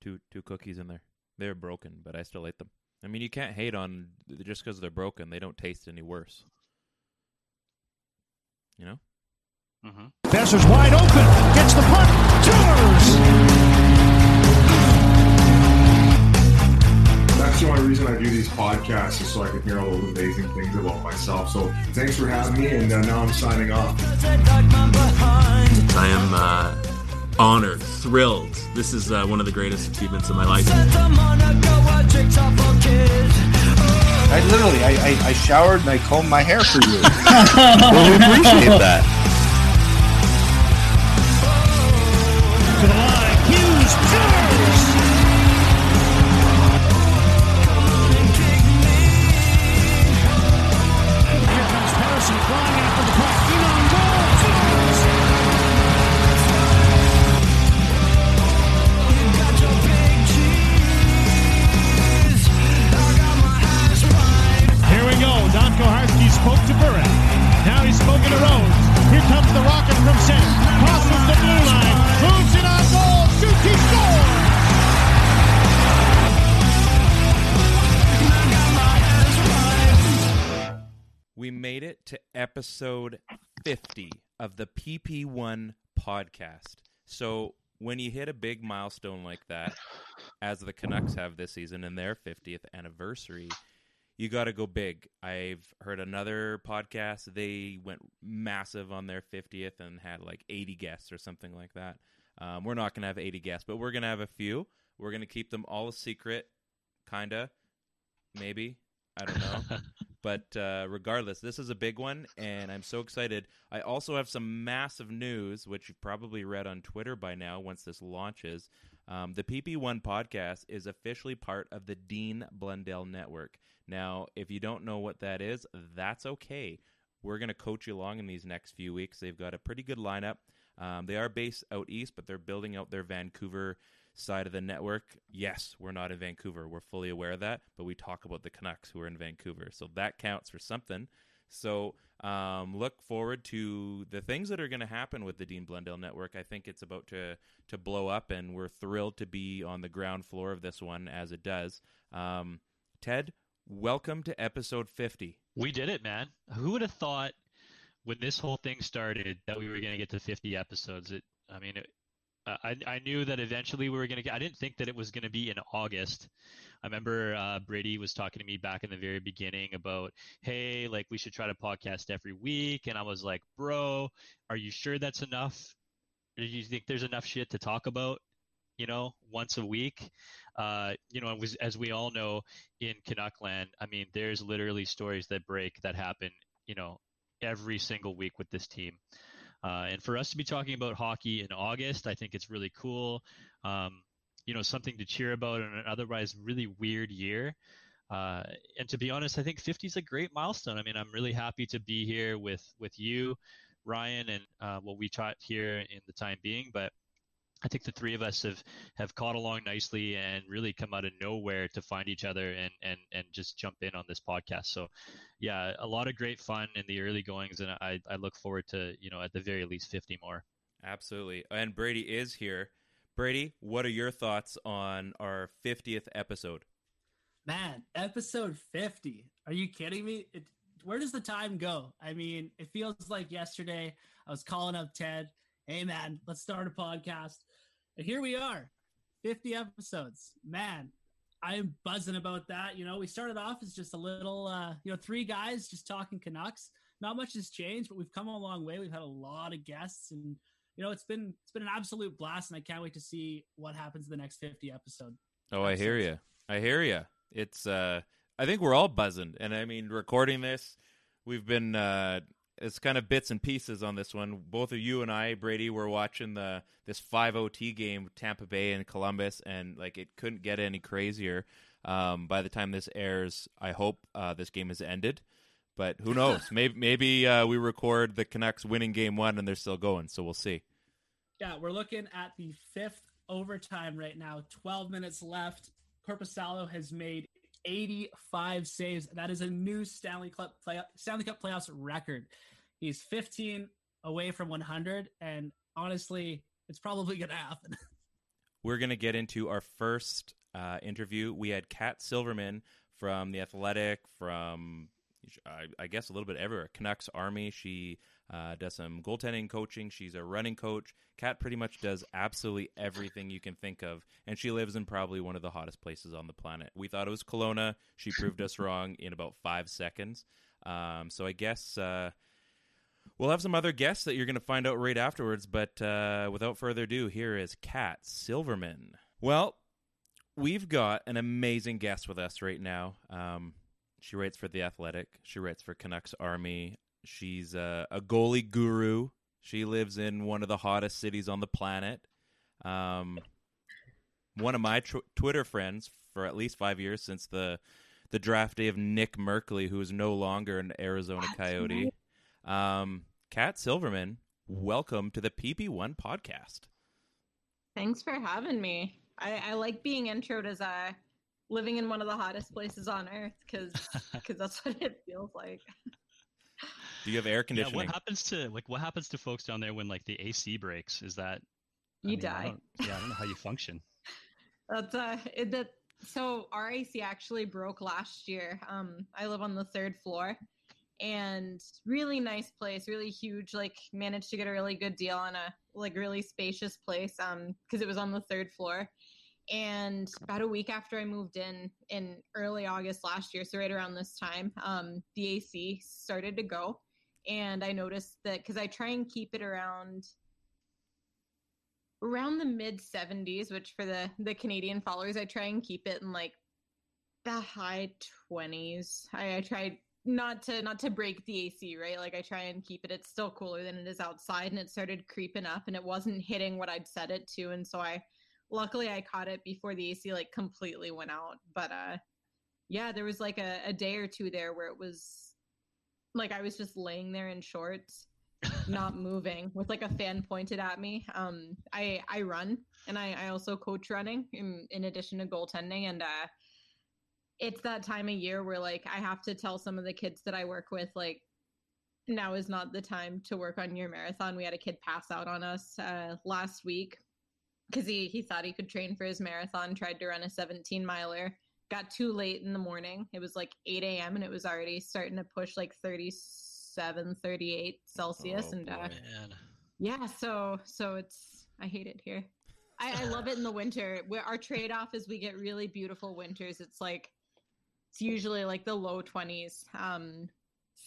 two two cookies in there. They're broken, but I still ate them. I mean, you can't hate on just because they're broken. They don't taste any worse. You know. Boeser's wide open. Gets the puck. Tours. That's the only reason I do these podcasts is so I can hear all those amazing things about myself. So thanks for having me, and uh, now I'm signing off. I am uh, honored, thrilled. This is uh, one of the greatest achievements of my life. I literally, I, I, I showered and I combed my hair for you. well, we appreciate that. To the. Hughes. To episode 50 of the PP1 podcast. So, when you hit a big milestone like that, as the Canucks have this season in their 50th anniversary, you got to go big. I've heard another podcast, they went massive on their 50th and had like 80 guests or something like that. Um, we're not going to have 80 guests, but we're going to have a few. We're going to keep them all a secret, kind of, maybe. I don't know. but uh, regardless, this is a big one, and I'm so excited. I also have some massive news, which you've probably read on Twitter by now once this launches. Um, the PP1 podcast is officially part of the Dean Blundell Network. Now, if you don't know what that is, that's okay. We're going to coach you along in these next few weeks. They've got a pretty good lineup. Um, they are based out east, but they're building out their Vancouver side of the network. Yes, we're not in Vancouver. We're fully aware of that, but we talk about the Canucks who are in Vancouver. So that counts for something. So um, look forward to the things that are going to happen with the Dean Blundell Network. I think it's about to to blow up, and we're thrilled to be on the ground floor of this one as it does. Um, Ted, welcome to episode 50. We did it, man. Who would have thought when this whole thing started that we were going to get to 50 episodes? It, I mean, it, uh, I, I knew that eventually we were going to get, I didn't think that it was going to be in August. I remember uh, Brady was talking to me back in the very beginning about, hey, like we should try to podcast every week. And I was like, bro, are you sure that's enough? Do you think there's enough shit to talk about? You know, once a week. Uh, you know, was, as we all know in Canuckland, I mean, there's literally stories that break that happen, you know, every single week with this team. Uh, and for us to be talking about hockey in August, I think it's really cool. Um, you know, something to cheer about in an otherwise really weird year. Uh, and to be honest, I think 50 is a great milestone. I mean, I'm really happy to be here with with you, Ryan, and uh, what we taught here in the time being. But I think the three of us have have caught along nicely and really come out of nowhere to find each other and and and just jump in on this podcast. So, yeah, a lot of great fun in the early goings, and I I look forward to you know at the very least 50 more. Absolutely. And Brady is here. Brady, what are your thoughts on our 50th episode? Man, episode 50. Are you kidding me? It, where does the time go? I mean, it feels like yesterday I was calling up Ted. Hey, man, let's start a podcast. And here we are, 50 episodes. Man, I'm buzzing about that. You know, we started off as just a little, uh, you know, three guys just talking Canucks. Not much has changed, but we've come a long way. We've had a lot of guests and you know, it's been it's been an absolute blast, and I can't wait to see what happens in the next fifty episode. Oh, I hear you. I hear you. It's uh, I think we're all buzzing, and I mean, recording this, we've been uh, it's kind of bits and pieces on this one. Both of you and I, Brady, were watching the this five OT game, Tampa Bay and Columbus, and like it couldn't get any crazier. Um, by the time this airs, I hope uh, this game has ended. But who knows? maybe maybe uh, we record the Canucks winning game one and they're still going. So we'll see. Yeah, we're looking at the fifth overtime right now. 12 minutes left. Korpisalo has made 85 saves. That is a new Stanley Cup play Stanley Cup playoffs record. He's 15 away from 100, and honestly, it's probably going to happen. We're going to get into our first uh, interview. We had Cat Silverman from the Athletic, from I, I guess a little bit everywhere. Canucks Army. She uh, does some goaltending coaching. She's a running coach. Cat pretty much does absolutely everything you can think of, and she lives in probably one of the hottest places on the planet. We thought it was Kelowna. She proved us wrong in about five seconds. Um, so I guess uh, we'll have some other guests that you're going to find out right afterwards. But uh, without further ado, here is Cat Silverman. Well, we've got an amazing guest with us right now. Um, she writes for The Athletic. She writes for Canucks Army. She's a, a goalie guru. She lives in one of the hottest cities on the planet. Um, one of my tr- Twitter friends for at least five years since the the draft day of Nick Merkley, who is no longer an Arizona Coyote. Um, Cat Silverman, welcome to the PP1 podcast. Thanks for having me. I, I like being introed as a living in one of the hottest places on earth because because that's what it feels like. Do you have air conditioning? Yeah, what happens to like what happens to folks down there when like the AC breaks? Is that you I mean, die? I yeah, I don't know how you function. That's uh, it, that so our AC actually broke last year. Um, I live on the third floor, and really nice place, really huge. Like managed to get a really good deal on a like really spacious place. Um, because it was on the third floor and about a week after I moved in in early August last year, so right around this time, um, the AC started to go. And I noticed that because I try and keep it around around the mid 70s, which for the the Canadian followers, I try and keep it in like the high 20s. I, I try not to not to break the AC, right? Like I try and keep it. It's still cooler than it is outside, and it started creeping up, and it wasn't hitting what I'd set it to, and so I luckily I caught it before the AC like completely went out. But uh yeah, there was like a, a day or two there where it was like I was just laying there in shorts, not moving, with like a fan pointed at me. Um I I run and I, I also coach running in, in addition to goaltending and uh it's that time of year where like I have to tell some of the kids that I work with like now is not the time to work on your marathon. We had a kid pass out on us uh, last week because he he thought he could train for his marathon. Tried to run a 17 miler. Got too late in the morning. It was like 8 a.m. and it was already starting to push like 37, 38 Celsius. Oh, and uh, man. yeah, so so it's I hate it here. I, I love it in the winter. Where our trade off is we get really beautiful winters. It's like it's usually like the low 20s um,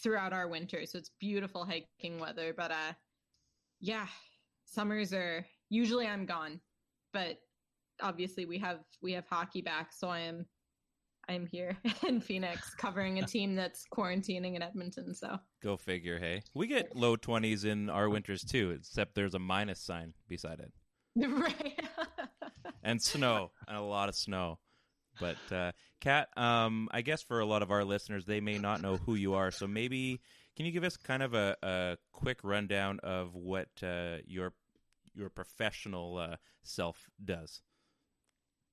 throughout our winter, so it's beautiful hiking weather. But uh, yeah, summers are usually I'm gone but obviously we have we have hockey back, so I am I'm here in Phoenix covering a team that's quarantining in Edmonton. So go figure. Hey, we get low twenties in our winters too, except there's a minus sign beside it. Right. and snow, and a lot of snow. But uh, Cat, um, I guess for a lot of our listeners, they may not know who you are. So maybe can you give us kind of a, a quick rundown of what uh, your your professional uh, self does.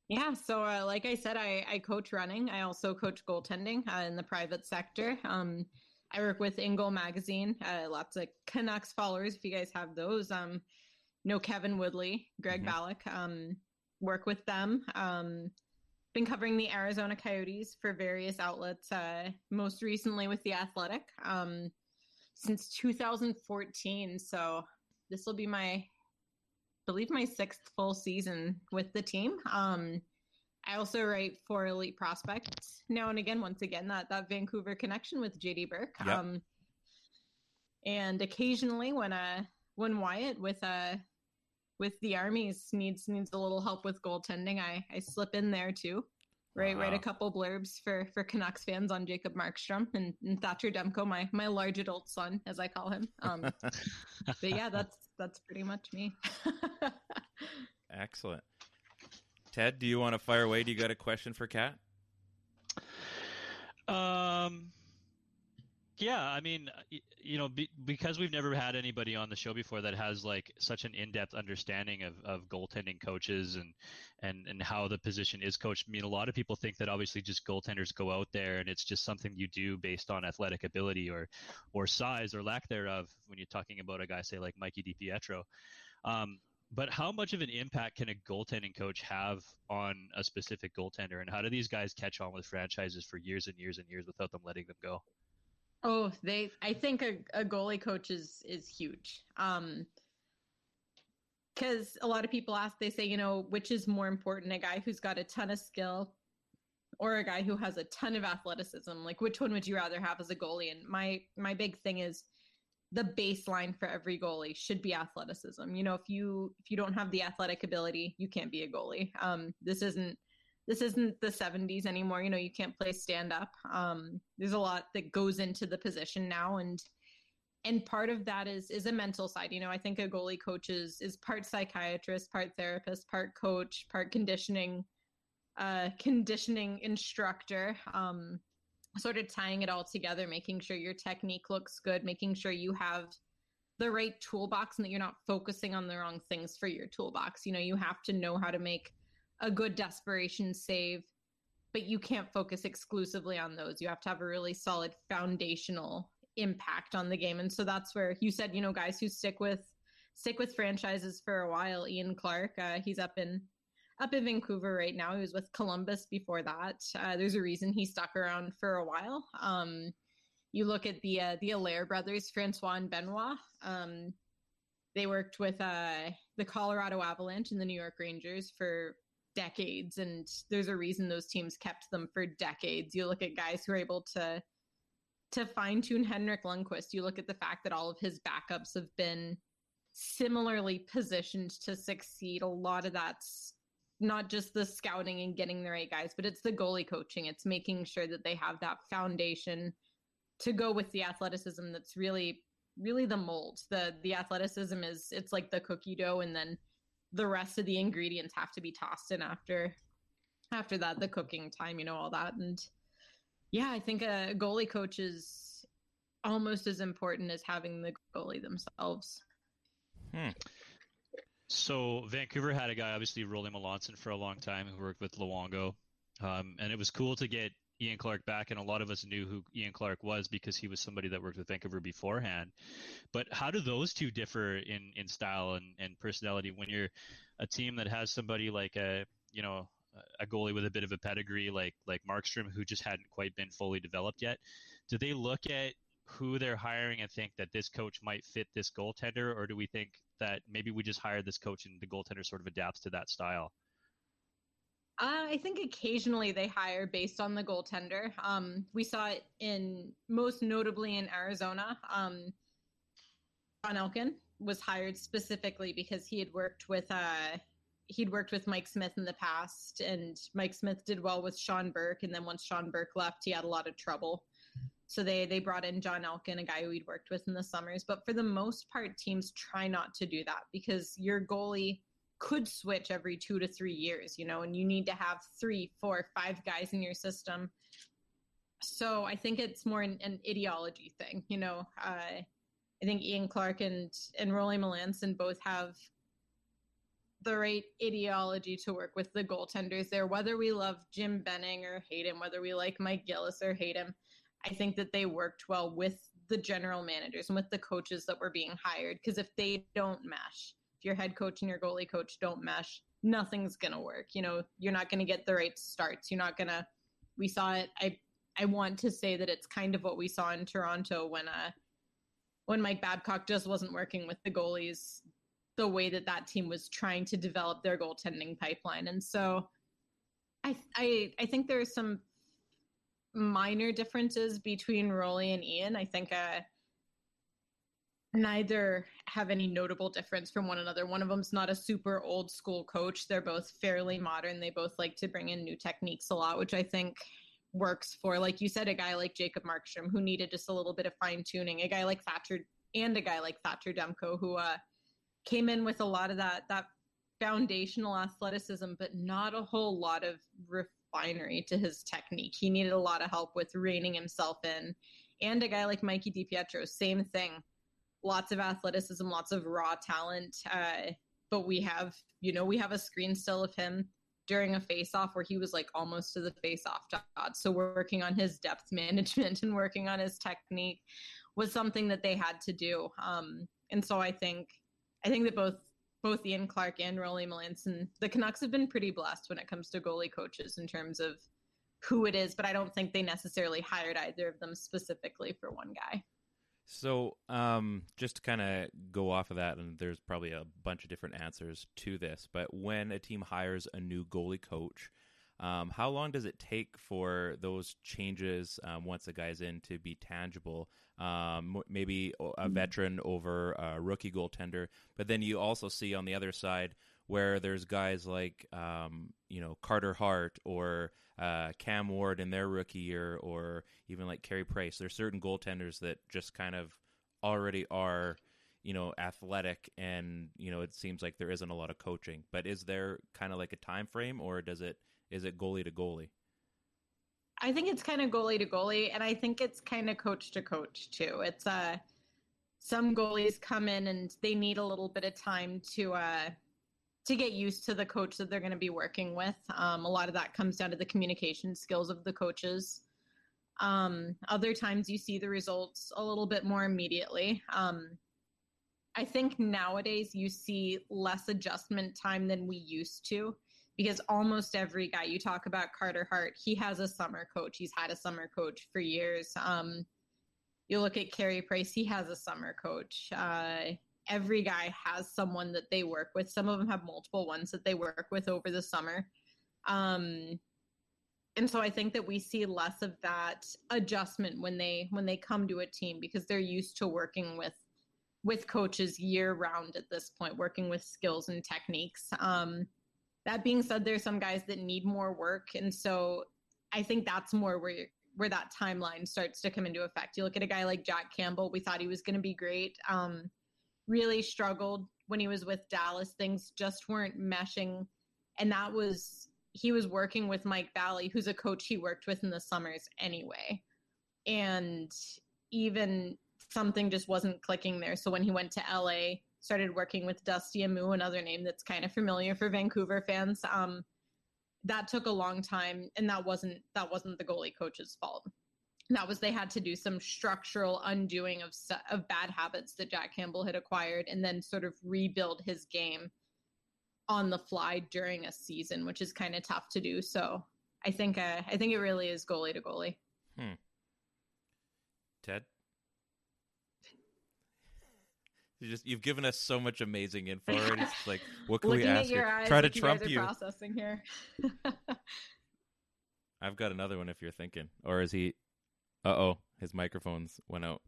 Yeah, so uh, like I said, I, I coach running. I also coach goaltending uh, in the private sector. Um, I work with InGoal Magazine. Uh, lots of Canucks followers, if you guys have those. Um, know Kevin Woodley, Greg mm hmm Um, work with them. Um, been covering the Arizona Coyotes for various outlets. Uh, most recently with the Athletic um, since 2014. So this will be my believe my sixth full season with the team. Um, I also write for Elite Prospects now and again. Once again, that that Vancouver connection with JD Burke. Yep. Um, and occasionally, when uh when Wyatt with uh with the armies needs needs a little help with goaltending, I I slip in there too. Right, write a couple blurbs for for Canucks fans on Jacob Markstrom and, and Thatcher Demko, my my large adult son, as I call him. Um, but yeah, that's that's pretty much me. Excellent. Ted, do you want to fire away? Do you got a question for Cat? Um, yeah, I mean, you know, be, because we've never had anybody on the show before that has like such an in-depth understanding of, of goaltending coaches and, and, and how the position is coached. I mean, a lot of people think that obviously just goaltenders go out there and it's just something you do based on athletic ability or, or size or lack thereof when you're talking about a guy, say like Mikey DiPietro. Um, but how much of an impact can a goaltending coach have on a specific goaltender and how do these guys catch on with franchises for years and years and years without them letting them go Oh, they. I think a, a goalie coach is is huge. Um, because a lot of people ask, they say, you know, which is more important, a guy who's got a ton of skill, or a guy who has a ton of athleticism? Like, which one would you rather have as a goalie? And my my big thing is the baseline for every goalie should be athleticism. You know, if you if you don't have the athletic ability, you can't be a goalie. Um, this isn't this isn't the 70s anymore. You know, you can't play stand up. Um, there's a lot that goes into the position now, and and part of that is is a mental side. You know, I think a goalie coach is is part psychiatrist, part therapist, part coach, part conditioning, uh, conditioning instructor. Um, sort of tying it all together, making sure your technique looks good, making sure you have the right toolbox and that you're not focusing on the wrong things for your toolbox. You know, you have to know how to make a good desperation save, but you can't focus exclusively on those. You have to have a really solid foundational impact on the game. And so that's where you said, you know, guys who stick with stick with franchises for a while. Ian Clark, uh, he's up in up in Vancouver right now. He was with Columbus before that. Uh, there's a reason he stuck around for a while. Um, you look at the uh, the Allaire brothers, Francois and Benoit. Um, they worked with uh, the Colorado Avalanche and the New York Rangers for decades, and there's a reason those teams kept them for decades. You look at guys who are able to to fine tune Henrik Lundqvist. You look at the fact that all of his backups have been similarly positioned to succeed. A lot of that's not just the scouting and getting the right guys, but it's the goalie coaching. It's making sure that they have that foundation to go with the athleticism that's really really the mold. The the athleticism is it's like the cookie dough and then the rest of the ingredients have to be tossed in after after that the cooking time, you know, all that and yeah, I think a goalie coach is almost as important as having the goalie themselves. Hmm. So Vancouver had a guy, obviously Rollie Melanson for a long time, who worked with Luongo, um, and it was cool to get Ian Clark back. And a lot of us knew who Ian Clark was because he was somebody that worked with Vancouver beforehand. But how do those two differ in in style and, and personality when you're a team that has somebody like a you know a goalie with a bit of a pedigree like like Markstrom who just hadn't quite been fully developed yet? Do they look at who they're hiring and think that this coach might fit this goaltender, or do we think that maybe we just hired this coach and the goaltender sort of adapts to that style? Uh, I think occasionally they hire based on the goaltender. Um, we saw it in most notably in Arizona. Um, Jon Elkin was hired specifically because he had worked with uh, he'd worked with Mike Smith in the past, and Mike Smith did well with Sean Burke. And then once Sean Burke left, he had a lot of trouble. So they they brought in Jon Elkin, a guy who he'd worked with in the summers. But for the most part, teams try not to do that because your goalie could switch every two to three years, you know, and you need to have three, four, five guys in your system. So I think it's more an, an ideology thing, you know. Uh, I think Ian Clark and and Rollie Melanson both have the right ideology to work with the goaltenders there. Whether we love Jim Benning or hate him, whether we like Mike Gillis or hate him, I think that they worked well with the general managers and with the coaches that were being hired. Because if they don't mesh, your head coach and your goalie coach don't mesh, nothing's gonna work. You know, you're not gonna get the right starts. You're not gonna. We saw it. I I want to say that it's kind of what we saw in Toronto when uh when Mike Babcock just wasn't working with the goalies the way that that team was trying to develop their goaltending pipeline. And so I I I think there are some minor differences between Rollie and Ian. I think uh neither have any notable difference from one another. One of them's not a super old school coach. They're both fairly modern. They both like to bring in new techniques a lot, which I think works for, like you said, a guy like Jacob Markstrom who needed just a little bit of fine tuning, a guy like Thatcher and a guy like Thatcher Demko who uh, came in with a lot of that that foundational athleticism, but not a whole lot of refinery to his technique. He needed a lot of help with reining himself in. And a guy like Mikey DiPietro, same thing lots of athleticism, lots of raw talent. Uh, but we have, you know, we have a screen still of him during a face-off where he was like almost to the face-off dot. So working on his depth management and working on his technique was something that they had to do. Um, and so I think, I think that both both Ian Clark and Rollie Melanson, the Canucks have been pretty blessed when it comes to goalie coaches in terms of who it is, but I don't think they necessarily hired either of them specifically for one guy. So, um, just to kind of go off of that, and there's probably a bunch of different answers to this, but when a team hires a new goalie coach, um, how long does it take for those changes um, once a guy's in to be tangible? Um, maybe a mm-hmm. veteran over a rookie goaltender, but then you also see on the other side where there's guys like um, you know Carter Hart or uh, Cam Ward in their rookie year, or even like Carey Price. There's certain goaltenders that just kind of already are you know athletic, and you know it seems like there isn't a lot of coaching. But is there kind of like a time frame, or does it is it goalie to goalie? I think it's kind of goalie to goalie, and I think it's kind of coach to coach too. It's uh some goalies come in and they need a little bit of time to uh to get used to the coach that they're going to be working with. Um, a lot of that comes down to the communication skills of the coaches. Um, other times you see the results a little bit more immediately. Um, I think nowadays you see less adjustment time than we used to because almost every guy you talk about Carter Hart, he has a summer coach. He's had a summer coach for years. Um, you look at Carey Price, he has a summer coach. Uh, every guy has someone that they work with. Some of them have multiple ones that they work with over the summer. Um, and so I think that we see less of that adjustment when they when they come to a team because they're used to working with with coaches year round at this point, working with skills and techniques. Um, that being said, there's some guys that need more work, and so I think that's more where where that timeline starts to come into effect. You look at a guy like Jack Campbell. We thought he was going to be great. Um, really struggled when he was with Dallas. Things just weren't meshing. And that was, he was working with Mike Valley, who's a coach he worked with in the summers anyway. And even something just wasn't clicking there. So when he went to LA, started working with Dusty Imoo, another name that's kind of familiar for Vancouver fans. Um, that took a long time, and that wasn't that wasn't the goalie coach's fault that was they had to do some structural undoing of of bad habits that Jack Campbell had acquired and then sort of rebuild his game on the fly during a season, which is kind of tough to do. So I think uh, I think it really is goalie to goalie. Hmm. Ted, you just you've given us so much amazing info. It's like, what can we ask? you? Eyes, Try to trump you. you. Processing here. I've got another one if you're thinking, or is he? Uh oh, his microphones went out.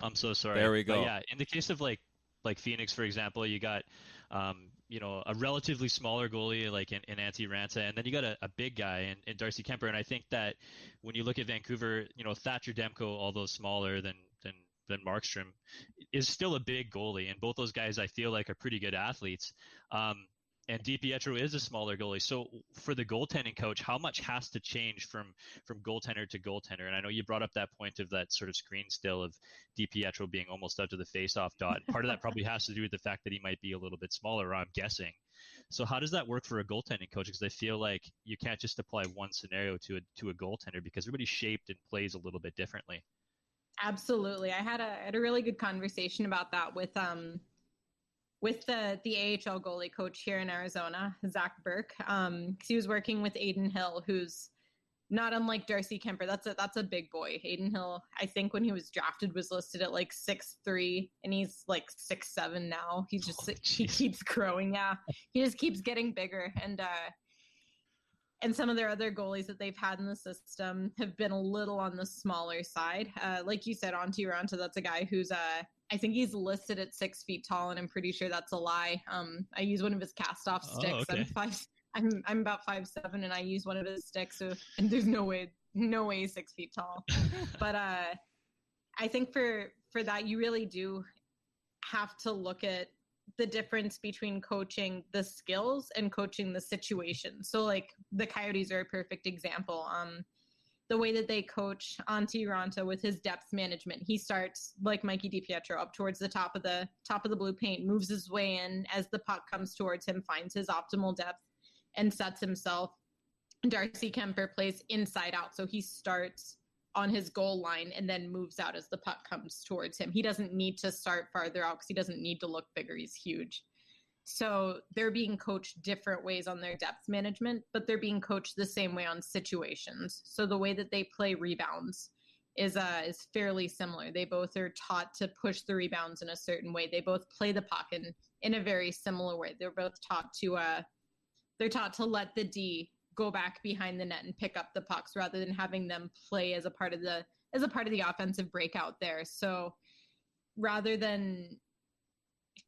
I'm so sorry. There we go. But yeah, in the case of like like Phoenix, for example, you got um, you know a relatively smaller goalie like in, in Antti Raanta, and then you got a, a big guy in, in Darcy Kuemper. And I think that when you look at Vancouver, you know Thatcher Demko, although smaller than than than Markstrom, is still a big goalie, and both those guys I feel like are pretty good athletes. Um, and DiPietro is a smaller goalie. So for the goaltending coach, how much has to change from from goaltender to goaltender? And I know you brought up that point of that sort of screen still of DiPietro being almost out to the face-off dot. Part of that probably has to do with the fact that he might be a little bit smaller. I'm guessing. So how does that work for a goaltending coach? Because I feel like you can't just apply one scenario to a to a goaltender because everybody's shaped and plays a little bit differently. Absolutely, I had a had a really good conversation about that with um with the the AHL goalie coach here in Arizona, Zac Bierk. Um, he was working with Adin Hill, who's not unlike Darcy Kuemper. That's a that's a big boy. Adin Hill, I think when he was drafted was listed at like six three, and he's like six seven now. He just oh, he keeps growing. Yeah, he just keeps getting bigger, and uh, and some of their other goalies that they've had in the system have been a little on the smaller side. Uh, like you said, Antti Raanta, that's a guy who's uh, I think he's listed at six feet tall, and I'm pretty sure that's a lie. Um, I use one of his cast off Oh, sticks. I'm five. I'm I'm about five seven, and I use one of his sticks. So and there's no way, no way six feet tall. but uh, I think for for that, you really do have to look at the difference between coaching the skills and coaching the situation. So like the Coyotes are a perfect example. Um, the way that they coach Antti Raanta with his depth management, he starts like Mikey DiPietro up towards the top of the top of the blue paint, moves his way in as the puck comes towards him, finds his optimal depth, and sets himself. Darcy Kuemper plays inside out, so he starts on his goal line and then moves out as the puck comes towards him. He doesn't need to start farther out because he doesn't need to look bigger. He's huge. So they're being coached different ways on their depth management, but they're being coached the same way on situations. So the way that they play rebounds is uh is fairly similar. They both are taught to push the rebounds in a certain way. They both play the puck in in a very similar way. They're both taught to uh they're taught to let the D go back behind the net and pick up the pucks rather than having them play as a part of the as a part of the offensive breakout there. So rather than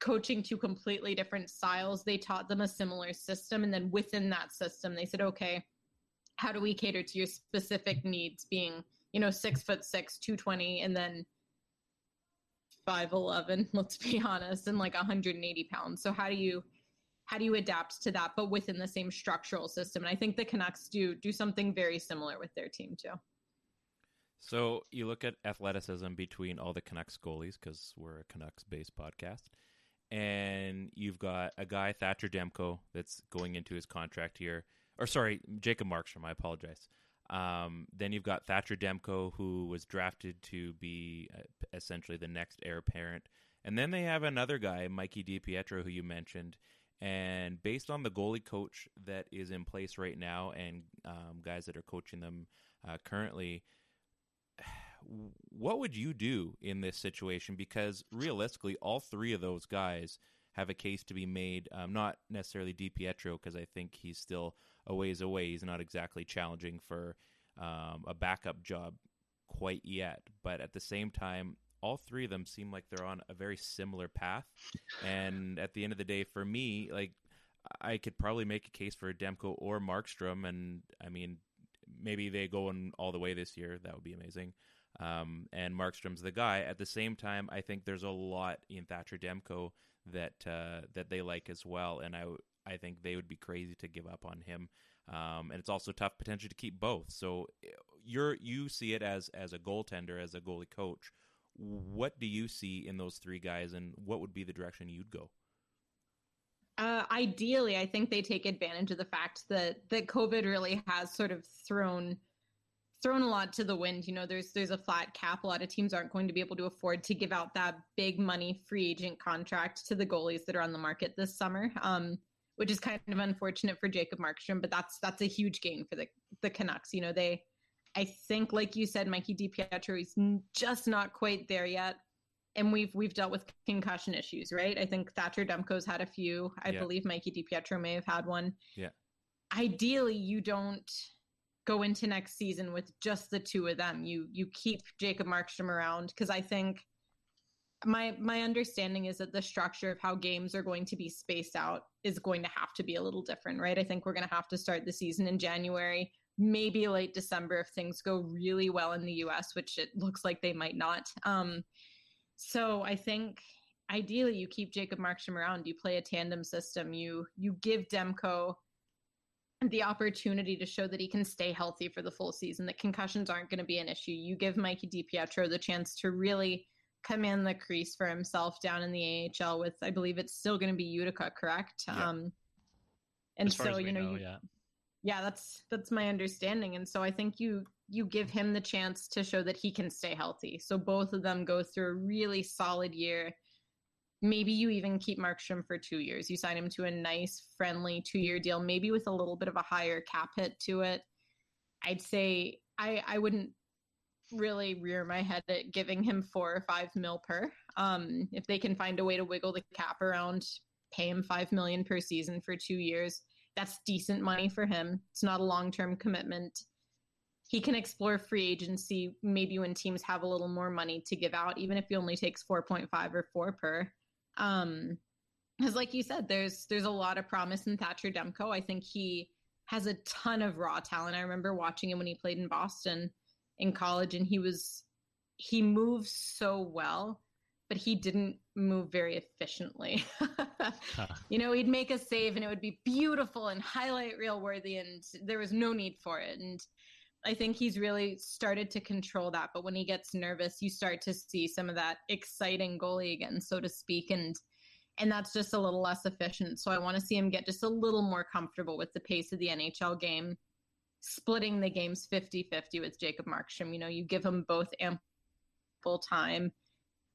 coaching two completely different styles, they taught them a similar system and then within that system they said, "Okay, how do we cater to your specific needs being, you know, 6 foot 6, 220 and then 5'11, let's be honest, and like 180 pounds. So how do you how do you adapt to that but within the same structural system? And i think the canucks do do something very similar with their team too. So you look at athleticism between all the Canucks goalies because we're a Canucks-based podcast, and you've got a guy Thatcher Demko that's going into his contract here, or sorry, Jacob Markstrom. I apologize. Um, then you've got Thatcher Demko, who was drafted to be uh, essentially the next heir apparent, and then they have another guy, Mikey DiPietro, who you mentioned. And based on the goalie coach that is in place right now, and um, guys that are coaching them uh, currently, what would you do in this situation? Because realistically, all three of those guys have a case to be made. Um, not necessarily DiPietro, because I think he's still a ways away. He's not exactly challenging for um, a backup job quite yet. But at the same time, all three of them seem like they're on a very similar path. And at the end of the day, for me, like I could probably make a case for Demko or Markstrom, and I mean, maybe they go in all the way this year. That would be amazing. Um, and Markstrom's the guy. At the same time, I think there's a lot in Thatcher Demko that uh, that they like as well, and I I think they would be crazy to give up on him. Um, and it's also tough potentially to keep both. So you're you see it as as a goaltender, as a goalie coach. What do you see in those three guys, and what would be the direction you'd go? uh, ideally i think they take advantage of the fact that that covid really has sort of thrown thrown a lot to the wind you know there's there's a flat cap a lot of teams aren't going to be able to afford to give out that big money free agent contract to the goalies that are on the market this summer um which is kind of unfortunate for Jacob Markstrom, but that's that's a huge gain for the the Canucks. You know, they I think like you said, Mikey DiPietro is just not quite there yet. And we've we've dealt with concussion issues, right? I think Thatcher Demko's had a few. I Yeah. believe Mikey DiPietro may have had one. Yeah. Ideally, you don't go into next season with just the two of them. You you keep Jacob Markstrom around because I think my my understanding is that the structure of how games are going to be spaced out is going to have to be a little different, right? I think we're going to have to start the season in January, maybe late December if things go really well in the US, which it looks like they might not. Um, so I think ideally you keep Jacob Markstrom around, you play a tandem system, you you give Demko the opportunity to show that he can stay healthy for the full season, that concussions aren't going to be an issue. You give Mikey DiPietro the chance to really command the crease for himself down in the AHL with, I believe it's still going to be Utica, correct? Yeah. Um, and so you know, you, yeah. yeah, that's that's my understanding, and so I think you you give him the chance to show that he can stay healthy. So both of them go through a really solid year. Maybe you even keep Markstrom for two years. You sign him to a nice, friendly two-year deal, maybe with a little bit of a higher cap hit to it. I'd say I I wouldn't really rear my head at giving him four or five mil per. Um, if they can find a way to wiggle the cap around, pay him five million per season for two years. That's decent money for him. It's not a long term commitment. he can explore free agency maybe when teams have a little more money to give out, even if he only takes 4.5 or 4 per. Um, because like you said, there's there's a lot of promise in Thatcher Demko. I think he has a ton of raw talent. I remember watching him when he played in Boston in college, and he was he moves so well, but he didn't move very efficiently. You know, he'd make a save and it would be beautiful and highlight reel worthy, and there was no need for it. And I think he's really started to control that. But when he gets nervous, you start to see some of that exciting goalie again, so to speak. And and that's just a little less efficient. So I want to see him get just a little more comfortable with the pace of the NHL game, splitting the games 50-50 with Jacob Markstrom. You know, you give them both ample time.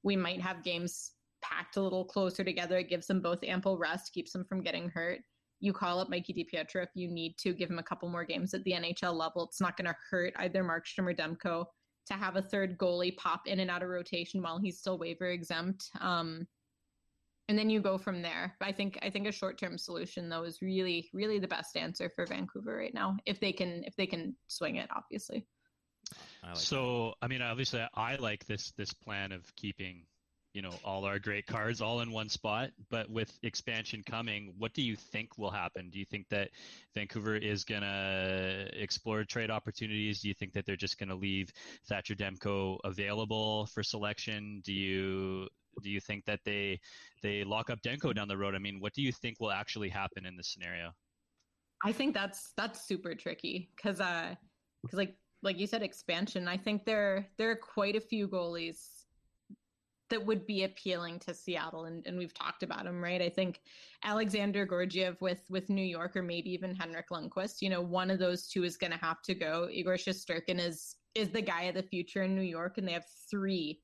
We might have games packed a little closer together. It gives them both ample rest, keeps them from getting hurt. You call up Mikey DiPietro if you need to give him a couple more games at the NHL level. It's not going to hurt either Markstrom or Demko to have a third goalie pop in and out of rotation while he's still waiver exempt. Um, and then you go from there. I think I think a short term solution though is really really the best answer for Vancouver right now if they can if they can swing it obviously. I like so that. I mean obviously I like this this plan of keeping you know all our great cards all in one spot. But with expansion coming what do you think will happen? Do you think that vancouver is going to explore trade opportunities? Do you think that they're just going to leave thatcher demko available for selection? Do you do you think that they they lock up demko down the road? I mean what do you think will actually happen in this scenario? I think that's that's super tricky because uh because like like you said expansion i think there there are quite a few goalies that would be appealing to Seattle, and, and we've talked about him, right? I think Alexander Georgiev with with New York, or maybe even Henrik Lundqvist. You know, one of those two is going to have to go. Igor Shesterkin is is the guy of the future in New York, and they have three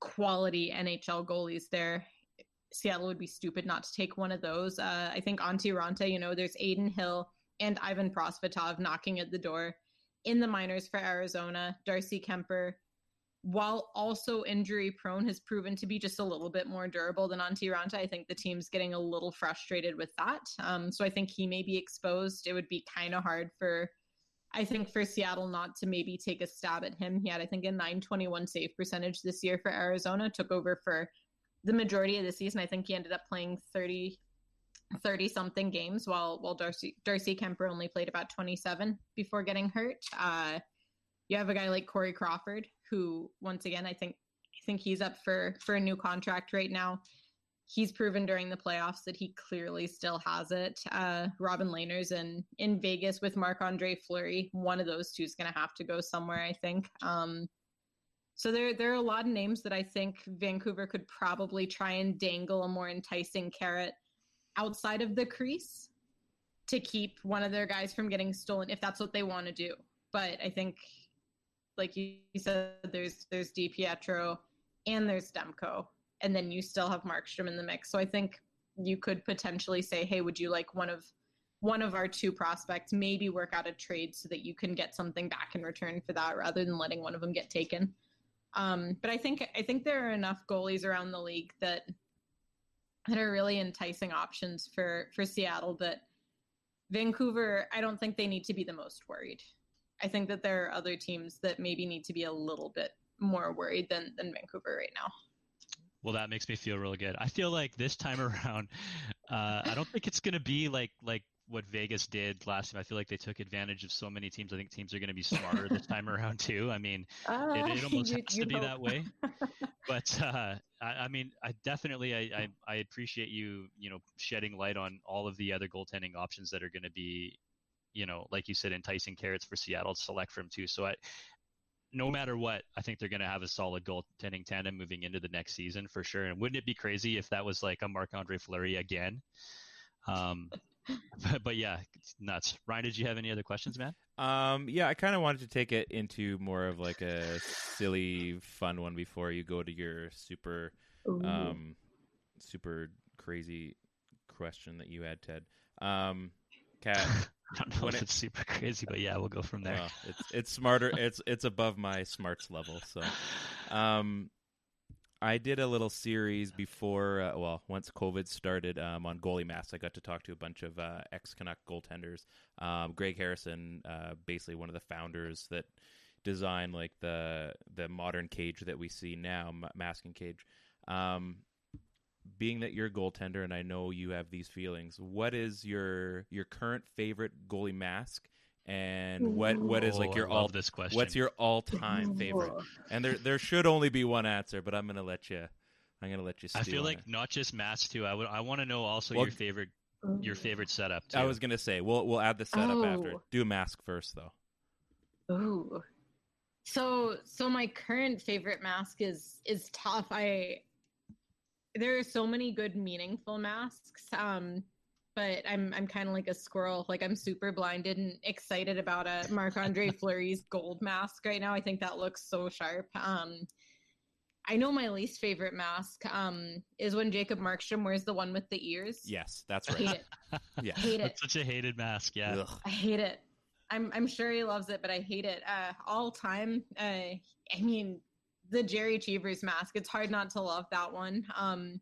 quality NHL goalies there. Seattle would be stupid not to take one of those. Uh, I think Antti Raanta, you know, there's Adin Hill and Ivan Prosvetov knocking at the door in the minors for Arizona. Darcy Kuemper while also injury prone, has proven to be just a little bit more durable than Antti Raanta. I think the team's getting a little frustrated with that. Um, so I think he may be exposed. It would be kind of hard for, I think, for Seattle not to maybe take a stab at him. He had, I think, a 921 save percentage this year for Arizona, took over for the majority of the season. I think he ended up playing 30. 30 something games while while Darcy Darcy Kuemper only played about 27 before getting hurt. Uh, you have a guy like Corey Crawford who once again I think I think he's up for for a new contract right now. He's proven during the playoffs that he clearly still has it. Uh, Robin Lehner's in in Vegas with Marc Andre Fleury. One of those two is going to have to go somewhere, I think. Um, so there there are a lot of names that I think Vancouver could probably try and dangle a more enticing carrot outside of the crease to keep one of their guys from getting stolen if that's what they want to do. But I think like you said, there's there's DiPietro and there's Demko, and then you still have Markstrom in the mix. So I think you could potentially say, hey, would you like one of one of our two prospects? Maybe work out a trade so that you can get something back in return for that, rather than letting one of them get taken. Um, but I think I think there are enough goalies around the league that that are really enticing options for for Seattle that Vancouver. I don't think they need to be the most worried. I think that there are other teams that maybe need to be a little bit more worried than than Vancouver right now. Well, that makes me feel really good. I feel like this time around, uh, I don't think it's going to be like like what Vegas did last time. I feel like they took advantage of so many teams. I think teams are going to be smarter this time around too. I mean, uh, it, it, almost you, has you to know. be that way. but uh, I, I, mean, I definitely I, I, I appreciate you you know shedding light on all of the other goaltending options that are going to be you know, like you said, enticing carrots for Seattle to select from too. So I, no matter what, I think they're going to have a solid goaltending tandem moving into the next season for sure. And wouldn't it be crazy if that was like a Marc Andre Fleury again? Um, but, but, yeah, nuts. Ryan, did you have any other questions, man? Um, yeah, I kind of wanted to take it into more of like a silly, fun one before you go to your super, um, super crazy question that you had, Ted. Um, Cat. I don't know when if it, it's super crazy, but yeah, we'll go from there. Well, it's it's smarter. It's it's above my smarts level. So, um, I did a little series before, uh, well, once COVID started um, on goalie masks. I got to talk to a bunch of uh, ex Canuck goaltenders. Um, Greg Harrison, uh, basically one of the founders that designed like the the modern cage that we see now, masking cage. Um, being that you're a goaltender, and I know you have these feelings, what is your your current favorite goalie mask? And what what is like Oh, your I love all this question. What's your all time favorite? And there there should only be one answer, but I'm gonna let you. I'm gonna let you. I feel like it. not just masks too. I would. I want to know also Well, your favorite your mm. favorite setup. Too. I was gonna say we'll we'll add the setup oh. after. Oh. Do a mask first though. Ooh. So so my current favorite mask is is tough. I there are so many good meaningful masks. Um but I'm I'm kind of like a squirrel. Like I'm super blinded and excited about a Marc Andre Fleury's gold mask right now. I think that looks so sharp. Um I know my least favorite mask um is when Jacob Markstrom wears the one with the ears. Yes, that's I hate right. it. Yeah. Hate it. That's such a hated mask. Yeah. Ugh. I hate it. I'm I'm sure he loves it, but I hate it. Uh, all time. Uh, I mean, the Jerry Cheevers mask. It's hard not to love that one. Um,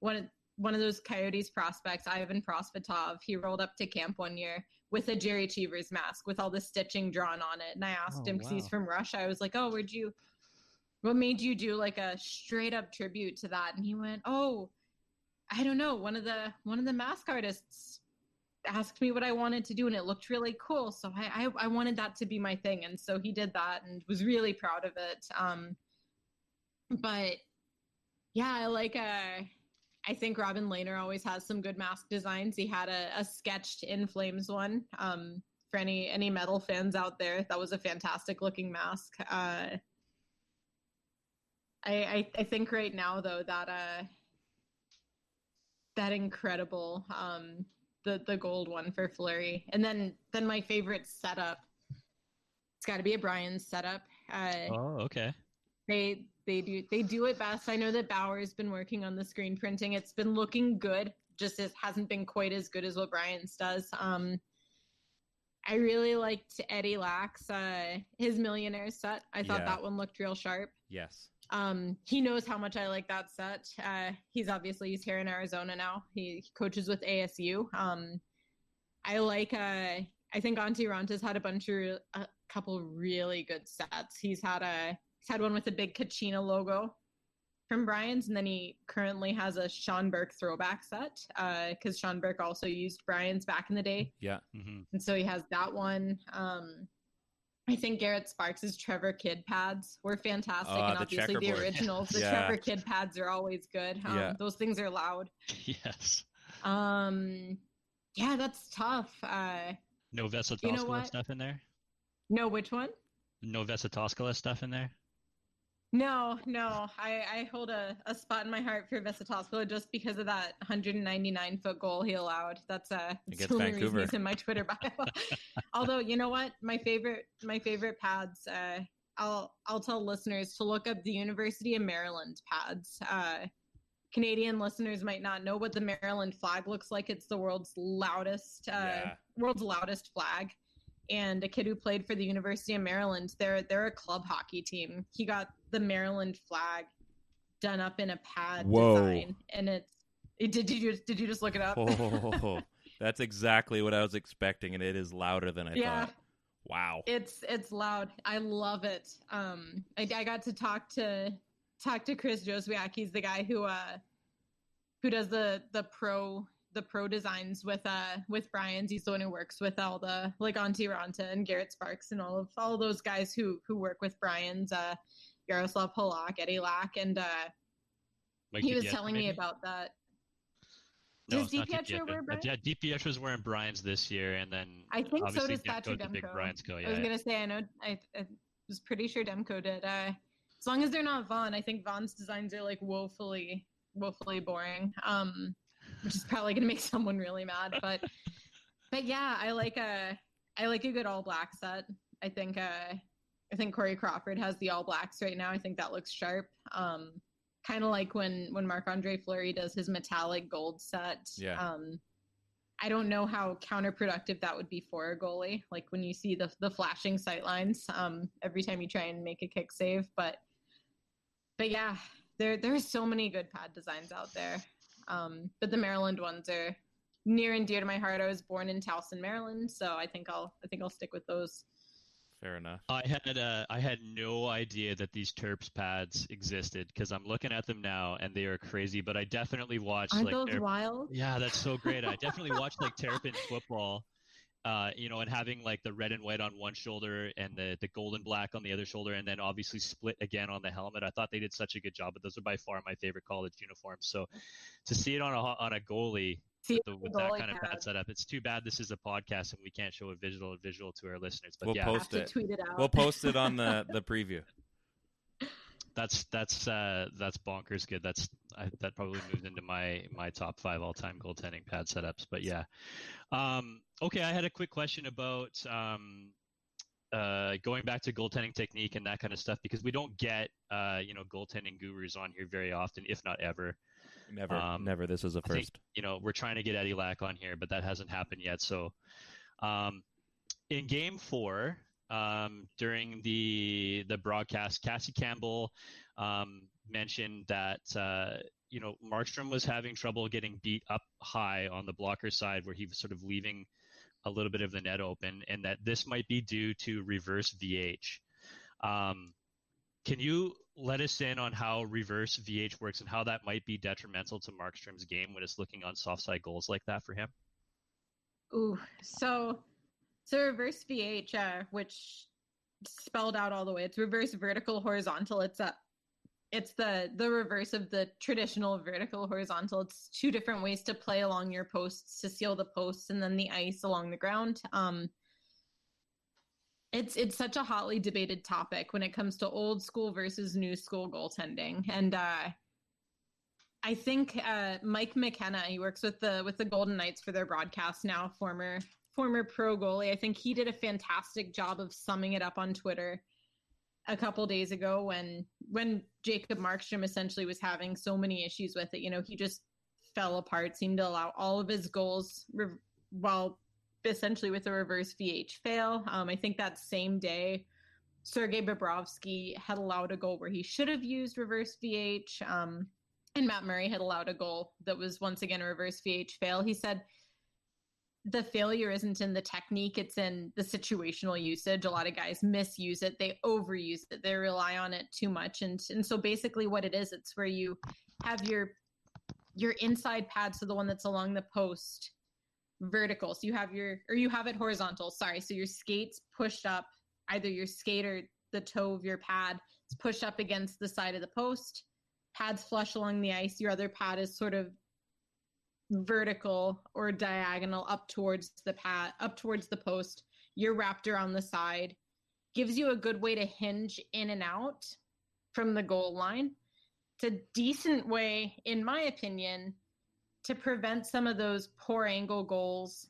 one of one of those Coyotes prospects, Ivan Prosvetov. He rolled up to camp one year with a Jerry Cheevers mask with all the stitching drawn on it, and I asked Oh, him because he's from Russia. I was like, "Oh, where'd you? What made you do like a straight up tribute to that?" And he went, "Oh." I don't know. One of the one of the mask artists asked me what I wanted to do, and it looked really cool. So I, I I wanted that to be my thing, and so he did that, and was really proud of it. Um, but yeah, I like uh I think Robin Lehner always has some good mask designs. He had a, a sketched in flames one. Um, for any any metal fans out there, that was a fantastic looking mask. Uh, I, I I think right now though that uh that incredible um the the gold one for Fleury. And then then my favorite setup. It's got to be a Brian's setup. Uh, Oh, okay. they they do they do it best. I know that Bauer's been working on the screen printing. It's been looking good. Just it hasn't been quite as good as what Brian's does. Um, I really liked Eddie Lack, uh, his millionaire set. I thought Yeah. that one looked real sharp. Yes. Um, he knows how much I like that set. Uh, he's obviously he's here in Arizona now. He, he coaches with ASU. Um, I like. Uh, I think Antti Raanta's had a bunch of a couple really good sets. He's had a had one with a big Kachina logo from Brian's, and then he currently has a Sean Burke throwback set because Sean Burke also used Brian's back in the day Yeah. hmm and so he has that one. Um, I think Garrett Sparks' Trevor Kidd pads were fantastic, Ah, and the obviously the checkerboard. originals. The Yeah. Trevor Kidd pads are always good. Um, Yeah. Those things are loud. Yes. Um, yeah, that's tough. Uh, No Vesa You know stuff in there. no, which one? No Vesa Toskala stuff in there. No, no. I, I hold a, a spot in my heart for Vesa Toskala just because of that 199 foot goal he allowed. That's uh, that's the only Vancouver. reason he's in my Twitter bio. Although you know what, my favorite my favorite pads. Uh, I'll I'll tell listeners to look up the University of Maryland pads. Uh, Canadian listeners might not know what the Maryland flag looks like. It's the world's loudest uh, Yeah. world's loudest flag. And a kid who played for the University of Maryland, they're they're a club hockey team. He got the Maryland flag done up in a pad Whoa. design, and it's it, did you just did you just look it up? Oh, that's exactly what I was expecting, and it is louder than I Yeah. thought. Wow. It's it's loud. I love it. Um, I, I got to talk to talk to Chris Joswiak. He's the guy who uh who does the the pro the pro designs with uh with Brian's. He's the one who works with all the like Antti Raanta and Garrett Sparks and all of all of those guys who who work with Brian's. Uh, Yaroslav Polak, Eddie Lack, and uh, Like he was DiPietro, telling me about that. No, Does DiPietro wear Brian's? Yeah, DiPietro was wearing Brian's this year, and then I think so does Thatcher Demko. Brian's go. I was gonna say I know I, I was pretty sure Demko did. Uh, as long as they're not Vaughn, I think Vaughn's designs are like woefully woefully boring. Um, which is probably gonna make someone really mad. But but yeah, I like a I like a good all black set. I think uh I think Corey Crawford has the all blacks right now. I think that looks sharp. Um, kind of like when when Marc Andre Fleury does his metallic gold set. Yeah. Um, I don't know how counterproductive that would be for a goalie. Like when you see the the flashing sight lines um, every time you try and make a kick save, but but yeah, there there are so many good pad designs out there. Um, but the Maryland ones are near and dear to my heart. I was born in Towson, Maryland, so I think I'll I think I'll stick with those. Fair enough. I had uh, I had no idea that these Terps pads existed because I'm looking at them now and they are crazy. But I definitely watched Aren't like those Terp- wild? yeah, that's so great. I definitely watched like Terrapin football, uh, you know, and having like the red and white on one shoulder and the the gold and black on the other shoulder, and then obviously split again on the helmet. I thought they did such a good job. But those are by far my favorite college uniforms. So to see it on a on a goalie See with, the, the with that kind of pad. pad setup, it's too bad this is a podcast and we can't show a visual visual to our listeners. But We'll yeah, post it. tweet it out. We'll post it on the the preview. That's that's uh, that's bonkers good. That's I, that probably moved into my my top five all time goaltending pad setups. But yeah, um, okay. I had a quick question about um, uh, going back to goaltending technique and that kind of stuff because we don't get uh, you know goaltending gurus on here very often, if not ever. Never, Um, never. This is a I think, first. you know, we're trying to get Eddie Lack on here, but that hasn't happened yet. So, um, in Game Four, um, during the the broadcast, Cassie Campbell um, mentioned that uh, you know Markstrom was having trouble getting beat up high on the blocker side, where he was sort of leaving a little bit of the net open, and that this might be due to reverse VH. Um, can you let us in on how reverse VH works and how that might be detrimental to Markstrom's game when it's looking on soft side goals like that for him? Ooh, so so reverse VH, uh, which spelled out all the way. It's reverse vertical horizontal. It's a it's the the reverse of the traditional vertical horizontal. It's two different ways to play along your posts to seal the posts and then the ice along the ground. Um, it's it's such a hotly debated topic when it comes to old school versus new school goaltending, and uh, I think uh, Mike McKenna, he works with the with the Golden Knights for their broadcast now, former former pro goalie. I think he did a fantastic job of summing it up on Twitter a couple days ago when when Jacob Markstrom essentially was having so many issues with it. You know, he just fell apart, seemed to allow all of his goals re- well essentially with a reverse VH fail. Um, I think that same day Sergei Bobrovsky had allowed a goal where he should have used reverse VH. Um, and Matt Murray had allowed a goal that was once again a reverse VH fail. He said the failure isn't in the technique, it's in the situational usage. A lot of guys misuse it, they overuse it, they rely on it too much. And and so basically what it is, it's where you have your your inside pad, so the one that's along the post vertical. So you have your or you have it horizontal, sorry. So your skates pushed up, either your skate or the toe of your pad is pushed up against the side of the post pads flush along the ice. Your other pad is sort of vertical or diagonal up towards the pad, up towards the post. You're wrapped around the side. Gives you a good way to hinge in and out from the goal line. It's a decent way, in my opinion, to prevent some of those poor angle goals,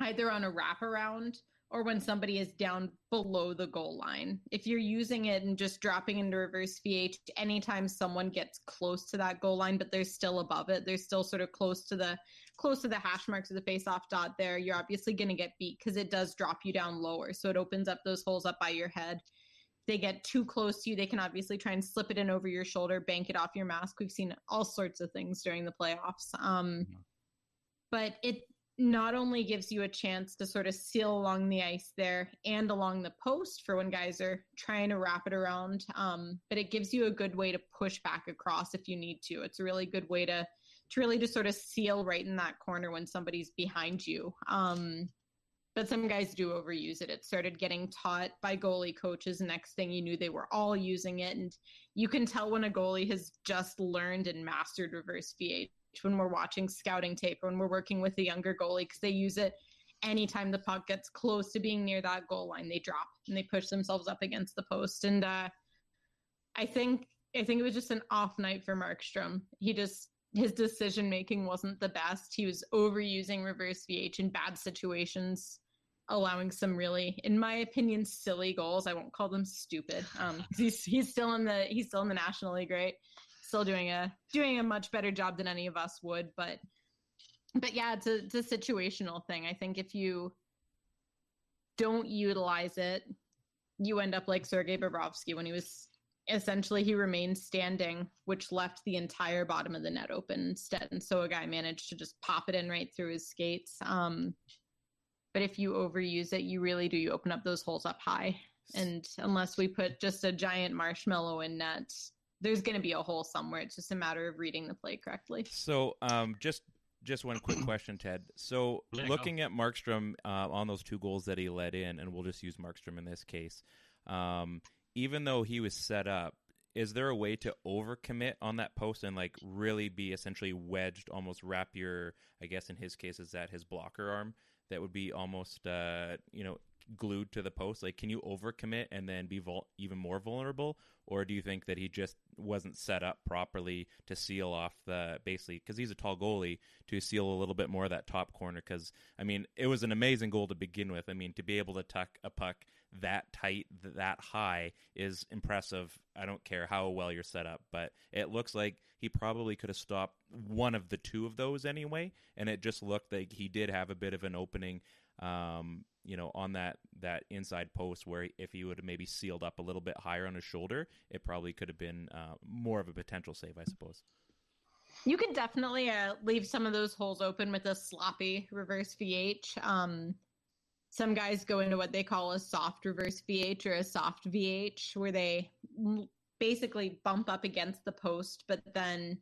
either on a wraparound or when somebody is down below the goal line. If you're using it and just dropping into reverse VH, anytime someone gets close to that goal line, but they're still above it, they're still sort of close to the close to the hash marks of the face-off dot there, you're obviously to get beat because it does drop you down lower. So it opens up those holes up by your head. They get too close to you, they can obviously try and slip it in over your shoulder, bank it off your mask. We've seen all sorts of things during the playoffs. Um, but it not only gives you a chance to sort of seal along the ice there and along the post for when guys are trying to wrap it around, um, but it gives you a good way to push back across if you need to. It's a really good way to to really just sort of seal right in that corner when somebody's behind you. Um, but some guys do overuse it. It started getting taught by goalie coaches. Next thing you knew, they were all using it, and you can tell when a goalie has just learned and mastered reverse VH when we're watching scouting tape when we're working with a younger goalie because they use it anytime the puck gets close to being near that goal line they drop and they push themselves up against the post. And uh, i think i think it was just an off night for markstrom. He just his decision making wasn't the best. He was overusing reverse vh in bad situations allowing some really in my opinion silly goals i won't call them stupid um he's he's still in the he's still in the national league right still doing a doing a much better job than any of us would but but yeah it's a, it's a situational thing i think if you don't utilize it you end up like sergei bobrovsky when he was essentially he remained standing, which left the entire bottom of the net open instead. And so a guy managed to just pop it in right through his skates. Um, but if you overuse it, you really do. You open up those holes up high. And unless we put just a giant marshmallow in net, there's going to be a hole somewhere. It's just a matter of reading the play correctly. So, um, just just one quick question, Ted. So, looking at Markstrom uh, on those two goals that he let in, and we'll just use Markstrom in this case. Um, even though he was set up, is there a way to overcommit on that post and like really be essentially wedged, almost wrap your, I guess in his case, is that his blocker arm that would be almost, uh, you know, glued to the post? Like, can you overcommit and then be vul- even more vulnerable, or do you think that he just wasn't set up properly to seal off the basically because he's a tall goalie to seal a little bit more of that top corner? Because I mean, it was an amazing goal to begin with. I mean, to be able to tuck a puck that tight, that high is impressive. I don't care how well you're set up, but it looks like he probably could have stopped one of the two of those anyway, and it just looked like he did have a bit of an opening. Um, you know, on that that inside post, where if he would have maybe sealed up a little bit higher on his shoulder, it probably could have been uh, more of a potential save, I suppose. You could definitely uh, leave some of those holes open with a sloppy reverse VH. Um, some guys go into what they call a soft reverse VH or a soft VH, where they basically bump up against the post, but then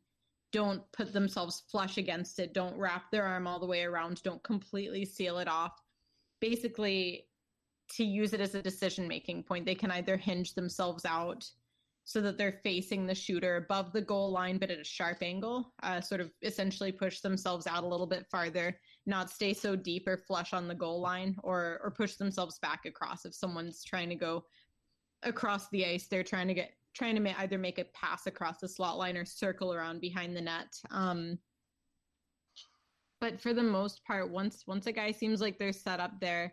don't put themselves flush against it, don't wrap their arm all the way around, don't completely seal it off. Basically, to use it as a decision making point, they can either hinge themselves out so that they're facing the shooter above the goal line but at a sharp angle uh, sort of essentially push themselves out a little bit farther not stay so deep or flush on the goal line or or push themselves back across if someone's trying to go across the ice they're trying to get trying to ma- either make a pass across the slot line or circle around behind the net um, but for the most part once once a guy seems like they're set up there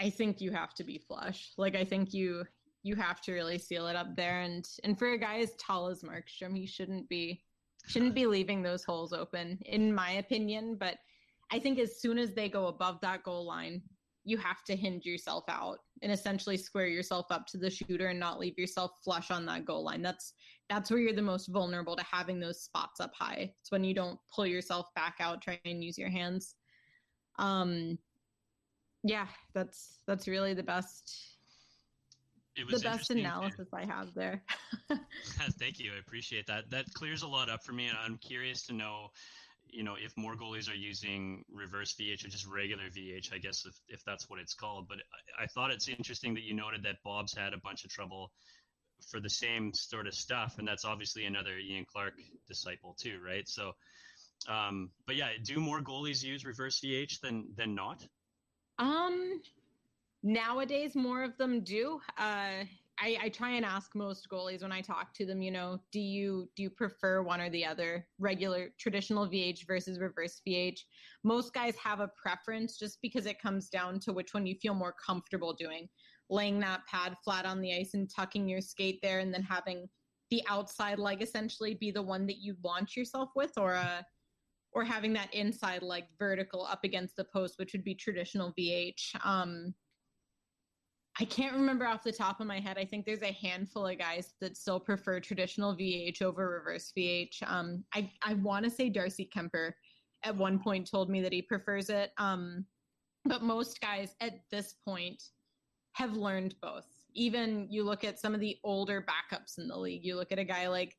I think you have to be flush. Like I think you you have to really seal it up there and and for a guy as tall as Markstrom, he shouldn't be shouldn't be leaving those holes open in my opinion, but I think as soon as they go above that goal line, you have to hinge yourself out and essentially square yourself up to the shooter and not leave yourself flush on that goal line. That's that's where you're the most vulnerable to having those spots up high. It's when you don't pull yourself back out, try and use your hands. Um yeah, that's that's really the best It was the best interesting to- analysis I have there. Thank you. I appreciate that. That clears a lot up for me. And I'm curious to know, you know, if more goalies are using reverse VH or just regular VH, I guess if, if that's what it's called. But I, I thought it's interesting that you noted that Bob's had a bunch of trouble for the same sort of stuff. And that's obviously another Ian Clark disciple too, right? So, um, but yeah, do more goalies use reverse VH than, than not? Um, nowadays more of them do. Uh, I, I try and ask most goalies when I talk to them, you know, do you do you prefer one or the other, regular traditional VH versus reverse VH? Most guys have a preference just because it comes down to which one you feel more comfortable doing. Laying that pad flat on the ice and tucking your skate there and then having the outside leg essentially be the one that you launch yourself with or a or having that inside leg vertical up against the post, which would be traditional VH. Um, I can't remember off the top of my head. I think there's a handful of guys that still prefer traditional VH over reverse VH. Um, I, I want to say Darcy Kuemper at one point told me that he prefers it. Um, but most guys at this point have learned both. Even you look at some of the older backups in the league. You look at a guy like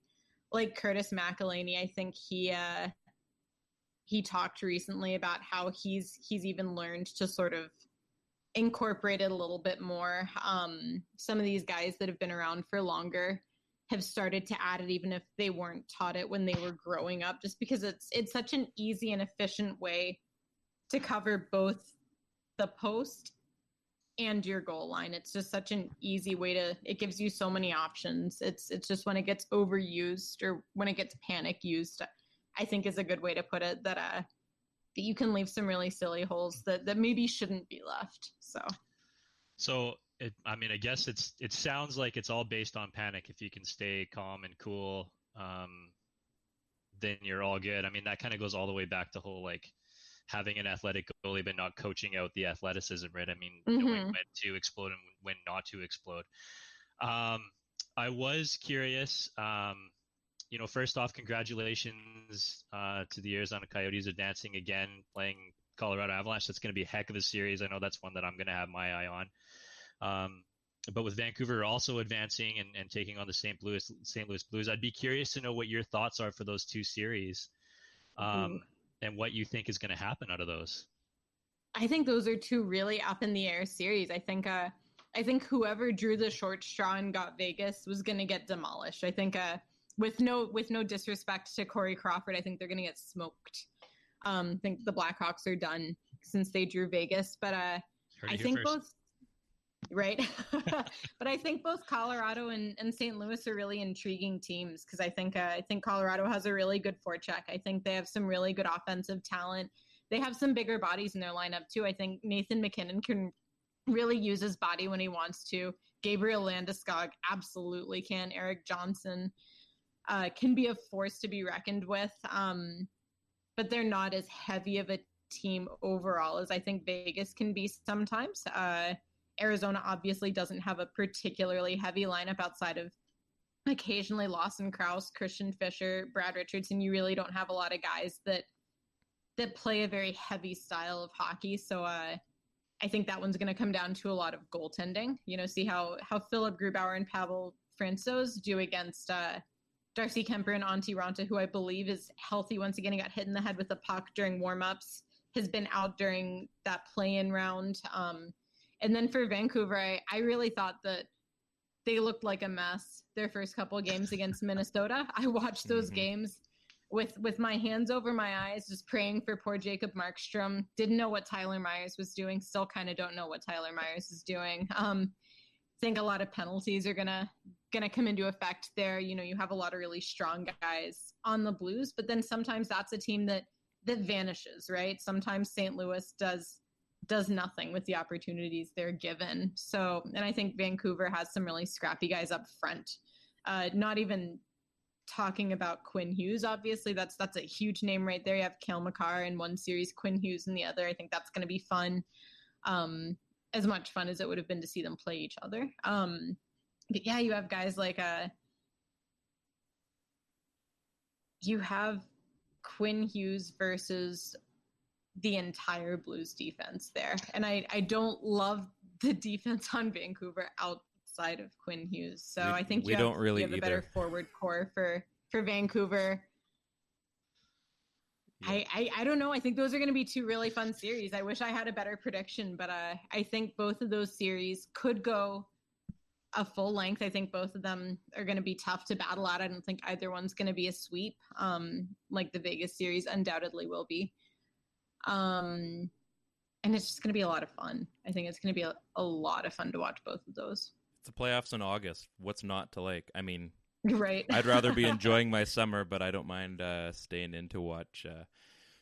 like Curtis McElhinney. I think he uh, he talked recently about how he's he's even learned to sort of incorporate it a little bit more. Um, some of these guys that have been around for longer have started to add it even if they weren't taught it when they were growing up just because it's it's such an easy and efficient way to cover both the post and your goal line. It's just such an easy way to it gives you so many options. It's it's just when it gets overused or when it gets panic used, I think is a good way to put it that uh that you can leave some really silly holes that that maybe shouldn't be left. So So it, I mean, I guess it's it sounds like it's all based on panic. If you can stay calm and cool, um, then you're all good. I mean, that kind of goes all the way back to whole like having an athletic goalie but not coaching out the athleticism, right? I mean, knowing Mhm. when to explode and when not to explode. Um, I was curious. Um, you know, first off, congratulations uh, to the Arizona Coyotes advancing again, playing Colorado Avalanche. That's going to be a heck of a series. I know that's one that I'm going to have my eye on. Um, but with Vancouver also advancing and, and taking on the St. Louis St. Louis Blues, I'd be curious to know what your thoughts are for those two series, um, and what you think is going to happen out of those. I think those are two really up in the air series. I think uh, I think whoever drew the short straw and got Vegas was going to get demolished. I think uh, with no with no disrespect to Corey Crawford, I think they're going to get smoked. Um, I think the Blackhawks are done since they drew Vegas, but uh, I think first. both right? but I think both Colorado and, and St. Louis are really intriguing teams because I think uh, I think Colorado has a really good forecheck. I think they have some really good offensive talent. They have some bigger bodies in their lineup too. I think Nathan MacKinnon can really use his body when he wants to. Gabriel Landeskog absolutely can. Erik Johnson uh, can be a force to be reckoned with, um, but they're not as heavy of a team overall as I think Vegas can be sometimes. Uh, Arizona obviously doesn't have a particularly heavy lineup outside of occasionally Lawson Crouse, Christian Fischer, Brad Richardson. You really don't have a lot of guys that that play a very heavy style of hockey. So uh, I think that one's going to come down to a lot of goaltending. You know, see how how Philipp Grubauer and Pavel Francouz do against uh, Darcy Kuemper and Antti Raanta, who I believe is healthy once again. He got hit in the head with a puck during warmups. Has been out during that play-in round. Um, and then for Vancouver, I, I really thought that they looked like a mess their first couple games against Minnesota. I watched those mm-hmm. games with with my hands over my eyes, just praying for poor Jacob Markstrom. Didn't know what Tyler Myers was doing. Still kind of don't know what Tyler Myers is doing. Um, think a lot of penalties are gonna gonna come into effect there. You know, you have a lot of really strong guys on the Blues, but then sometimes that's a team that that vanishes, right? Sometimes St. Louis does does nothing with the opportunities they're given. So, and I think Vancouver has some really scrappy guys up front. Uh, not even talking about Quinn Hughes. Obviously, that's that's a huge name right there. You have Cale Makar in one series, Quinn Hughes in the other. I think that's going to be fun. Um, as much fun as it would have been to see them play each other. Um, but yeah, you have guys like uh, you have Quinn Hughes versus the entire Blues defense there. And I, I don't love the defense on Vancouver outside of Quinn Hughes. So we, I think you, have, don't really you have a better forward core for, for Vancouver. Yeah. I, I, I don't know. I think those are going to be two really fun series. I wish I had a better prediction, but uh, I think both of those series could go a full length. I think both of them are going to be tough to battle out. I don't think either one's going to be a sweep, um, like the Vegas series undoubtedly will be. Um, and it's just going to be a lot of fun. I think it's going to be a, a lot of fun to watch both of those. It's the playoffs in August. What's not to like? I mean, right. I'd rather be enjoying my summer, but I don't mind uh, staying in to watch uh,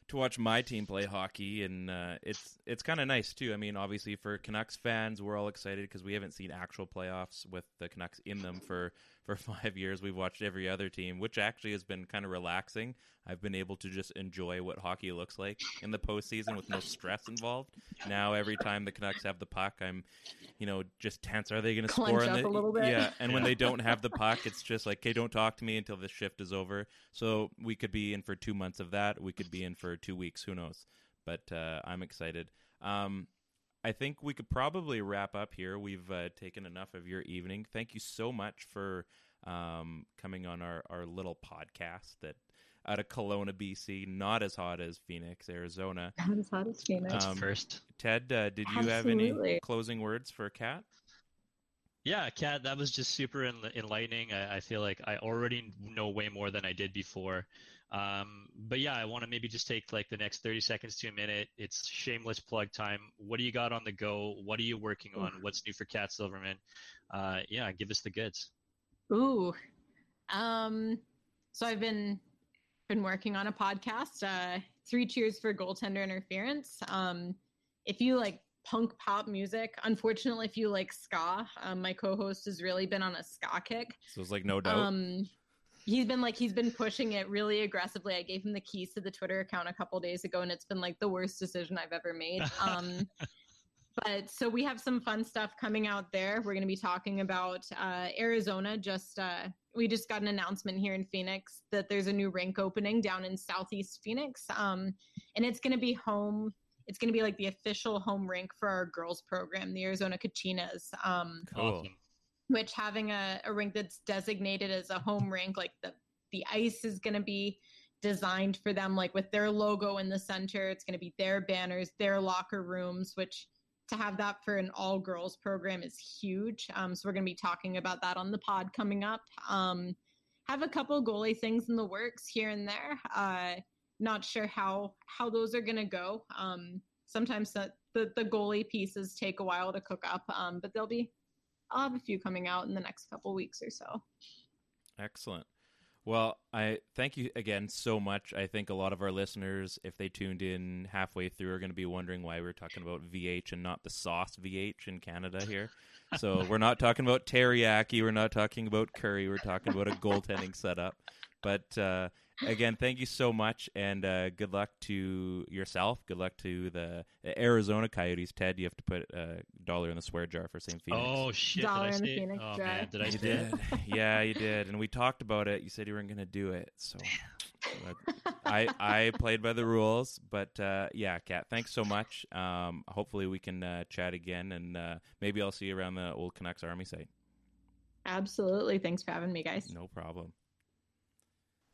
to watch my team play hockey, and uh, it's it's kind of nice too. I mean, obviously for Canucks fans, we're all excited because we haven't seen actual playoffs with the Canucks in them for for five years. We've watched every other team, which actually has been kind of relaxing. I've been able to just enjoy what hockey looks like in the postseason with no stress involved. Now, every time the Canucks have the puck, I'm, you know, just tense. Are they going to score? Up the, a little bit. Yeah, and when they don't have the puck, it's just like, okay, don't talk to me until the shift is over. So we could be in for two months of that. We could be in for two weeks. Who knows? But uh, I'm excited. Um, I think we could probably wrap up here. We've uh, taken enough of your evening. Thank you so much for um, coming on our, our little podcast that out of Kelowna, BC, not as hot as Phoenix, Arizona. Not as hot as Phoenix. Um, First, Ted, uh, did you Absolutely. have any closing words for Cat? Yeah, Cat, that was just super enlightening. I, I, feel like I already know way more than I did before. Um, but yeah, I want to maybe just take like the next 30 seconds to a minute. It's shameless plug time. What do you got on the go? What are you working on? What's new for Cat Silverman? Uh, yeah, give us the goods. Ooh. Um, so I've been been working on a podcast, uh, Three Cheers for Goaltender Interference. Um, if you like punk pop music, unfortunately, if you like ska, um, my co-host has really been on a ska kick. So it's like no doubt. Um, he's been like he's been pushing it really aggressively. I gave him the keys to the Twitter account a couple days ago, and it's been like the worst decision I've ever made. Um, but so we have some fun stuff coming out there. We're going to be talking about uh, Arizona. Just uh, we just got an announcement here in Phoenix that there's a new rink opening down in Southeast Phoenix, um, and it's going to be home. It's going to be like the official home rink for our girls program, the Arizona Kachinas. Um, Cool. Which having a, a rink that's designated as a home rink, like the the ice is going to be designed for them, like with their logo in the center. It's going to be their banners, their locker rooms, which to have that for an all girls program is huge. Um, so we're going to be talking about that on the pod coming up. Um, have a couple goalie things in the works here and there. Uh, not sure how how those are going to go. Um, sometimes the, the the goalie pieces take a while to cook up, um, but they'll be I'll have a few coming out in the next couple weeks or so. Excellent. Well, I thank you again so much. I think a lot of our listeners, if they tuned in halfway through, are going to be wondering why we're talking about VH and not the sauce VH in Canada here. So we're not talking about teriyaki. We're not talking about curry. We're talking about a goaltending setup. But uh, again, thank you so much, and uh, good luck to yourself. Good luck to the Arizona Coyotes. Ted, you have to put a dollar in the swear jar for St. Phoenix. Oh shit! Dollar did I in the? Phoenix oh jar. man, did I You did. yeah, you did. And we talked about it. You said you weren't going to do it. So I I played by the rules. But uh, yeah, Cat, thanks so much. Um, hopefully we can uh, chat again, and uh, maybe I'll see you around the old Canucks Army site. Absolutely. Thanks for having me, guys. No problem.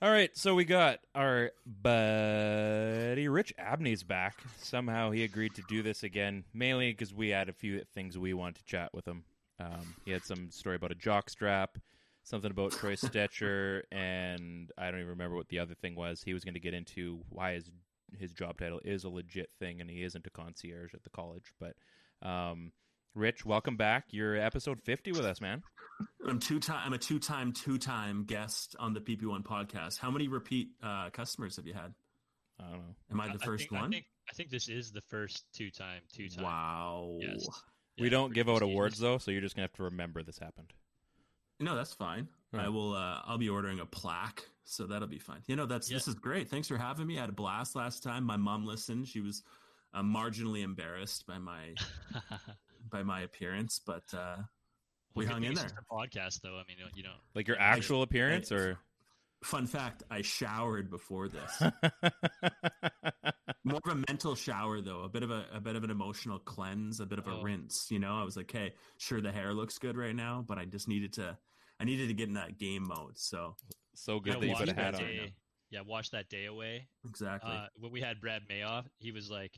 All right, so we got our buddy Rich Abney's back. Somehow he agreed to do this again, mainly because we had a few things we wanted to chat with him. Um, he had some story about a jock strap, something about Troy Stetcher, and I don't even remember what the other thing was. He was going to get into why his his job title is a legit thing and he isn't a concierge at the college. But um, Rich, welcome back. You're episode fifty with us, man. I'm two time. I'm a two time, two time guest on the PP1 podcast. How many repeat uh, customers have you had? I don't know. Am I the first think, one? I think, I think this is the first two time, two time. Wow. Yes. we don't give out these awards though, so you're just gonna have to remember this happened. No, that's fine. Right. I will. Uh, I'll be ordering a plaque, so that'll be fine. You know, that's this is great. Thanks for having me. I had a blast last time. My mom listened. She was uh, marginally embarrassed by my by my appearance, but uh, we hung in there. just a podcast, though. I mean, you know, Like your I- actual appearance, or Fun fact: I showered before this. More of a mental shower, though. A bit of a, a bit of an emotional cleanse, a bit of a Oh. rinse. You know, I was like, "Hey, sure, the hair looks good right now, but I just needed to, I needed to get in that game mode." So so good know, that you watch put a hat on. Yeah, watch that day away. exactly, Uh, when we had Brad Mayoff, he was like,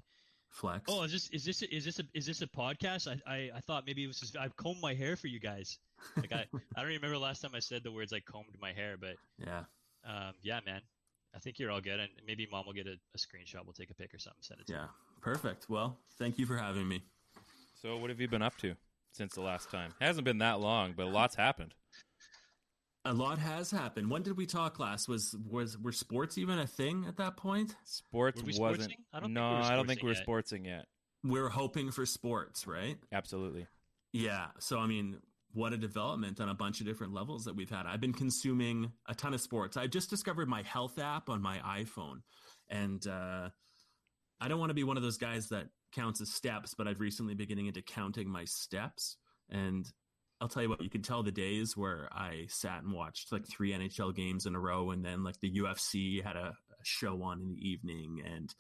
flex. "Oh, is this is this is this a is this a podcast? I I, I thought maybe it was just I combed my hair for you guys. Like I I don't remember last time I said the words like combed my hair, but yeah, um yeah, man, I think you're all good, and maybe mom will get a, a screenshot. We'll take a pic or something, send it to. yeah, perfect. Well, thank you for having me. So what have you been up to since the last time? It hasn't been that long, but a lot's happened. A lot has happened. When did we talk last? Was was were sports even a thing at that point? Sports Were we wasn't. sportsing? I don't think no, we were I don't think we were yet. sportsing yet. We're hoping for sports, right? Absolutely. Yeah. So, I mean, what a development on a bunch of different levels that we've had. I've been consuming a ton of sports. I just discovered my health app on my iPhone. And uh, I don't want to be one of those guys that counts as steps, but I've recently been getting into counting my steps. And I'll tell you what, you can tell the days where I sat and watched like three NHL games in a row. And then like the UFC had a, a show on in the evening. And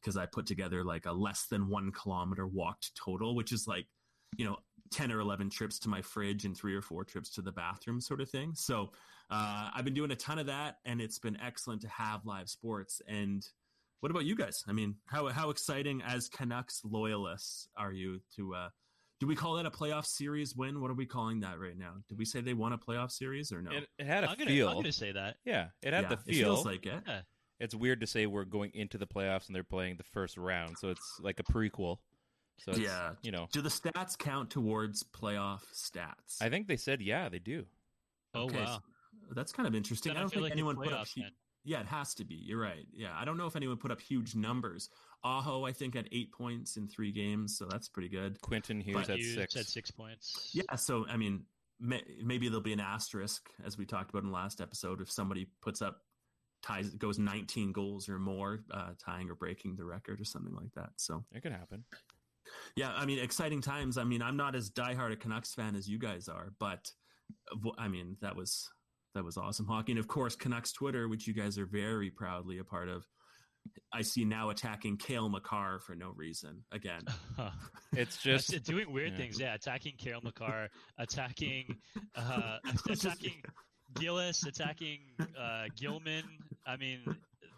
because I put together like a less than one kilometer walked total, which is like, you know, 10 or 11 trips to my fridge and three or four trips to the bathroom sort of thing. So uh, I've been doing a ton of that and it's been excellent to have live sports. And what about you guys? I mean, how, how exciting as Canucks loyalists are you to, uh, do we call that a playoff series win? What are we calling that right now? Did we say they won a playoff series or no? It, it had a I'm gonna, feel. I'm gonna say that. Yeah, it had Yeah, the feel. It feels like it. Yeah. it's weird to say we're going into the playoffs and they're playing the first round, so it's like a prequel. So it's, Yeah. you know, Do the stats count towards playoff stats? I think they said yeah, they do. Oh Okay, wow. so that's kind of interesting. Then I I don't feel think like anyone it's put up. playoffs hu- then. Yeah, it has to be. You're right. Yeah, I don't know if anyone put up huge numbers. Aho, I think, had eight points in three games, so that's pretty good. Quentin Hughes But had Hughes six. had six points. Yeah, so I mean, may, maybe there'll be an asterisk as we talked about in the last episode if somebody puts up ties goes 19 goals or more, uh, tying or breaking the record or something like that. So It could happen. Yeah, I mean, exciting times. I mean, I'm not as diehard a Canucks fan as you guys are, but uh, I mean, that was that was awesome hockey. And of course, Canucks Twitter, which you guys are very proudly a part of. I see now attacking Cale Makar for no reason again. it's just It's doing weird yeah. things. Yeah, attacking Cale Makar, attacking, uh, attacking Gillis, attacking uh, Gilman. I mean,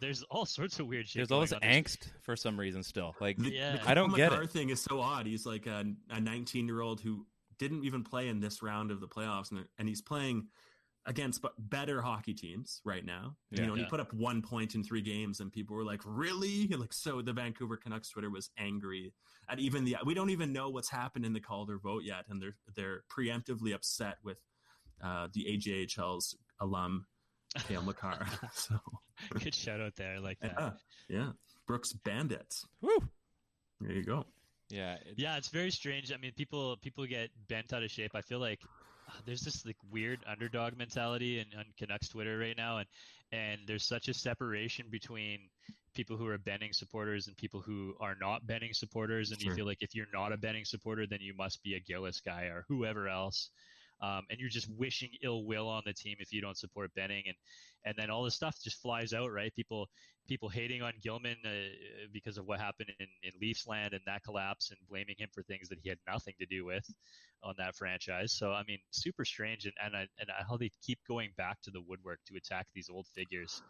there's all sorts of weird shit. there's all going this on. There's- angst for some reason still. Like The, Yeah. the I don't Cale get Makar it. thing is so odd. He's like a, a 19 year old who didn't even play in this round of the playoffs, and, and he's playing against b- better hockey teams right now. Yeah. you know, Yeah. he put up one point in three games, and people were like, "Really?" Like, so the Vancouver Canucks Twitter was angry at even the. We don't even know what's happened in the Calder vote yet, and they're they're preemptively upset with uh, the AJHL's alum Cale Makar. so Good shout out there, I like that. yeah, yeah, Brooks Bandits. woo. There you go. Yeah, it- Yeah, it's very strange. I mean, people people get bent out of shape. I feel like there's this like weird underdog mentality in, on Canucks Twitter right now, and and there's such a separation between people who are Benning supporters and people who are not Benning supporters. And you feel like if you're not a Benning supporter, then you must be a Gillis guy or whoever else. Um, and you're just wishing ill will on the team if you don't support Benning, and and then all this stuff just flies out, right? People people hating on Gilman uh, because of what happened in, in Leafs land and that collapse and blaming him for things that he had nothing to do with on that franchise. So, I mean, super strange. And, and, I, and how they keep going back to the woodwork to attack these old figures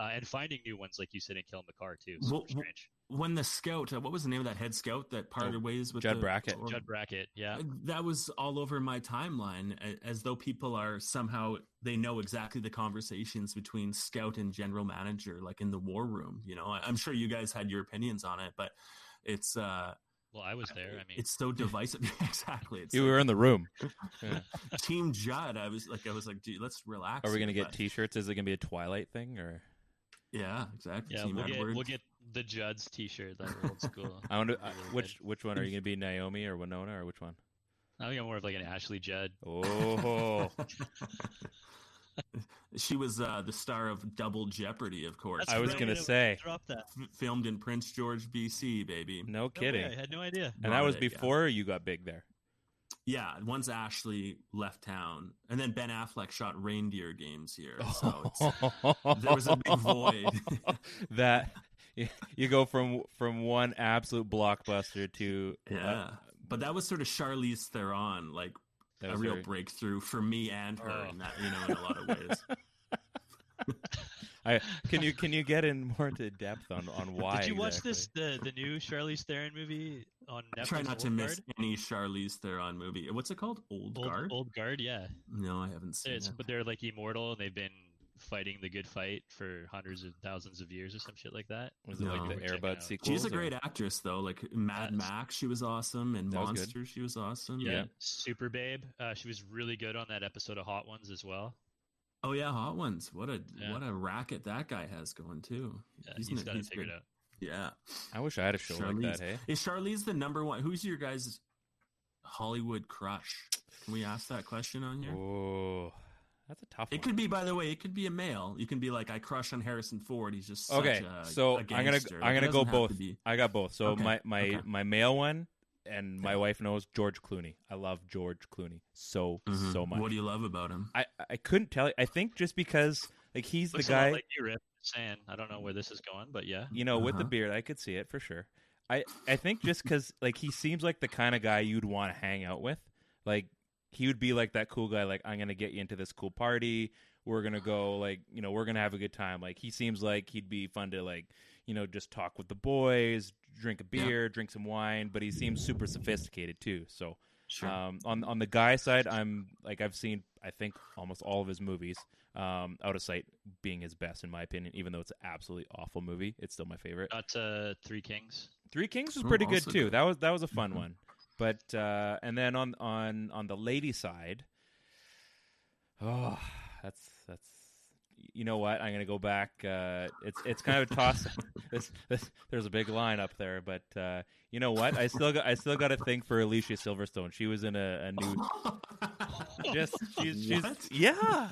uh, and finding new ones, like you said, in Cale Makar, too. Super Well, well, strange. when the scout, uh, what was the name of that head scout that parted Oh, ways with Judd the- Brackett. or- Judd Brackett, yeah. That was all over my timeline, as though people are somehow they know exactly the conversations between scout and general manager, like in the war room. You know, I- I'm sure you guys had your opinions on it, but it's uh, Well, I was there. I mean, it's so divisive. exactly. It's you like were in the room. Yeah. Team Judd. I was like, I was like, dude, let's relax. Are we gonna get but- T-shirts? Is it gonna be a Twilight thing or? Yeah, exactly. yeah, Team we'll get, we'll get the Judd's t shirt, that old school. I wonder uh, which which one are you gonna be? Naomi or Winona or which one? I think I'm more of like an Ashley Judd. Oh, she was uh, the star of Double Jeopardy, of course. I was gonna say. Drop that. F- filmed in Prince George, BC, baby. no No way, kidding. I had no idea. and that was it, yeah. before you got big there. Yeah, once Ashley left town, and then Ben Affleck shot reindeer games here. So it's, there was a big void. that you, go from from one absolute blockbuster to uh, yeah, but that was sort of Charlize Theron, like a real very- breakthrough for me and her, Oh. in that you know, in a lot of ways. I, can you can you get in more into depth on on why? Did you watch exactly? this the the new Charlize Theron movie on Netflix? I try not to Old miss Guard? any Charlize Theron movie. What's it called? Old, Old Guard? Old Guard, yeah. No, I haven't seen It's, it. but they're like immortal and they've been fighting the good fight for hundreds of thousands of years or some shit like that. Was it like the Check it Air Bud sequel? She's a great actress, though. Like Mad Yes. Max, she was awesome, and That was. Monster, she was awesome. Yeah, Yeah. Super Babe. Uh, she was really good on that episode of Hot Ones as well. Oh yeah, Hot Ones. What a Yeah. what a racket that guy has going too. Yeah, He's he's n- got it he's figured out. Yeah. I wish I had a show like that. Hey, Is Charlize the number one? Who's your guys' Hollywood crush? Can we ask that question on here? oh, that's a tough It one. could be, by the way, it could be a male. You can be like, I crush on Harrison Ford. He's just such Okay, a, so a I'm gonna. I'm gonna go doesn't to both. I got both. So Okay, my my okay. my male one, and my Yeah. wife knows George Clooney. I love George Clooney so Mhm. so much. What do you love about him? I I couldn't tell. you. I think just because like he's Looks the guy. like you, Rip. Saying, I don't know where this is going, but yeah. you know, with the Uh-huh. beard, I could see it for sure. I I think just because like he seems like the kind of guy you'd want to hang out with. Like he would be like that cool guy. Like I'm gonna get you into this cool party. We're gonna go like you know we're gonna have a good time. Like he seems like he'd be fun to like you know just talk with the boys, drink a Yeah. beer, drink some wine. But he seems super sophisticated too. So Sure. um, on on the guy side, I'm like I've seen I think almost all of his movies. Um, Out of Sight being his best in my opinion, even though it's an absolutely awful movie, it's still my favorite. that's uh, Three Kings. Three Kings was Oh, pretty good also too. good. That was that was a fun Mhm. one. But uh, and then on on on the lady side, oh, that's that's you know what? I'm gonna go back. Uh, it's it's kind of a toss. this, this, there's a big line up there, but uh, you know what? I still got I still got a thing for Alicia Silverstone. She was in a, a new just she's, she's yeah.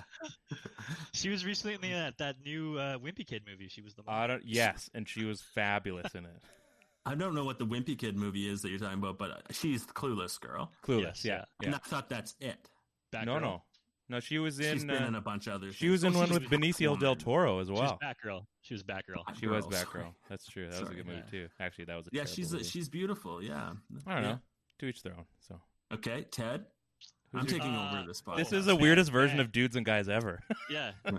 She was recently in that, that new uh, Wimpy Kid movie. She was the mom. I don't yes, and she was fabulous in it. I don't know what the Wimpy Kid movie is that you're talking about, but she's the clueless girl. Clueless. Yes, yeah. yeah. And. I thought that's it. Batgirl. No, no, no. She was in. She's been uh, in a bunch of other. she was in Oh, one with Benicio del Toro as She was well. Batgirl. She was Batgirl. She was Batgirl, That's true. That was a Sorry, good movie yeah. too. Actually, that was a Yeah, she's movie. she's beautiful. Yeah. I don't Yeah. know. To each their own. So Okay, Ted. Who's I'm your- taking Uh, over this podcast. this is the man, weirdest version man. of dudes and guys ever. Yeah.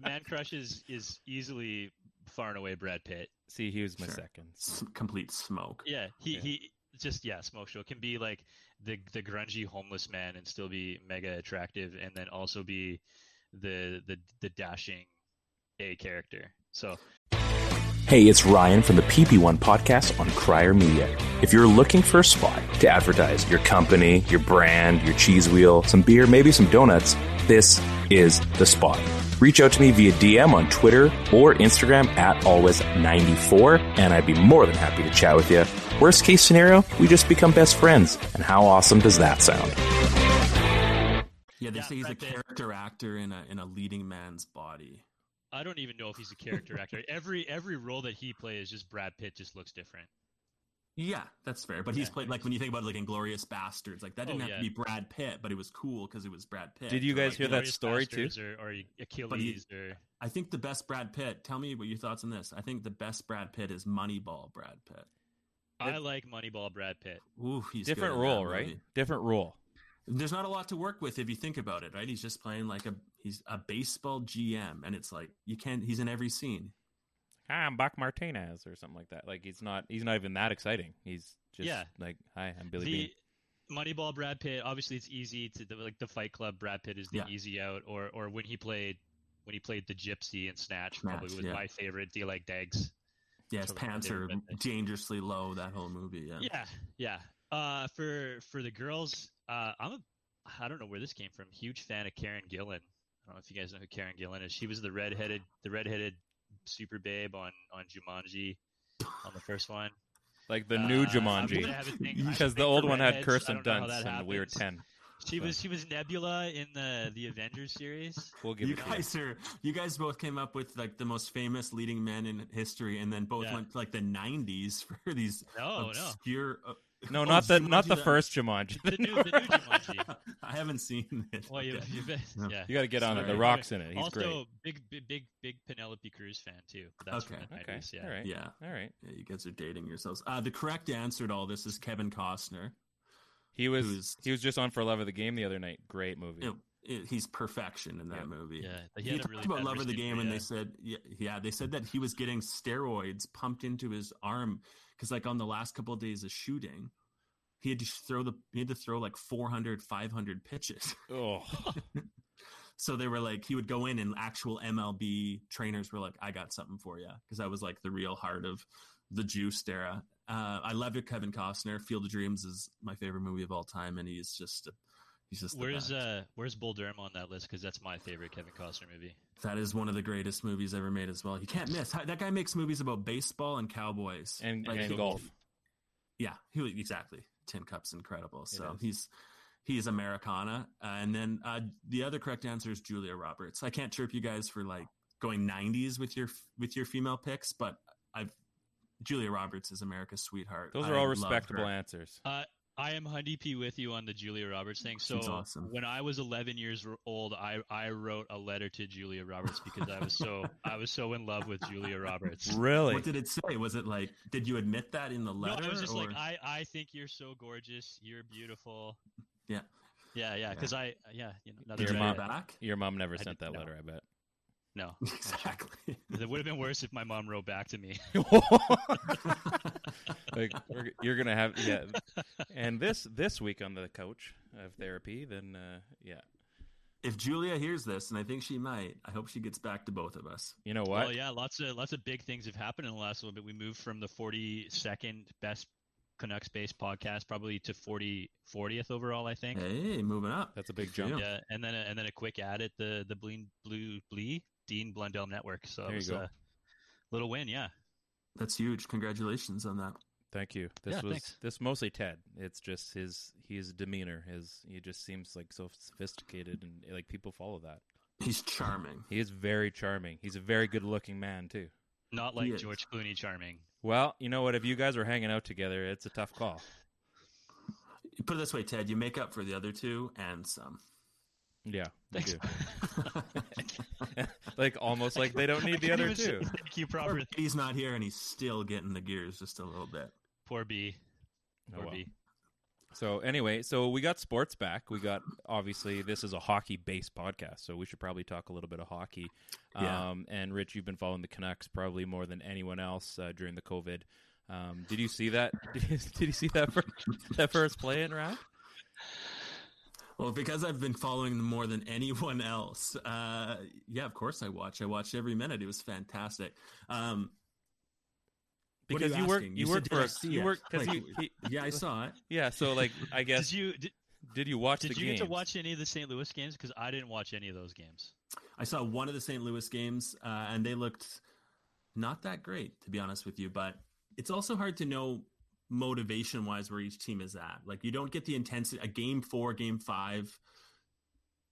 Man Crush is, is easily far and away Brad Pitt. See, he was my Sure. second. S- complete smoke. Yeah, he, Yeah. he just yeah, smoke show can be like the the grungy homeless man and still be mega attractive, and then also be the the the dashing A character. So Hey, it's Ryan from the PP1 podcast on Crier Media. If you're looking for a spot to advertise your company, your brand, your cheese wheel, some beer, maybe some donuts, this is the spot. Reach out to me via DM on Twitter or Instagram at always94, and I'd be more than happy to chat with you. Worst case scenario, we just become best friends. And how awesome does that sound? Yeah, they Yeah, say he's a Brad Pitt. character actor in a in a leading man's body. I don't even know if he's a character actor. Every every role that he plays, just Brad Pitt just looks different. Yeah, that's fair. But he's Yeah. played like when you think about like Inglourious Basterds, like that didn't Oh, have yeah. to be Brad Pitt, but it was cool because it was Brad Pitt. Did you Or, guys like, hear that Glorious story, too? Or, or Achilles or I think the best Brad Pitt. Tell me what your thoughts on this. I think the best Brad Pitt is Moneyball Brad Pitt. I like Moneyball Brad Pitt. Ooh, he's Different good role, right? Different role. There's not a lot to work with if you think about it, right? He's just playing like a he's a baseball GM, and it's like you can't. He's in every scene. Hi, I'm Bach Martinez or something like that. Like he's not. He's not even that exciting. He's just Yeah. like, hi, I'm Billy the Bean. Moneyball Brad Pitt. Obviously, it's easy to like the Fight Club. Brad Pitt is the Yeah. easy out, or or when he played when he played the Gypsy in Snatch, probably was yeah. my favorite. Do you like Dags? Yeah, his pants are favorite Brad Pitt. dangerously low. That whole movie. Yeah. Yeah, yeah. Uh, for for the girls, uh, I'm a I don't know where this came from. Huge fan of Karen Gillan. I don't know if you guys know who Karen Gillan is. She was the redheaded the redheaded super babe on on Jumanji on the first one. Like the new Uh, I'm Jumanji, gonna have a thing- I have a because the old one had redheads. I Kirsten don't know how Dunst, and we were ten. She So, was she was Nebula in the the Avengers series. We'll give You it guys are you guys both came up with like the most famous leading men in history, and then both Yeah. went to like the '90s for these No, no. obscure. Uh, No, oh, not the not Jumanji the that- first Jumanji. The new the new Jumanji. I haven't seen it. Well, you, Okay. you. No. Yeah. You got to get on it. The Rock's in it. He's also, great. big, big, big, big Penelope Cruz fan too. That's Okay. from the Okay. 90s, yeah. All right. Yeah. All right. Yeah, you guys are dating yourselves. Uh, the correct answer to all this is Kevin Costner. He was Who's- he was just on for Love of the Game the other night. Great movie. It- it- he's perfection in that Yeah. movie. Yeah, he He, talked really about love of the game, injury, and they said, yeah, yeah, they said that he was getting steroids pumped into his arm because, like, on the last couple of days of shooting, he had to throw the he had to throw like 400, 500 pitches. Oh, so they were like, he would go in, and actual MLB trainers were like, "I got something for you," because that was like the real heart of the juice era. Uh, I loved it. Kevin Costner. Field of Dreams is my favorite movie of all time, and he's just a, he's just Where's uh Where's Bull Durham on that list? Because that's my favorite Kevin Costner movie. That is one of the greatest movies ever made as well. He can't miss. That guy makes movies about baseball and cowboys and Like, and he- golf. Yeah, he, exactly. Tin Cup's incredible. So he's he's Americana. Uh, and then uh, the other correct answer is Julia Roberts. I can't chirp you guys for like going 90s with your with your female picks, but I've Julia Roberts is America's sweetheart. Those I are all respectable answers. Uh, I am Hundy P with you on the Julia Roberts thing. So She's awesome. when I was 11 years old, I I wrote a letter to Julia Roberts because I was so I was so in love with Julia Roberts. Really? What did it say? Was it like? Did you admit that in the letter? No, letter? it was just or- like I I think you're so gorgeous. You're beautiful. Yeah. Yeah, yeah. Because I yeah you know Did Your mom- back? Your mom never I sent did- that no. letter. I bet. No. Exactly. It would have been worse if my mom wrote back to me. like we're, you're gonna have yeah. And this this week on the couch of therapy, then uh, yeah. if Julia hears this, and I think she might, I hope she gets back to both of us. You know what? Well, yeah, lots of lots of big things have happened in the last little bit. We moved from the 42nd best Canucks based podcast probably to 40 40th overall, I think. Hey, moving up. That's a big jump. Yeah, and then a, and then a quick ad at the the Bleen Blue Blee Dean Blundell Network. So There it you was go. a little win, yeah. That's huge. Congratulations on that. Thank you. This Yeah, was thanks. this mostly Ted. It's just his his demeanor. His he just seems like so sophisticated and like people follow that. He's charming. He is very charming. He's a very good looking man too. Not like. George Clooney charming. Well, you know what? If you guys are hanging out together, it's a tough call. Put it this way, Ted: you make up for the other two and some. Yeah, we Thanks. like almost like they don't need the other two. Thank you, proper. He's not here, and he's still getting the gears just a little bit. Poor B. Oh, Poor well. B. So anyway, so we got sports back. We got obviously this is a hockey based podcast, so we should probably talk a little bit of hockey. Yeah. Um, and Rich, you've been following the Canucks probably more than anyone else uh, during the COVID. Um, did you see that? Did you, did you see that first, that first play in Rad? Well, because I've been following them more than anyone else. Uh, yeah, of course I watch. I watched every minute. It was fantastic. Um, what are Because you, work, asking? you, said, work for I a, see you it? work because Like, you, he- yeah, I saw it. yeah. So like, I guess Did you did, did you watch did the you games? get to watch any of the St. Louis games? Because I didn't watch any of those games. I saw one of the St. Louis games, uh, and they looked not that great, to be honest with you. But it's also hard to know motivation wise where each team is at. Like you don't get the intensity. A game four, game five,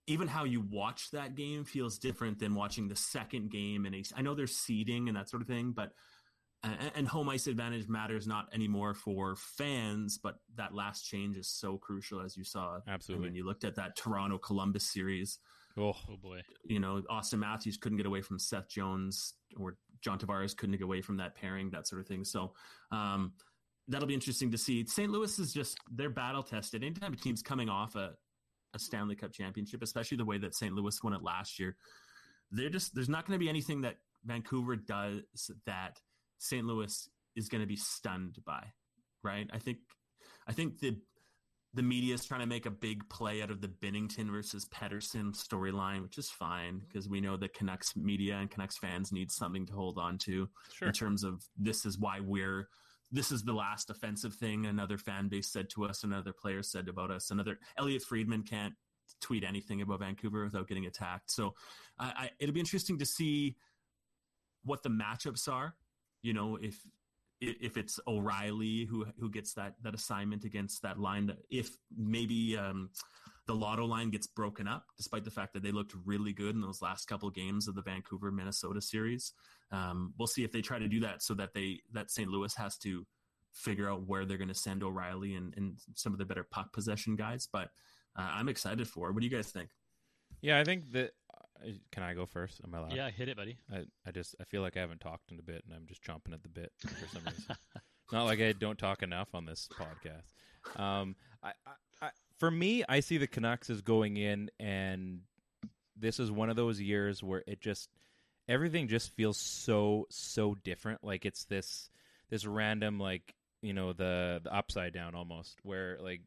even how you watch that game feels different than watching the second game. And I know there's seeding and that sort of thing, but and, home ice advantage matters not anymore for fans, but that last change is so crucial, as you saw. Absolutely. I mean, you looked at that Toronto Columbus series Oh, Oh boy. you know, Auston Matthews couldn't get away from Seth Jones or John Tavares couldn't get away from that pairing, that sort of thing. So um, that'll be interesting to see. St. Louis is just they're battle tested. Anytime a team's coming off a, a Stanley Cup championship, especially the way that St. Louis won it last year, they're just there's not going to be anything that Vancouver does that St. Louis is going to be stunned by, right? I think I think the the media is trying to make a big play out of the Binnington versus Pettersson storyline, which is fine because we know that Canucks media and Canucks fans need something to hold on to sure. in terms of this is why we're this is the last offensive thing another fan base said to us, another player said about us, another Elliot Friedman can't tweet anything about Vancouver without getting attacked. So I, I, it'll be interesting to see what the matchups are. You know, if if it's O'Reilly who who gets that that assignment against that line, that if maybe um, the Lotto line gets broken up, despite the fact that they looked really good in those last couple games of the Vancouver Minnesota series. Um, we'll see if they try to do that so that they that St. Louis has to figure out where they're going to send O'Reilly and, and some of the better puck possession guys. But uh, I'm excited for. it. What do you guys think? Yeah, I think that. Uh, can I go first? Am I allowed? Yeah, hit it, buddy. I, I just I feel like I haven't talked in a bit, and I'm just chomping at the bit for some reason. Not like I don't talk enough on this podcast. Um, I, I, I for me, I see the Canucks as going in, and this is one of those years where it just everything just feels so so different. Like it's this this random like you know the the upside down almost where like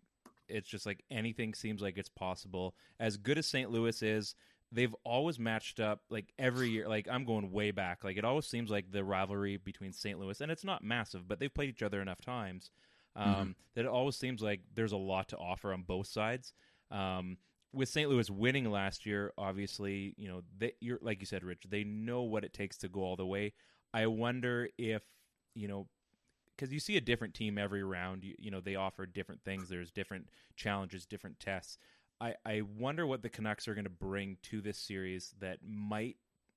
it's just like anything seems like it's possible. As good as St. Louis is, they've always matched up like every year. Like I'm going way back. Like it always seems like the rivalry between St. Louis and it's not massive, but they've played each other enough times um, Mhm. that it always seems like there's a lot to offer on both sides. Um, with St. Louis winning last year, obviously, you know, they, you're like you said, Rich. They know what it takes to go all the way. I wonder if you know because you see a different team every round. You, you know, they offer different things. There's different challenges, different tests. I, I wonder what the Canucks are going to bring to this series that might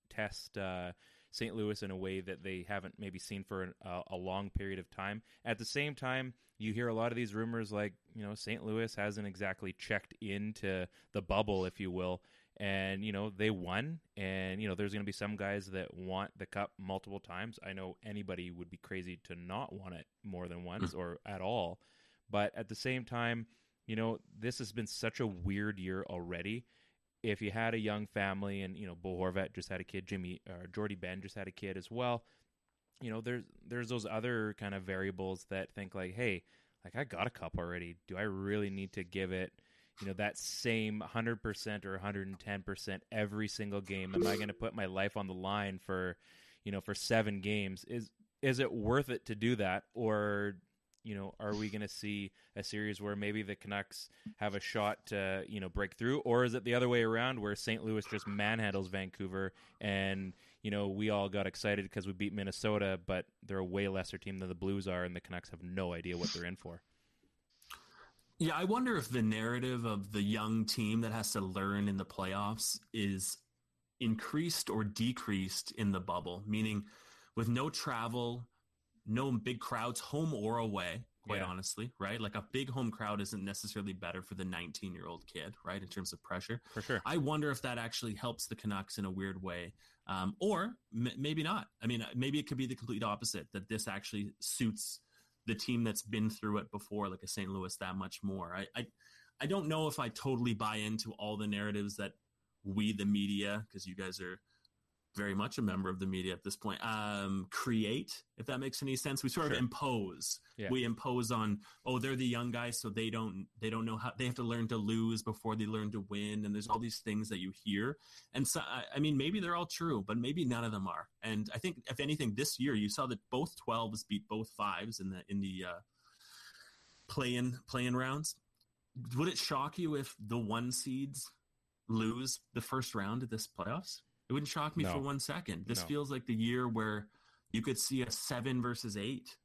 test uh, St. Louis in a way that they haven't maybe seen for an, uh, a long period of time. At the same time, you hear a lot of these rumors like, you know, St. Louis hasn't exactly checked into the bubble, if you will. And, you know, they won. And, you know, there's going to be some guys that want the cup multiple times. I know anybody would be crazy to not want it more than once or at all. But at the same time, you know, this has been such a weird year already. If you had a young family and, you know, Bo Horvat just had a kid, Jimmy or Jordie Benn just had a kid as well, you know, there's there's those other kind of variables that think like, hey, like I got a cup already. Do I really need to give it, you know, that same 100% or 110% every single game? Am I going to put my life on the line for, you know, for 7 games? Is is it worth it to do that or you know, are we going to see a series where maybe the Canucks have a shot to, you know, break through, or is it the other way around where St. Louis just manhandles Vancouver and you know we all got excited because we beat Minnesota, but they're a way lesser team than the Blues are, and the Canucks have no idea what they're in for. Yeah, I wonder if the narrative of the young team that has to learn in the playoffs is increased or decreased in the bubble, meaning with no travel, no big crowds, home or away. Quite Yeah. honestly, right? Like a big home crowd isn't necessarily better for the 19 year old kid, right? In terms of pressure. For sure. I wonder if that actually helps the Canucks in a weird way, um, or m- maybe not. I mean, maybe it could be the complete opposite that this actually suits the team that's been through it before, like a St. Louis, that much more. I, I, I don't know if I totally buy into all the narratives that we, the media, because you guys are very much a member of the media at this point, um, create. If that makes any sense, we sort Sure. of impose. Yeah. We impose on, oh, they're the young guys, so they don't they don't know how they have to learn to lose before they learn to win, and there's all these things that you hear. And so, I I mean, maybe they're all true, but maybe none of them are. And I think, if anything, this year you saw that both 12s beat both fives in the in the uh, play-in play-in rounds. Would it shock you if the one seeds lose the first round of this playoffs? It wouldn't shock me No. for one second. This No. feels like the year where you could see a seven versus eight,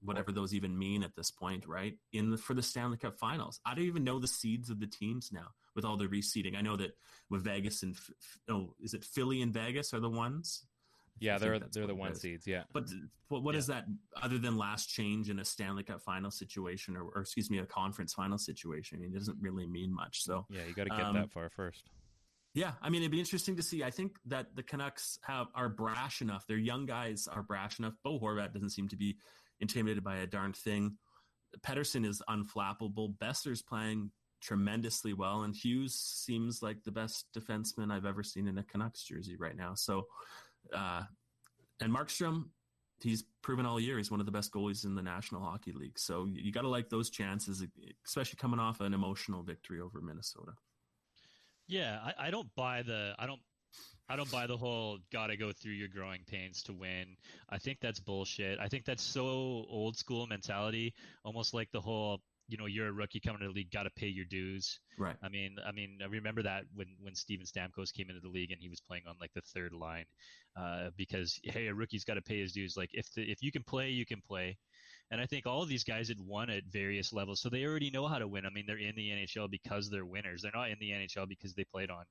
whatever those even mean at this point, right? In the for the Stanley Cup Finals, I don't even know the seeds of the teams now with all the reseeding. I know that with Vegas and oh, is it Philly and Vegas are the ones? Yeah, they're they're the one seeds. Yeah. But th- what what is that other than last change in a Stanley Cup final situation or, or excuse me, a conference final situation? I mean, it doesn't really mean much. So Yeah, you got to get Um, that far first. Yeah, I mean, it'd be interesting to see. I think that the Canucks have are brash enough. Their young guys are brash enough. Bo Horvat doesn't seem to be intimidated by a darn thing. Pettersson is unflappable. Boeser's playing tremendously well, and Hughes seems like the best defenseman I've ever seen in a Canucks jersey right now. So, uh, and Markstrom, he's proven all year he's one of the best goalies in the National Hockey League. So you, got to like those chances, especially coming off an emotional victory over Minnesota. Yeah, I, I don't buy the I don't I don't buy the whole gotta go through your growing pains to win. I think that's bullshit. I think that's so old school mentality, almost like the whole you know you're a rookie coming to the league, gotta pay your dues. Right. I mean, I mean, I remember that when when Steven Stamkos came into the league and he was playing on like the third line, uh, because hey, a rookie's got to pay his dues. Like if the, if you can play, you can play. And I think all of these guys had won at various levels, so they already know how to win. I mean, they're in the NHL because they're winners. They're not in the NHL because they played on,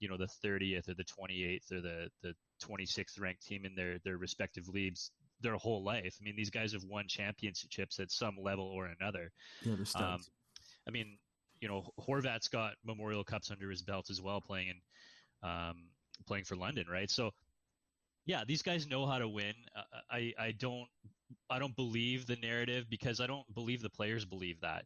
you know, the 30th or the 28th or the the 26th ranked team in their their respective leagues their whole life. I mean, these guys have won championships at some level or another. Yeah, studs. I mean, you know, Horvat's got Memorial Cups under his belt as well, playing in, um, playing for London, right? So, yeah, these guys know how to win. Uh, I, I don't, I don't believe the narrative because I don't believe the players believe that.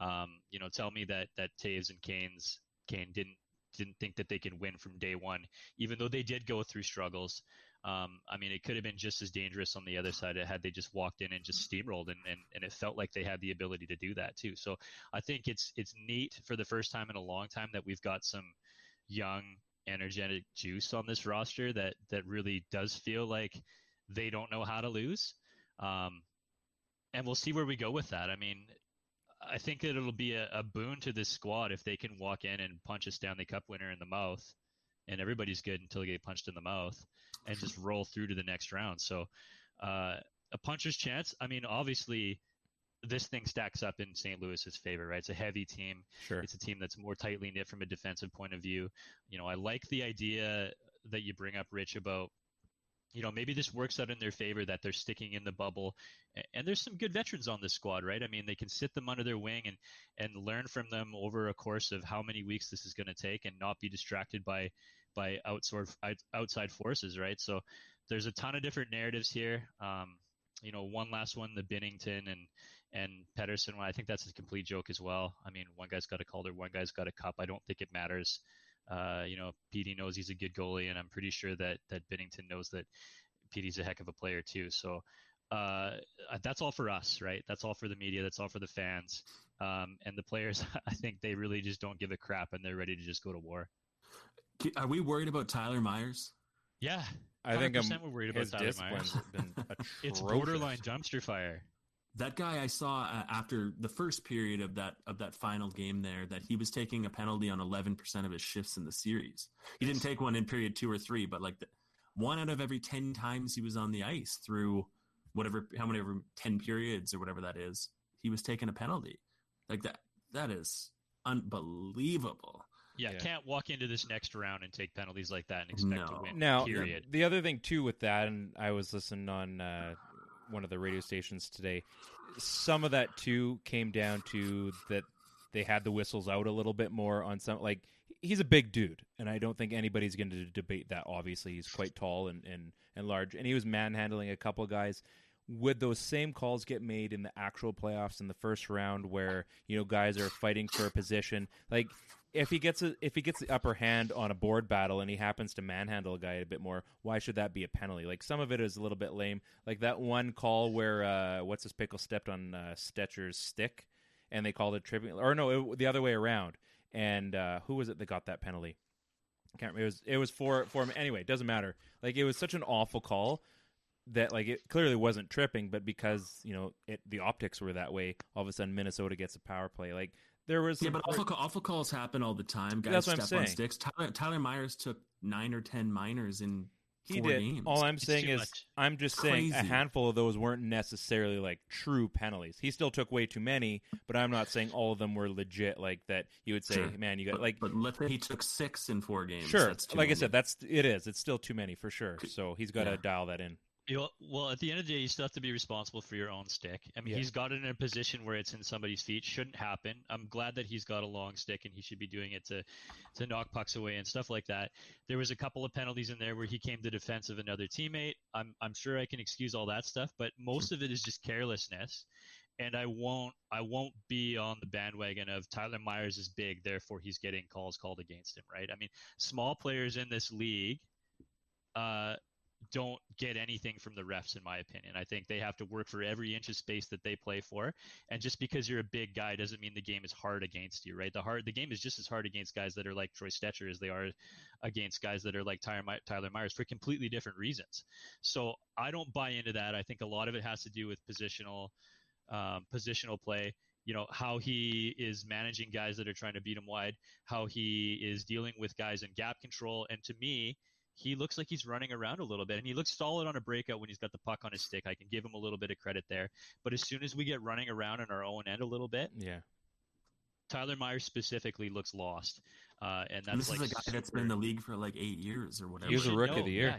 Um, you know, tell me that that Toews and Kane's Kane didn't didn't think that they could win from day one, even though they did go through struggles. Um, I mean, it could have been just as dangerous on the other side had they just walked in and just steamrolled, and, and, and it felt like they had the ability to do that too. So I think it's it's neat for the first time in a long time that we've got some young, energetic juice on this roster that that really does feel like they don't know how to lose. Um, and we'll see where we go with that. I mean, I think that it'll be a, a boon to this squad if they can walk in and punch a Stanley Cup winner in the mouth, and everybody's good until they get punched in the mouth, and just roll through to the next round. So, uh, a puncher's chance. I mean, obviously, this thing stacks up in St. Louis's favor, right? It's a heavy team. Sure. It's a team that's more tightly knit from a defensive point of view. You know, I like the idea that you bring up, Rich, about you know, maybe this works out in their favor that they're sticking in the bubble. And there's some good veterans on this squad, right? I mean, they can sit them under their wing and, and learn from them over a course of how many weeks this is going to take and not be distracted by, by outside, outside forces, right? So there's a ton of different narratives here. Um, you know, one last one, the Binnington and, and Pettersson one, I think that's a complete joke as well. I mean, one guy's got a Calder, one guy's got a cup. I don't think it matters. Uh, you know, Petey knows he's a good goalie, and I'm pretty sure that that Binnington knows that Petey's a heck of a player too. So uh, that's all for us, right? That's all for the media. That's all for the fans. Um, and the players, I think they really just don't give a crap, and they're ready to just go to war. Are we worried about Tyler Myers? Yeah, I think I'm, 100% we're worried about his Tyler discipline's Myers. been It's borderline dumpster fire. That guy I saw uh, after the first period of that of that final game there that he was taking a penalty on 11% of his shifts in the series. He didn't take one in period 2 or 3, but like the, one out of every 10 times he was on the ice through whatever how many ever 10 periods or whatever that is, he was taking a penalty. Like that that is unbelievable. Yeah, Yeah. can't walk into this next round and take penalties like that and expect to win. Now, period. the other thing too with that, and I was listening on uh, one of the radio stations today. Some of that too came down to that they had the whistles out a little bit more on some like he's a big dude and I don't think anybody's going to debate that obviously. He's quite tall and and and large and he was manhandling a couple guys. Would those same calls get made in the actual playoffs in the first round where you know guys are fighting for a position? Like if he gets a, if he gets the upper hand on a board battle and he happens to manhandle a guy a bit more why should that be a penalty like some of it is a little bit lame like that one call where uh, what's his pickle stepped on uh, Stecher's stick and they called it tripping or no it, the other way around and uh, who was it that got that penalty can't remember. It was it was for for him anyway. It doesn't matter. Like it was such an awful call that like it clearly wasn't tripping, but because you know it, the optics were that way, all of a sudden Minnesota gets a power play. Like there was yeah, but awful, awful calls happen all the time. Guys That's what step I'm saying. on sticks. Tyler, Tyler Myers took nine or ten minors in he four did. games. All I'm saying is, much. I'm just saying a handful of those weren't necessarily like true penalties. He still took way too many, but I'm not saying all of them were legit. Like that, you would say, Sure. man, you got but, like but let's say he took six in four games. sure. That's too Like I said, that's it is. It's still too many for sure. So he's got to Yeah. dial that in. You know, well, at the end of the day, you still have to be responsible for your own stick. I mean, Yeah. he's got it in a position where it's in somebody's feet. Shouldn't happen. I'm glad that he's got a long stick and he should be doing it to, to knock pucks away and stuff like that. There was a couple of penalties in there where he came to defense of another teammate. I'm I'm sure I can excuse all that stuff, but most of it is just carelessness. And I won't I won't be on the bandwagon of Tyler Myers is big, therefore he's getting calls called against him, right? I mean, small players in this league uh, don't get anything from the refs, in my opinion. I think they have to work for every inch of space that they play for. And just because you're a big guy doesn't mean the game is hard against you, right? The hard the game is just as hard against guys that are like Troy Stecher as they are against guys that are like Tyler, Tyler Myers for completely different reasons. So I don't buy into that. I think a lot of it has to do with positional um, positional play. You know how he is managing guys that are trying to beat him wide, how he is dealing with guys in gap control, and to me, he looks like he's running around a little bit and he looks solid on a breakout when he's got the puck on his stick. I can give him a little bit of credit there. But as soon as we get running around in our own end a little bit, Yeah. Tyler Myers specifically looks lost. Uh, and that's And this like is a guy that's been in the league for like eight years or whatever. He was a should rookie of the year. Yeah,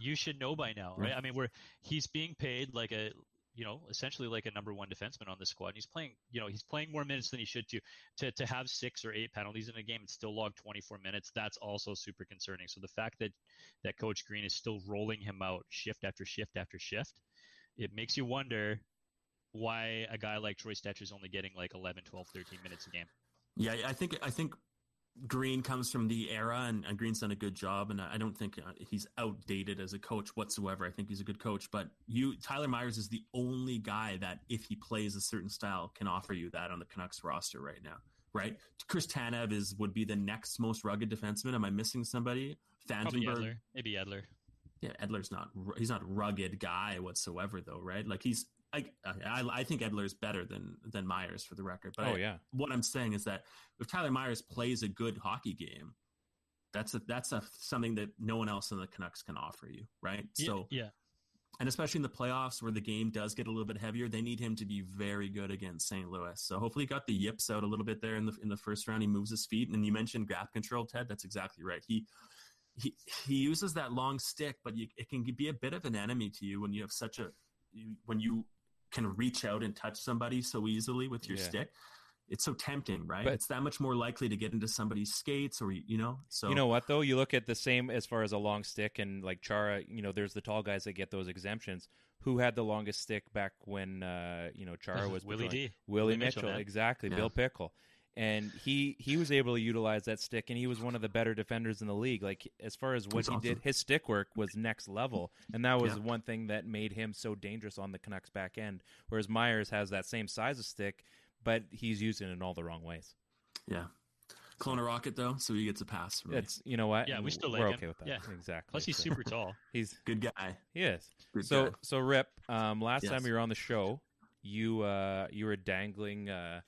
you should know by now, right? I mean, we're he's being paid like a you know essentially like a number one defenseman on the squad. And he's playing you know he's playing more minutes than he should to to to have six or eight penalties in a game and still log 24 minutes. That's also super concerning. So the fact that that Coach Green is still rolling him out shift after shift after shift, it makes you wonder why a guy like Troy Stecher is only getting like 11, 12, 13 minutes a game. Yeah, I think I think Green comes from the era, and, and Green's done a good job. And I I don't think uh, he's outdated as a coach whatsoever. I think he's a good coach. But you, Tyler Myers, is the only guy that, if he plays a certain style, can offer you that on the Canucks roster right now. Right? Chris Tanev is would be the next most rugged defenseman. Am I missing somebody? Fantenberg. Edler, maybe Edler. Yeah, Edler's not. He's not rugged guy whatsoever, though, right? Like he's. I, I I think Edler's better than than Myers for the record. But Oh, I- yeah. what I'm saying is that if Tyler Myers plays a good hockey game, that's a that's a something that no one else in the Canucks can offer you, right? Yeah, So yeah. and especially in the playoffs where the game does get a little bit heavier, they need him to be very good against St. Louis. So hopefully he got the yips out a little bit there in the in the first round. He moves his feet, and you mentioned gap control, Ted. That's exactly right. He he he uses that long stick, but you, it can be a bit of an enemy to you when you have such a you, when you can reach out and touch somebody so easily with your Yeah. stick. It's so tempting, right? But- it's that much more likely to get into somebody's skates, or you know. So You know what though? You look at the same as far as a long stick and like Chara. You know, there's the tall guys that get those exemptions. Who had the longest stick back when uh, you know Chara was Willie patrolling? D. Willie, Willie Mitchell, Mitchell, exactly. Yeah. Bill Pickle, and he he was able to utilize that stick, and he was one of the better defenders in the league. Like as far as what He's he awesome. did, his stick work was next level, and that was Yeah. one thing that made him so dangerous on the Canucks back end. Whereas Myers has that same size of stick, but he's using it in all the wrong ways. yeah, clone a rocket though, so he gets a pass. From me. It's you know what? Yeah, we still we're like him. okay with that. Yeah. exactly. Plus, he's So- super tall. He's good guy. he is. Good So guy. so Rip, um, last Yes. time you were on the show, you uh, you were dangling uh,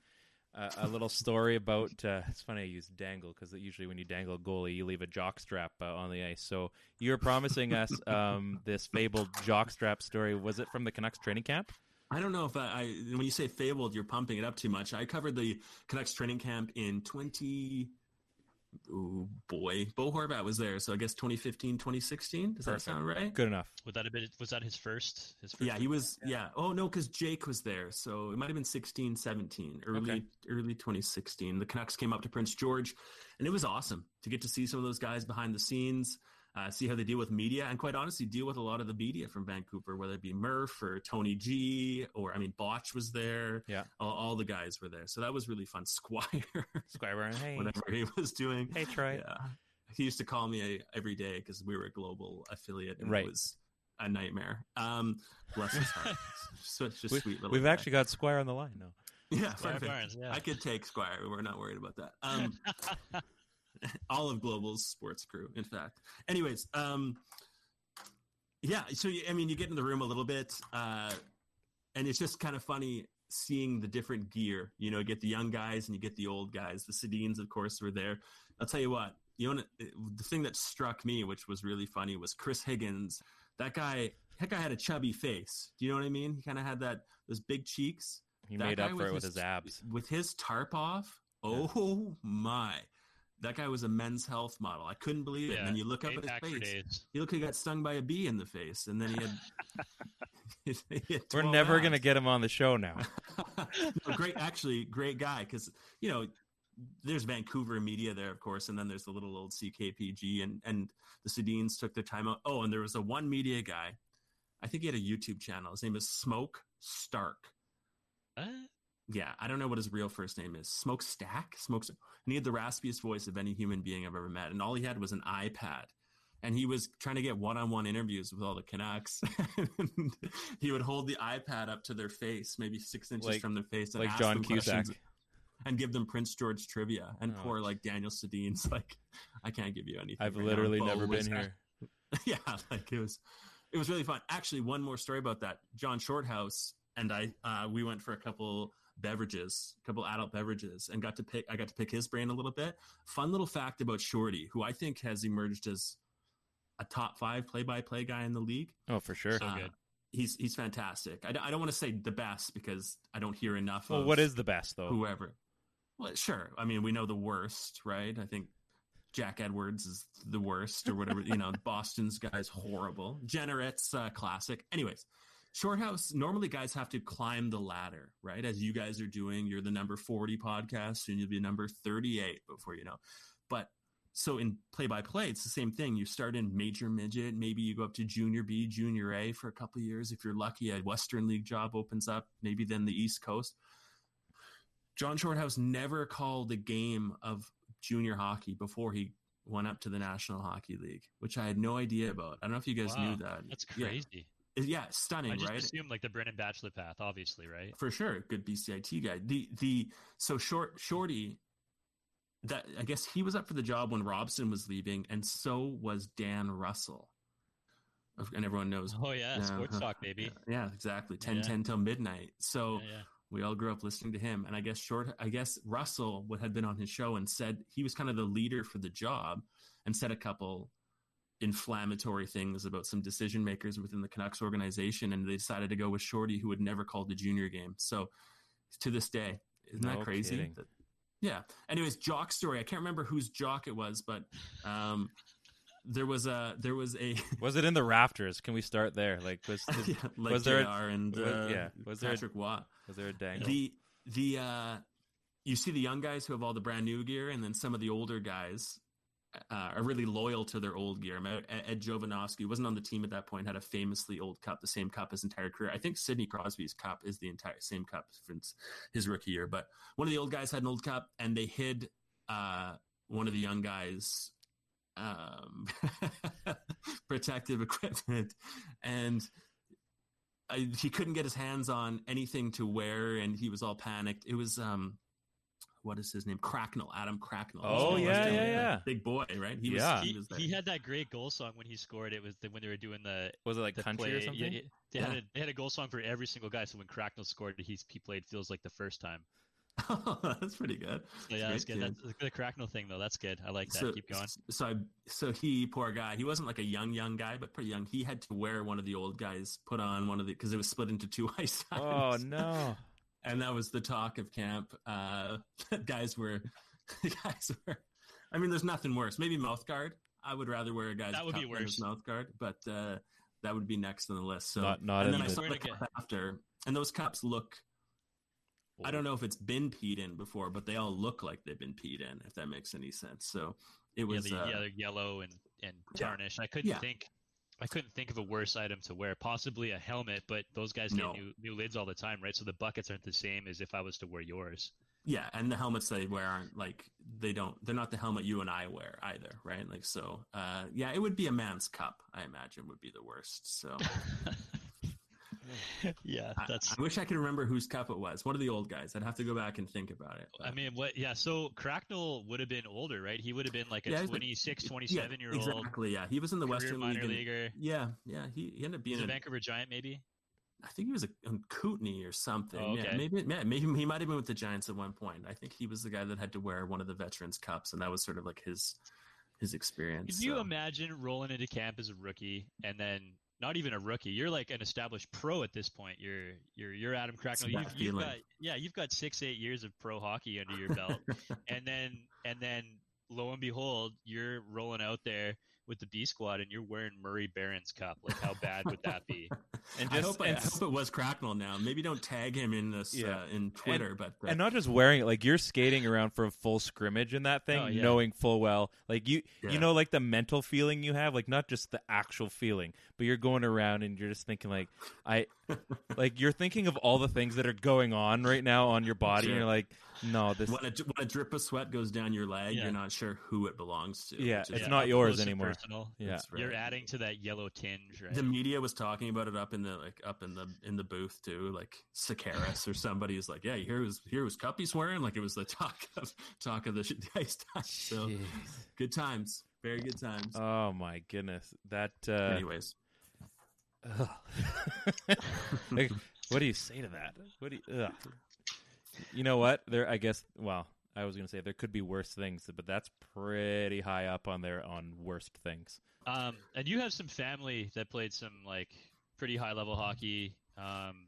a, little story about. Uh, it's funny I use dangle because usually when you dangle a goalie, you leave a jock strap uh, on the ice. So you were promising us um, this fabled jock strap story. Was it from the Canucks training camp? I don't know if I, I when you say fabled, you're pumping it up too much. I covered the Canucks training camp in 20 oh boy, Bo Horvat was there. So I guess 2015, 2016. Does Perfect. that sound right? Good enough. Would that have been? Was that his first? His first Yeah, he was. Yeah. Oh no, because Jake was there, so it might have been 16, 17, early Okay. early 2016. The Canucks came up to Prince George, and it was awesome to get to see some of those guys behind the scenes, uh, see how they deal with media, and quite honestly, deal with a lot of the media from Vancouver, whether it be Murph or Tony G, or I mean, Botch was there. Yeah. all, all the guys were there, so that was really fun. Squire, Squire hey. whatever he was doing. Hey, Troy. Yeah. He used to call me a, every day because we were a global affiliate, and Right. it was a nightmare. Um, bless his heart. so it's just We, sweet little. we've guy. actually got Squire on the line now. yeah, Squire. Barnes, yeah. I could take Squire. We're not worried about that. Um, all of Global's sports crew, in fact. Anyways, um, yeah. So you- I mean, you get in the room a little bit, uh, and it's just kind of funny seeing the different gear. You know, you get the young guys and you get the old guys. The Sedins, of course, were there. I'll tell you what. You know, the thing that struck me, which was really funny, was Chris Higgins. That guy, that guy had a chubby face. Do you know what I mean? He kind of had that those big cheeks. He That made up for it with his abs. With his tarp off, oh my. That guy was a men's health model. I couldn't believe it. And then you look up at his face. days. He looked like he got stung by a bee in the face. And then he had. he had We're never going to get him on the show now. No, great, actually, great guy. Because, you know, there's Vancouver media there, of course, and then there's the little old CKPG, and and the Sedins took their time out. Oh, and there was a one media guy. I think he had a YouTube channel. His name is Smoke Stark. Uh, Yeah, I don't know what his real first name is. Smoke Stack? Smoke and he had the raspiest voice of any human being I've ever met. And all he had was an iPad. And he was trying to get one-on-one interviews with all the Canucks. he would hold the iPad up to their face, maybe six inches Like- from their face, and like ask John them Cusack. questions and give them Prince George trivia. And Oh. poor like Daniel Sedin's like, I can't give you anything. I've right literally Bo never been here. yeah, like it was, it was really fun. Actually, one more story about that. John Shorthouse and I, uh, we went for a couple beverages, a couple adult beverages, and got to pick. I got to pick his brain a little bit. Fun little fact about Shorty, who I think has emerged as a top five play-by-play guy in the league. Oh, for sure. So Uh, good. He's he's fantastic. I, don't- I don't want to say the best because I don't hear enough. Well, of what is the best, though? whoever? Well, sure. I mean, we know the worst, right? I think Jack Edwards is the worst, or whatever. you know, Boston's guy's horrible. Generate's uh, classic. Anyways, Shorthouse. Normally, guys have to climb the ladder, right? As you guys are doing. You're the number forty podcast, soon you'll be number thirty-eight before you know. But so in play by play, it's the same thing. You start in major midget, maybe you go up to junior B, junior A for a couple of years. If you're lucky, a Western League job opens up, maybe then the East Coast. John Shorthouse never called a game of junior hockey before he went up to the National Hockey League, which I had no idea about. I don't know if you guys Wow, knew that. That's crazy. Yeah, stunning, right? I just right? assumed like the Brendan Batchelor path, obviously, right? For sure, good BCIT guy. The the so short shorty that I guess he was up for the job when Robson was leaving, and so was Dan Russell. And everyone knows. Oh yeah, sports talk, baby. Yeah, exactly. 10 Yeah. 10 till midnight. So Yeah, yeah. we all grew up listening to him. And I guess short I guess Russell would had been on his show and said he was kind of the leader for the job and said a couple inflammatory things about some decision makers within the Canucks organization and they decided to go with Shorty who had never called the junior game. So to this day, isn't No that crazy? That- yeah. Anyways, jock story. I can't remember whose jock it was, but um there was a there was a Was it in the rafters? Can we start there? Like, was, yeah, like was there? JR and was- uh, yeah, was there? A, Patrick Watt. was there a dangle? The the uh you see the young guys who have all the brand new gear, and then some of the older guys uh, are really loyal to their old gear. Ed, Jovanovski wasn't on the team at that point, had a famously old cup, the same cup his entire career. I think Sidney Crosby's cup is the entire same cup since his rookie year. But one of the old guys had an old cup, and they hid uh, one of the young guys um, protective equipment, and I, he couldn't get his hands on anything to wear, and he was all panicked. It was um, what is his name? Cracknell, Adam Cracknell. Oh, He's yeah, yeah, yeah. big boy, right? He was, Yeah. he He, was he had that great goal song when he scored. It was the, when they were doing the was it like the country play. or something? Yeah, yeah. they, Yeah. had a, they had a goal song for every single guy. So when Cracknell scored, he he played feels like the first time. That's pretty good. So yeah, that's Great good. That's the Cracknell thing though. That's good. I like that. So, Keep going. so I, so he, poor guy, he wasn't like a young, young guy, but pretty young. He had to wear one of the old guys, put on one of the, because it was split into two ice oh no! And that was the talk of camp. Uh, guys were, guys were I mean, there's nothing worse. Maybe mouth guard. I would rather wear a guy's That would be cup than his worse. mouth guard, but uh, that would be next on the list. So Not- not and then I saw the cup after, and those cups look. I don't know if it's been peed in before, but they all look like they've been peed in. If that makes any sense. So it was. yeah, the, uh, yeah, they're yellow and and Yeah. tarnished. I couldn't Yeah. think. I couldn't think of a worse item to wear. Possibly a helmet, but those guys No. get new, new lids all the time, right? So the buckets aren't the same as if I was to wear yours. Yeah, and the helmets they wear aren't like they don't they're not the helmet you and I wear either, right? Like so uh yeah, it would be a man's cup, I imagine would be the worst. So yeah, I, that's. I wish I could remember whose cup it was. One of the old guys. I'd have to go back and think about it. I mean, what? Yeah, so Cracknell would have been older, right? He would have been like a Yeah, he's like- 26, yeah, 27 year old. Exactly, yeah. He was in the Western minor League. and- leaguer. Yeah, yeah. He, he ended up being He's a in- Vancouver Giant, maybe. I think he was a, on Kootenay or something. Oh, Yeah, okay. maybe, yeah, maybe he might have been with the Giants at one point. I think he was the guy that had to wear one of the Veterans Cups, and that was sort of like his his experience. Can you so. imagine rolling into camp as a rookie and then not even a rookie? You're like an established pro at this point. You're you're you're Adam Cracknell. You've, you've got yeah, you've got six eight years of pro hockey under your belt, and then and then lo and behold, you're rolling out there with the B squad and you're wearing Murray Baron's cup. Like how bad would that be? And I just hope, and I hope it was Cracknell now. Maybe don't tag him in this Yeah. uh, in Twitter, and, but uh, and not just wearing it like you're skating around for a full scrimmage in that thing Oh, yeah. knowing full well like you Yeah. you know like the mental feeling you have like not just the actual feeling but you're going around and you're just thinking like i like you're thinking of all the things that are going on right now on your body and you're like no this when a, when a drip of sweat goes down your leg, Yeah. you're not sure who it belongs to. Yeah, it's Yeah, not up yours anymore. Personal. yeah right. You're adding to that yellow tinge, right? The media was talking about it up in the like up in the in the booth too. Like Sakaris or somebody is like, "Yeah, here was here was cup he's wearing." Like it was the talk of talk of the sh- ice time. So Jeez. good times, very good times. oh my goodness that uh Anyways, ugh. like, what do you say to that what do you ugh. you know what there i guess well i was gonna say there could be worse things but that's pretty high up on there on worst things Um, and you have some family that played some like pretty high level hockey. Um,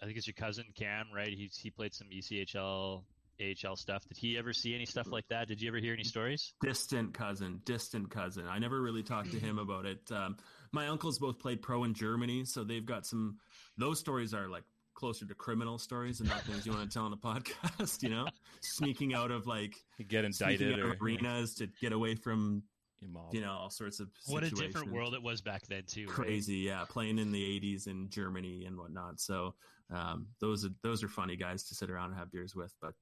I think it's your cousin Cam, right? He he played some ECHL, AHL stuff. Did he ever see any stuff like that? Did you ever hear any stories? distant cousin, distant cousin. I never really talked to him about it. Um, my uncles both played pro in Germany, so they've got some. Those stories are like closer to criminal stories and not things you want to tell on a podcast. You know, sneaking out of like you get sneaking indicted or arenas to get away from you know all sorts of What a different world it was back then, too. right? Crazy, yeah. Playing in the '80s in Germany and whatnot. So um, those are those are funny guys to sit around and have beers with. But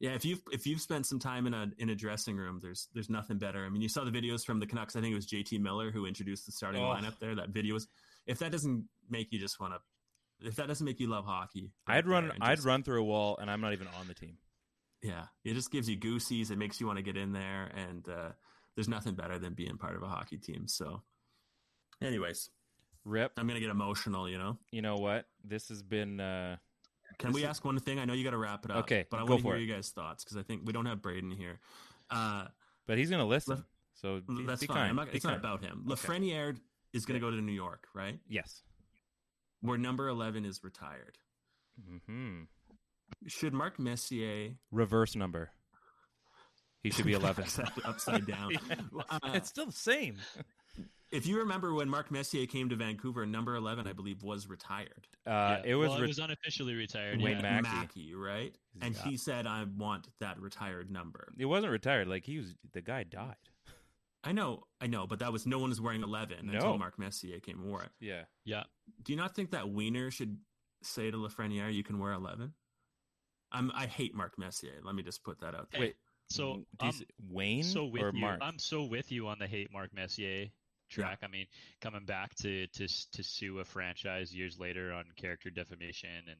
yeah, if you've if you've spent some time in a in a dressing room, there's there's nothing better. I mean, you saw the videos from the Canucks. I think it was JT Miller who introduced the starting Oh. lineup there. That video was. If that doesn't make you just want to, if that doesn't make you love hockey, right I'd run. I'd just- run through a wall, and I'm not even on the team. Yeah, it just gives you goosies. It makes you want to get in there, and uh, there's nothing better than being part of a hockey team. So, anyways, Rip. I'm gonna get emotional. You know. You know what? This has been. uh Can we ask one thing? I know you got to wrap it up. Okay, but I want to hear it. you guys' thoughts because I think we don't have Braden here. Uh, But he's gonna listen. Lef- so be, that's be fine. kind. I'm not, it's not about him. Okay. Lafreniere is going to go to New York, right? Yes. Where number 11 is retired. hmm Should Mark Messier Reverse number. He should be 11. Upside down? Yeah. Uh, it's still the same. If you remember when Mark Messier came to Vancouver, number 11, I believe, was retired. Uh, Yeah. It was. well, re- it was unofficially retired. Wayne yeah. Mackey. right? And Yeah. he said, I want that retired number. it wasn't retired. Like he was. The guy died. I know, I know, but that was no one was wearing 11 until Mark Messier came and wore it. Yeah. Yeah. Do you not think that Wiener should say to Lafreniere, "You can wear 11"? I'm I hate Mark Messier. Let me just put that out there. Wait. So, um, Wayne so with or you, Mark? I'm so with you on the hate Mark Messier track. I mean, coming back to to to sue a franchise years later on character defamation and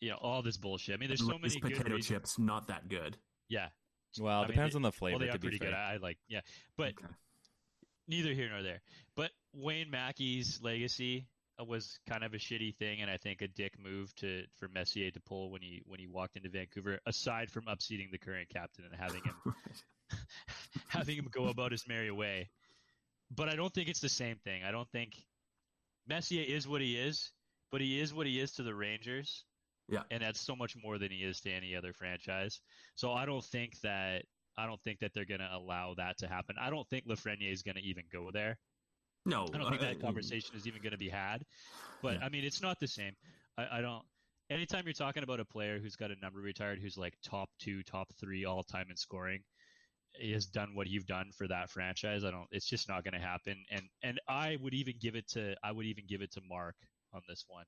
you know all this bullshit. I mean, there's so Lay's many good potato reasons. chips not that good. Yeah. well, it depends they- on the Well, flavor. they are to be pretty fair. good. I, I like, yeah, but Okay. neither here nor there. But Wayne Maki's legacy uh, was kind of a shitty thing, and I think a dick move to for Messier to pull when he when he walked into Vancouver. Aside from upseating the current captain and having him having him go about his merry way, but I don't think it's the same thing. I don't think Messier is what he is, but he is what he is to the Rangers. Yeah. and that's so much more than he is to any other franchise. So I don't think that I don't think that they're going to allow that to happen. I don't think Lafreniere is going to even go there. No, I don't think that conversation is even going to be had. But Yeah. I mean, it's not the same. I, I don't. Anytime you're talking about a player who's got a number retired, who's like top two, top three all time in scoring, has done what you've done for that franchise. I don't. It's just not going to happen. And and I would even give it to. I would even give it to Mark on this one.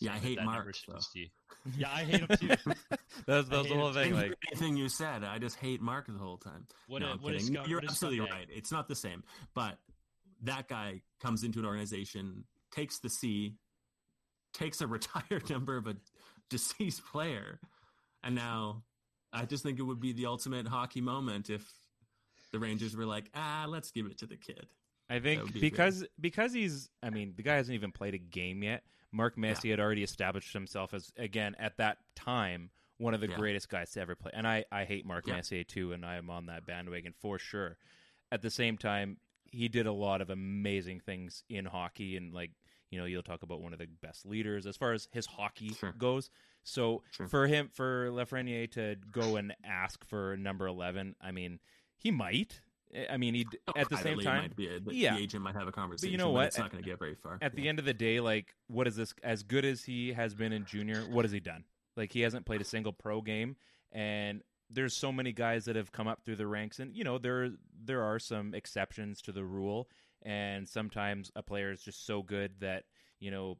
Yeah, I hate Mark, shouldn't though. Yeah, I hate him too. That's, I that's the whole thing. Like, Anything you said, I just hate Mark the whole time. What no, a- I'm what kidding. scum- You're what absolutely scumbag. right. It's not the same. But that guy comes into an organization, takes the C, takes a retired number of a deceased player, and now I just think it would be the ultimate hockey moment if the Rangers were like, ah, let's give it to the kid. I think be because because he's I mean the guy hasn't even played a game yet. Mark Messier had already established himself as again at that time one of the Yeah. greatest guys to ever play. And I I hate Mark Yeah. Messier too, and I am on that bandwagon for sure. At the same time, he did a lot of amazing things in hockey, and like you know you'll talk about one of the best leaders as far as his hockey Sure. goes. So for him for Lafreniere to go and ask for number eleven, I mean he might. Eh, I mean, he oh, at the same time, might be a- the, yeah. the agent might have a conversation, But you know what? It's not going to get very far. At the end of the day, like, what is this? As good as he has been in junior, what has he done? Like, he hasn't played a single pro game, and there's so many guys that have come up through the ranks, and you know there there are some exceptions to the rule, and sometimes a player is just so good that you know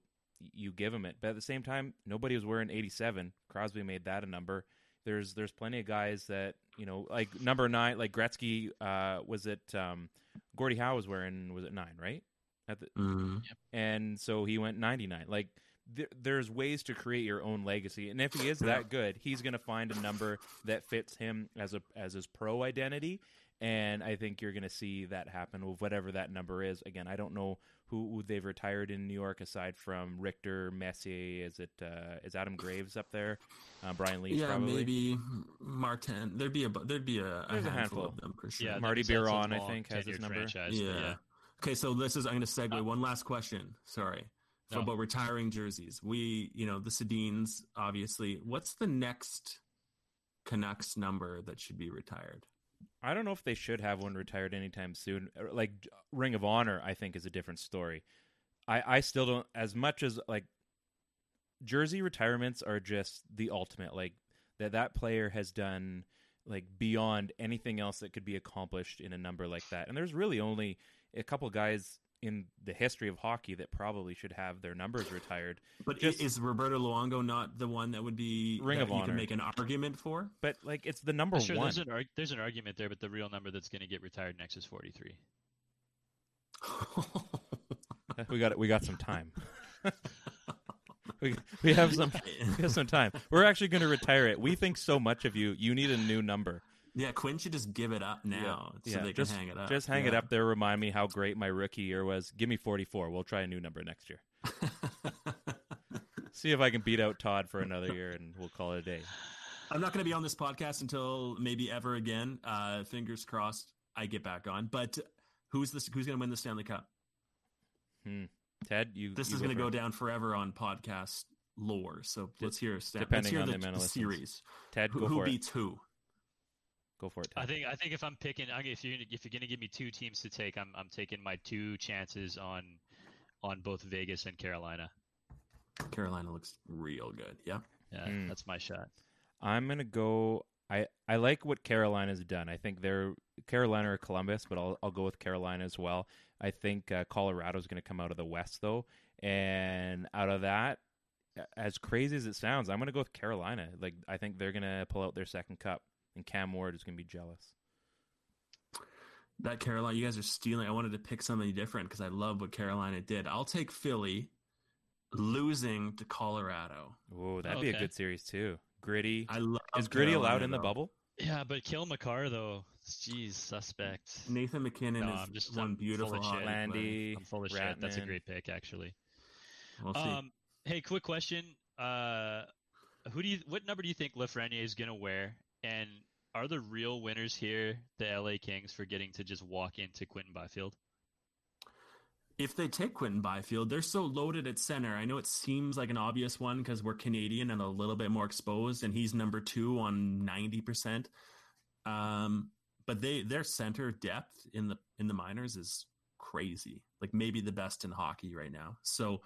you give him it. But at the same time, nobody was wearing 87. Crosby made that a number. There's there's plenty of guys that you know like number nine, like Gretzky. Uh, was it um, Gordie Howe was wearing? Was it nine? Right at the Mhm. and so he went 99 like th- there's ways to create your own legacy and if he is that good he's going to find a number that fits him as a as his pro identity and i think you're going to see that happen with whatever that number is again i don't know who, who they've retired in new york aside from richter messier is it uh, is adam graves up there uh, brian leetch yeah, probably maybe Martin. There'd be a there'd be a, a, There's a handful, handful. of them for sure. Yeah, Marty that's- that's a Biron, I think, has his number. franchise, yeah. yeah. Okay, so this is I'm going to segue. Uh, One last question. Sorry. So No. about retiring jerseys. We, you know, the Sedins, obviously. What's the next Canucks number that should be retired? I don't know if they should have one retired anytime soon. Uh, Like Ring of Honor, I think is a different story. I I still don't as much as like jersey retirements are just the ultimate. Like that that player has done like beyond anything else that could be accomplished in a number like that. And there's really only a couple guys in the history of hockey that probably should have their numbers retired. But Just- is Roberto Luongo not the one that would be Ring that of you Honor. can make an argument for? But like it's the number Sure, one. there's an arg- there's an argument there, but the real number that's going to get retired next is 43. we got it. we got some time. we we have some we have some time. We're actually going to retire it. We think so much of you. You need a new number. Yeah, Quinn should just give it up now so yeah, they just, can hang it up. Just hang it up there. Remind me how great my rookie year was. Give me 44. We'll try a new number next year. See if I can beat out Todd for another year, and we'll call it a day. I'm not going to be on this podcast until maybe ever again. Uh, fingers crossed, I get back on. But who's this? Who's going to win the Stanley Cup? Hmm. Ted, you. This you is going to go down forever on podcast lore. So let's hear. Stan- let's depending hear on the, the the series. Ted, who, go who for it. beats who? Go for it. I think I think if I'm picking, if you're if you're going to give me two teams to take, I'm I'm taking my two chances on on both Vegas and Carolina. Carolina looks real good. Yeah. Yeah, Hmm. that's my shot. I'm gonna go. I I like what Carolina's done. I think they're Carolina or Columbus, but I'll I'll go with Carolina as well. I think uh, Colorado's gonna come out of the West though, and out of that, as crazy as it sounds, I'm gonna go with Carolina. Like I think they're gonna pull out their second cup, and Cam Ward is gonna be jealous. That Carolina, you guys are stealing. I wanted to pick something different because I love what Carolina did. I'll take Philly losing to Colorado. Oh, that'd be a good series too. Gritty. I love is Gritty allowed Carolina, in the though. bubble? Yeah, but Cale Makar though. Jeez, suspect. Nathan MacKinnon No, is I'm just one I'm beautiful full of hockey shit. player. Landy, I'm full of shit. That's a great pick, actually. We'll see. Um, hey, quick question. Uh, who do you? What number do you think Lafreniere is gonna wear? And are the real winners here the LA Kings for getting to just walk into Quinton Byfield? if they take Quinton Byfield, they're so loaded at center. I know it seems like an obvious one because we're Canadian and a little bit more exposed, and he's number two on ninety percent. Um, but they their center depth in the in the minors is crazy. Like maybe the best in hockey right now. So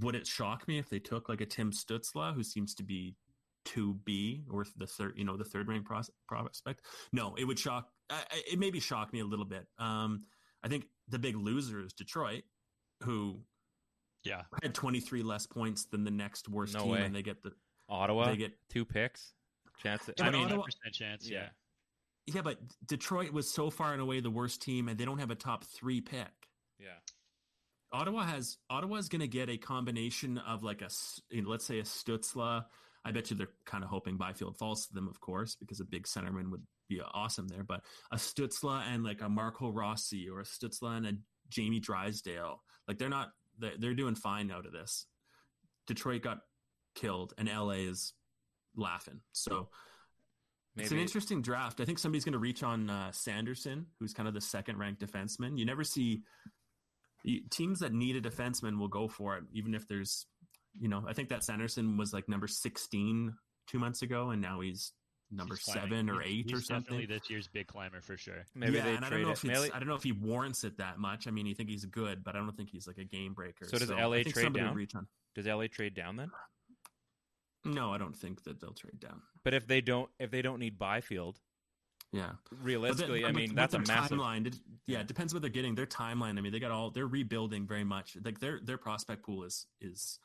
would it shock me if they took like a Tim Stützle, who seems to be two B or the third, you know, the third rank pros- prospect? No, it would shock. Uh, it maybe shock me a little bit. Um, I think the big loser is Detroit, who yeah had 23 less points than the next worst No team, way. and they get the Ottawa, They get two picks. Chance. Yeah, I but mean, Ottawa- percent chance. Yeah. yeah, but Detroit was so far and away the worst team, and they don't have a top three pick. yeah. Ottawa has Ottawa's going to get a combination of like a you know, let's say a Stützle. I bet you they're kind of hoping Byfield falls to them, of course, because a big centerman would be awesome there. But a Stützle and like a Marco Rossi or a Stützle and a Jamie Drysdale, like they're not they're, doing fine out of this. Detroit got killed, and LA is laughing. So it's an interesting draft. I think somebody's going to reach on uh, Sanderson, who's kind of the second ranked defenseman. You never see teams that need a defenseman will go for it, even if there's, you know, I think that Sanderson was like number 16 two months ago, and now he's number He's climbing. seven or He- eight or he's Definitely something. this year's big climber for sure. Maybe yeah, they and I don't trade know it. if Maybe- I don't know if he warrants it that much. I mean, you think he's good, but I don't think he's like a game breaker. So does I LA trade down? Reach on. Does LA trade down then? No, I don't think that they'll trade down. But if they don't, if they don't need Byfield, Yeah. realistically, But I mean with- that's a with their massive. timeline. It, yeah, it depends what they're getting. Their timeline. I mean, they got all. They're rebuilding very much. Like their their prospect pool is is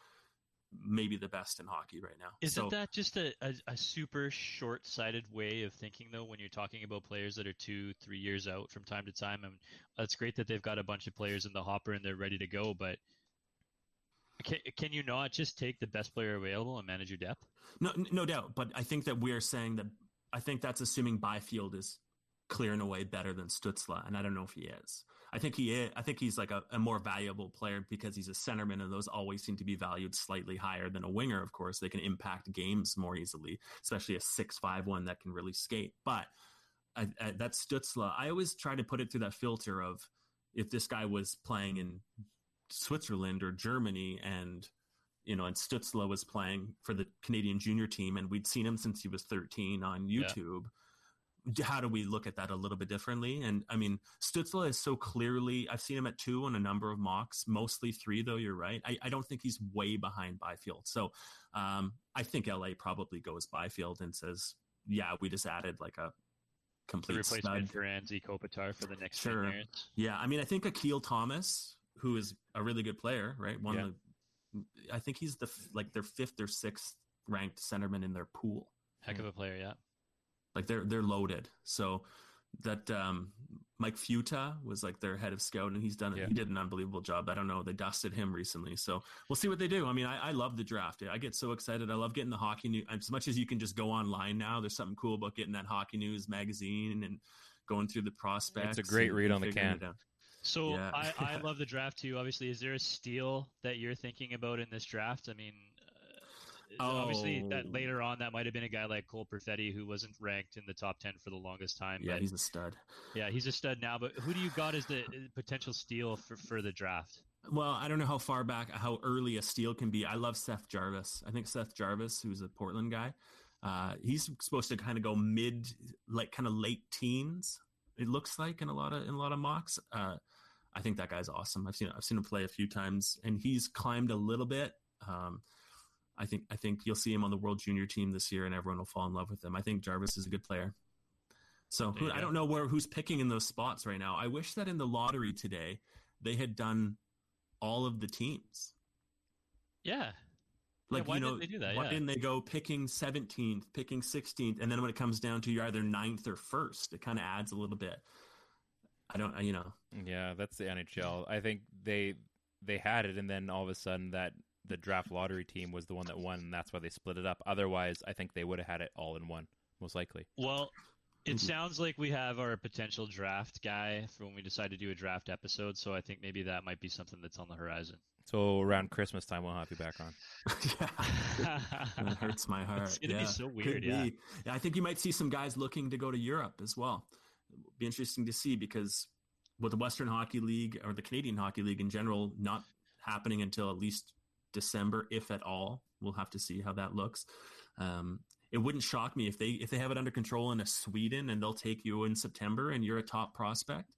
maybe the best in hockey right now. Isn't So- that just a, a, a super short sighted way of thinking, though, when you're talking about players that are two, three years out from time to time? And it's great that they've got a bunch of players in the hopper and they're ready to go, but can, can you not just take the best player available and manage your depth? No, no doubt. But I think that we are saying that I think that's assuming Byfield is clear and away better than Stützle, and I don't know if he is. I think he is. I think he's like a, a more valuable player because he's a centerman, and those always seem to be valued slightly higher than a winger. Of course, they can impact games more easily, especially a six-five one that can really skate. But I, I, that's Stützle. I always try to put it through that filter of if this guy was playing in Switzerland or Germany and you know, and Stützle was playing for the Canadian junior team, and we'd seen him since he was 13 on Yeah. How do we look at that a little bit differently? And I mean, Stützle is so clearly, I've seen him at two on a number of mocks, mostly three, though. You're right. I, I don't think he's way behind Byfield. So um, I think LA probably goes Byfield and says, yeah, we just added like a The complete replacement stud. for Anze Kopitar for the next Sure. 10 years? Yeah, I mean, I think Akil Thomas, who is a really good player, right? One Yeah. of the, I think he's the like their fifth or sixth ranked centerman in their pool. Heck of a player, yeah. Like they're they're loaded. So that um, Mike Futa was like their head of scout, and he's done. Yeah. He did an unbelievable job. I don't know. They dusted him recently, so we'll see what they do. I mean, I, I love the draft. I get so excited. I love getting the hockey news. As much as you can just go online now, there's something cool about getting that hockey news magazine and going through the prospects. It's a great read on the figuring can. So Yeah. I, I love the draft too. Obviously, is there a steal that you're thinking about in this draft? I mean, uh, obviously that Oh. later on that might have been a guy like Cole Perfetti who wasn't ranked in the top ten for the longest time. Yeah, but he's a stud. yeah, he's a stud now. But who do you got as the uh, potential steal for for the draft? Well, I don't know how far back, how early a steal can be. I love Seth Jarvis. I think Seth Jarvis, who's a Portland guy, uh, he's supposed to kind of go mid, like kind of late teens. It looks like in a lot of in a lot of mocks. Uh, I think that guy's awesome. I've seen I've seen him play a few times, and he's climbed a little bit. Um, I think I think you'll see him on the World Junior team this year, and everyone will fall in love with him. I think Jarvis is a good player. So who, I don't know where who's picking in those spots right now. I wish that in the lottery today they had done all of the teams. Yeah, Like why you know, didn't they do that? why Yeah. didn't they go picking seventeenth, picking sixteenth, and then when it comes down to you're either ninth or first, it kind of adds a little bit. I don't, you know, Yeah, that's the NHL. I think they they had it, and then all of a sudden that the draft lottery team was the one that won, and that's why they split it up. Otherwise, I think they would have had it all in one, most likely. Well, it Mhm. sounds like we have our potential draft guy for when we decide to do a draft episode. So I think maybe that might be something that's on the horizon. So around Christmas time, we'll have you back on. that hurts my heart. It's gonna be Yeah, so could weird, yeah. be. I think you might see some guys looking to go to Europe as well. It'll be interesting to see because with the Western Hockey League or the Canadian Hockey League in general not happening until at least December, if at all. We'll have to see how that looks. Um, it wouldn't shock me if they if they have it under control in a Sweden and they'll take you in September and you're a top prospect.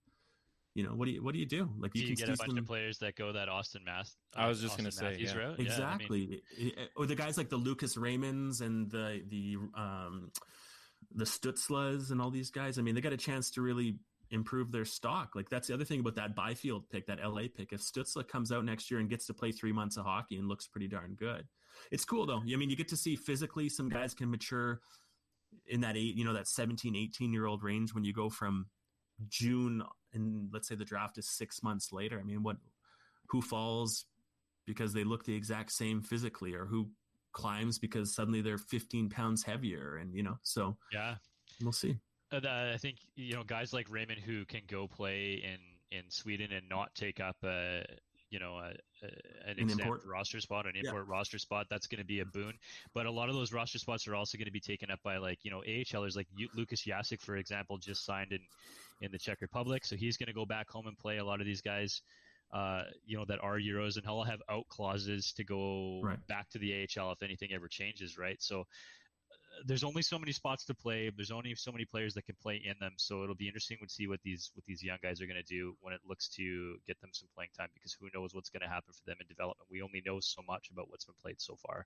You know what do you what do you do? Like Do you, you, can get a see bunch some, of players that go that Auston Matthews. I was just gonna say, yeah. route? Yeah, I mean, exactly, I- I- or the guys like the Lucas Raymonds and the the um the Stützles and all these guys. I mean, they got a chance to really improve their stock. Like that's the other thing about that Byfield pick, that LA pick. If Stützle comes out next year and gets to play three months of hockey and looks pretty darn good, it's cool though. I mean, you get to see physically some guys can mature in that eight, you know, that 17, 18 year old range when you go from June and let's say the draft is six months later. I mean, what, who falls because they look the exact same physically or who climbs because suddenly they're 15 pounds heavier and, you know, so yeah. we'll see. Uh, I think you know guys like Raymond who can go play in in Sweden and not take up a you know a, a, an An import. roster spot, an Yeah. import roster spot. That's going to be a boon. But a lot of those roster spots are also going to be taken up by like you know AHLers like Lukas Jasek, for example, just signed in in the Czech Republic, so he's going to go back home and play. A lot of these guys. Uh, you know that are Euros, and he'll have out clauses to go Right. back to the AHL if anything ever changes, right? So there's only so many spots to play. There's only so many players that can play in them. So it'll be interesting to see what these what these young guys are going to do when it looks to get them some playing time because who knows what's going to happen for them in development. We only know so much about what's been played so far.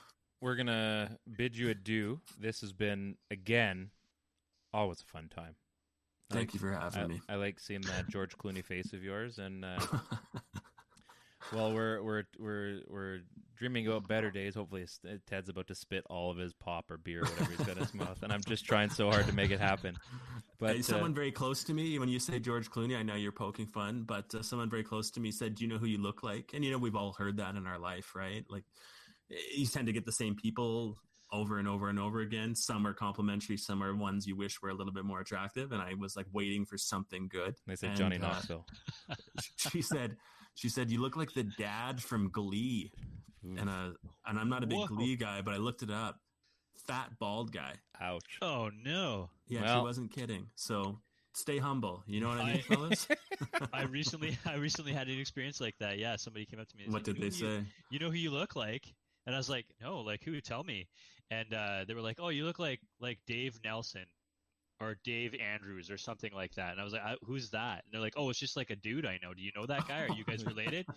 we're gonna bid you adieu. This has been again always a fun time. Thank like- you for having I, me. I like seeing that George Clooney face of yours, and uh, well, we're we're we're we're dreaming about better days. Hopefully, Ted's about to spit all of his pop or beer, or whatever he's got in his mouth, and I'm just trying so hard to make it happen. But Hey, uh, someone very close to me, when you say George Clooney, I know you're poking fun, but uh, someone very close to me said, "Do you know who you look like?" And you know, we've all heard that in our life, right? Like, you tend to get the same people over and over and over again. Some are complimentary, some are ones you wish were a little bit more attractive. And I was like waiting for something good. they said And, Johnny uh, Knoxville. she said, "She said you look like the dad from Glee." And uh, and I'm not a big Whoa. Glee guy, but I looked it up. Fat bald guy. Ouch. Oh no! Yeah, Well- she wasn't kidding. So stay humble. You know what I mean, I- fellas? I recently I recently had an experience like that. Yeah, somebody came up to me. and What said, did they know you- say? You know who you look like? And I was like, no, like who? Tell me. And uh, they were like, oh, you look like like Dave Nelson or Dave Andrews or something like that. And I was like, I, who's that? And they're like, oh, it's just like a dude I know. Do you know that guy? Are you guys related?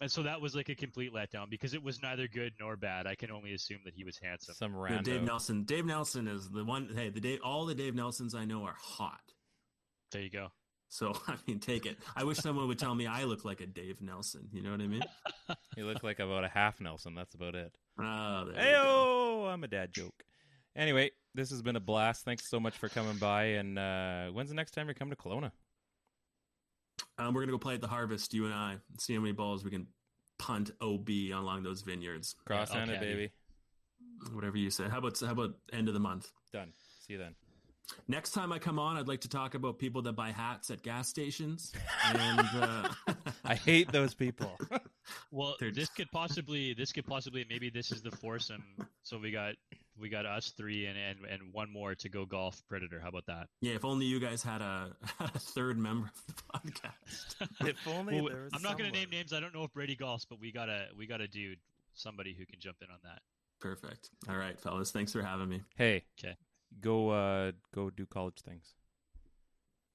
And so that was like a complete letdown because it was neither good nor bad. I can only assume that he was handsome. Some Yeah, random. Dave Nelson. Dave Nelson is the one. Hey, the Dave, all the Dave Nelsons I know are hot. There you go. So I mean, take it. I wish someone would tell me I look like a Dave Nelson. You know what I mean? You look like about a half Nelson. That's about it. Oh, there Hey, you go. I'm a dad joke. Anyway, this has been a blast. Thanks so much for coming by. And uh, when's the next time you come to Kelowna? Um, we're gonna go play at the Harvest. You and I. See how many balls we can punt OB along those vineyards. Cross I'll handed, caddy. baby. Whatever you say. How about how about end of the month? Done. See you then. Next time I come on, I'd like to talk about people that buy hats at gas stations. And uh, I hate those people. Well, They're this could possibly this could possibly maybe this is the foursome. So we got we got us three and and, and one more to go golf predator. How about that? yeah, if only you guys had a, had a third member of the podcast. if only Well, there was I'm not going to name names. I don't know if Brady golfs, but we got a we got a dude, somebody who can jump in on that. Perfect. All right, fellas. Thanks for having me. Hey, 'Kay. Go uh, go do college things.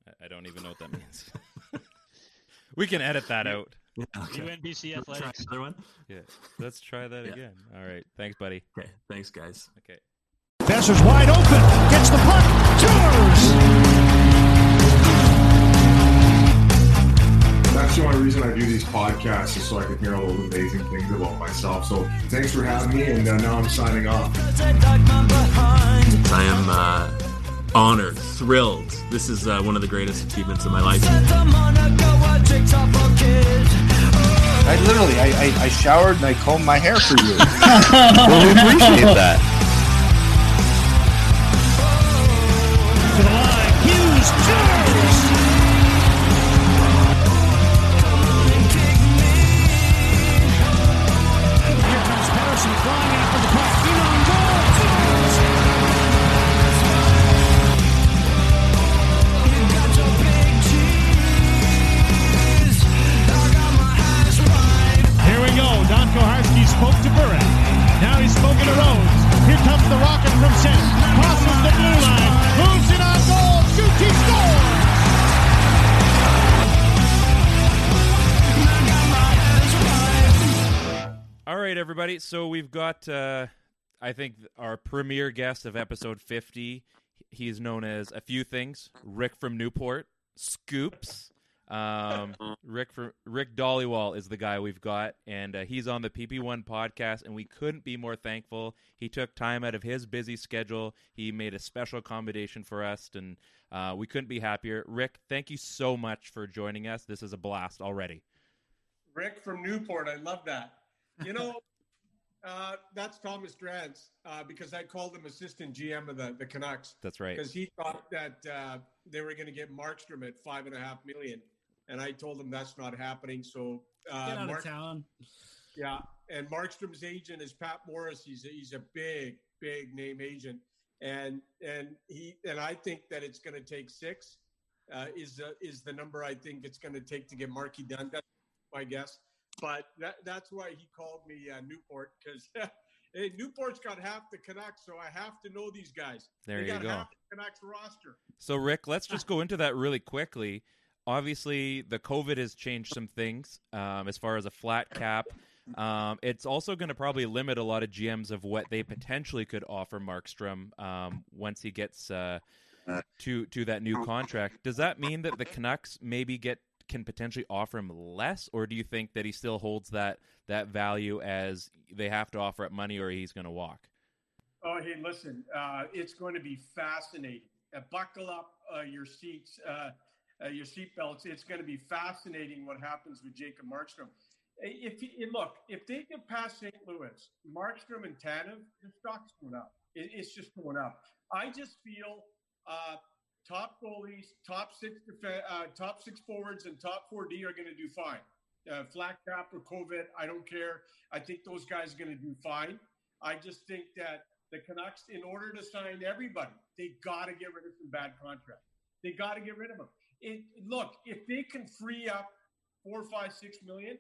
I, I don't even know what that means. we can edit that out. Yeah, okay. UNBC athletics. another one. Yeah, let's try that Yeah. again. All right, thanks, buddy. Okay. Thanks, guys. Okay. Boeser's wide open. The only reason I do these podcasts is so I can hear all those amazing things about myself. So thanks for having me, and uh, now I'm signing off. I am uh, honored, thrilled. This is uh, one of the greatest achievements of my life. I literally, I, I, I showered and I combed my hair for you. well, we appreciate that. Everybody. So we've got, uh, I think, our premier guest of episode 50. He's known as a few things Rick from Newport, Scoops. Um, Rick from Rick Dhaliwal is the guy we've got, and uh, he's on the PP1 podcast, and we couldn't be more thankful. He took time out of his busy schedule. He made a special accommodation for us, and uh, we couldn't be happier. Rick, thank you so much for joining us. This is a blast already. Rick from Newport, I love that. You know, uh, that's Thomas Drance uh, because I called him assistant GM of the, the Canucks. That's right. Because he thought that uh, they were going to get Markstrom at five and a half million, and I told him that's not happening. So uh, Get out Mark- of town. yeah, and Markstrom's agent is Pat Morris. He's a, he's a big, big name agent, and and he and I think that it's going to take six. Uh, is uh, is the number I think it's going to take to get Markey done? That's my guess. But that that's why he called me uh, Newport because hey, Newport's got half the Canucks, so I have to know these guys. There they you got go. Half the Canucks roster. So, Rick, let's just go into that really quickly. Obviously, the COVID has changed some things um, as far as a flat cap. Um, it's also going to probably limit a lot of GMs of what they potentially could offer Markstrom um, once he gets uh, to to that new contract. Does that mean that the Canucks maybe get can potentially offer him less, or do you think that he still holds that that value as they have to offer up money or he's going to walk? Oh, hey, listen, uh, it's going to be fascinating. Uh, buckle up uh, your seats, uh, uh, your seatbelts. It's going to be fascinating what happens with Jacob Markstrom. If you, look, if they get past St. Louis, Markstrom and Tanev, the stock's going up. It, it's just going up. I just feel uh, top goalies, top six, def- uh, top six forwards, and top four D are going to do fine. Uh, flat cap or COVID, I don't care. I think those guys are going to do fine. I just think that the Canucks, in order to sign everybody, they got to get rid of some bad contracts. They got to get rid of them. It, look, if they can free up four, five, six million,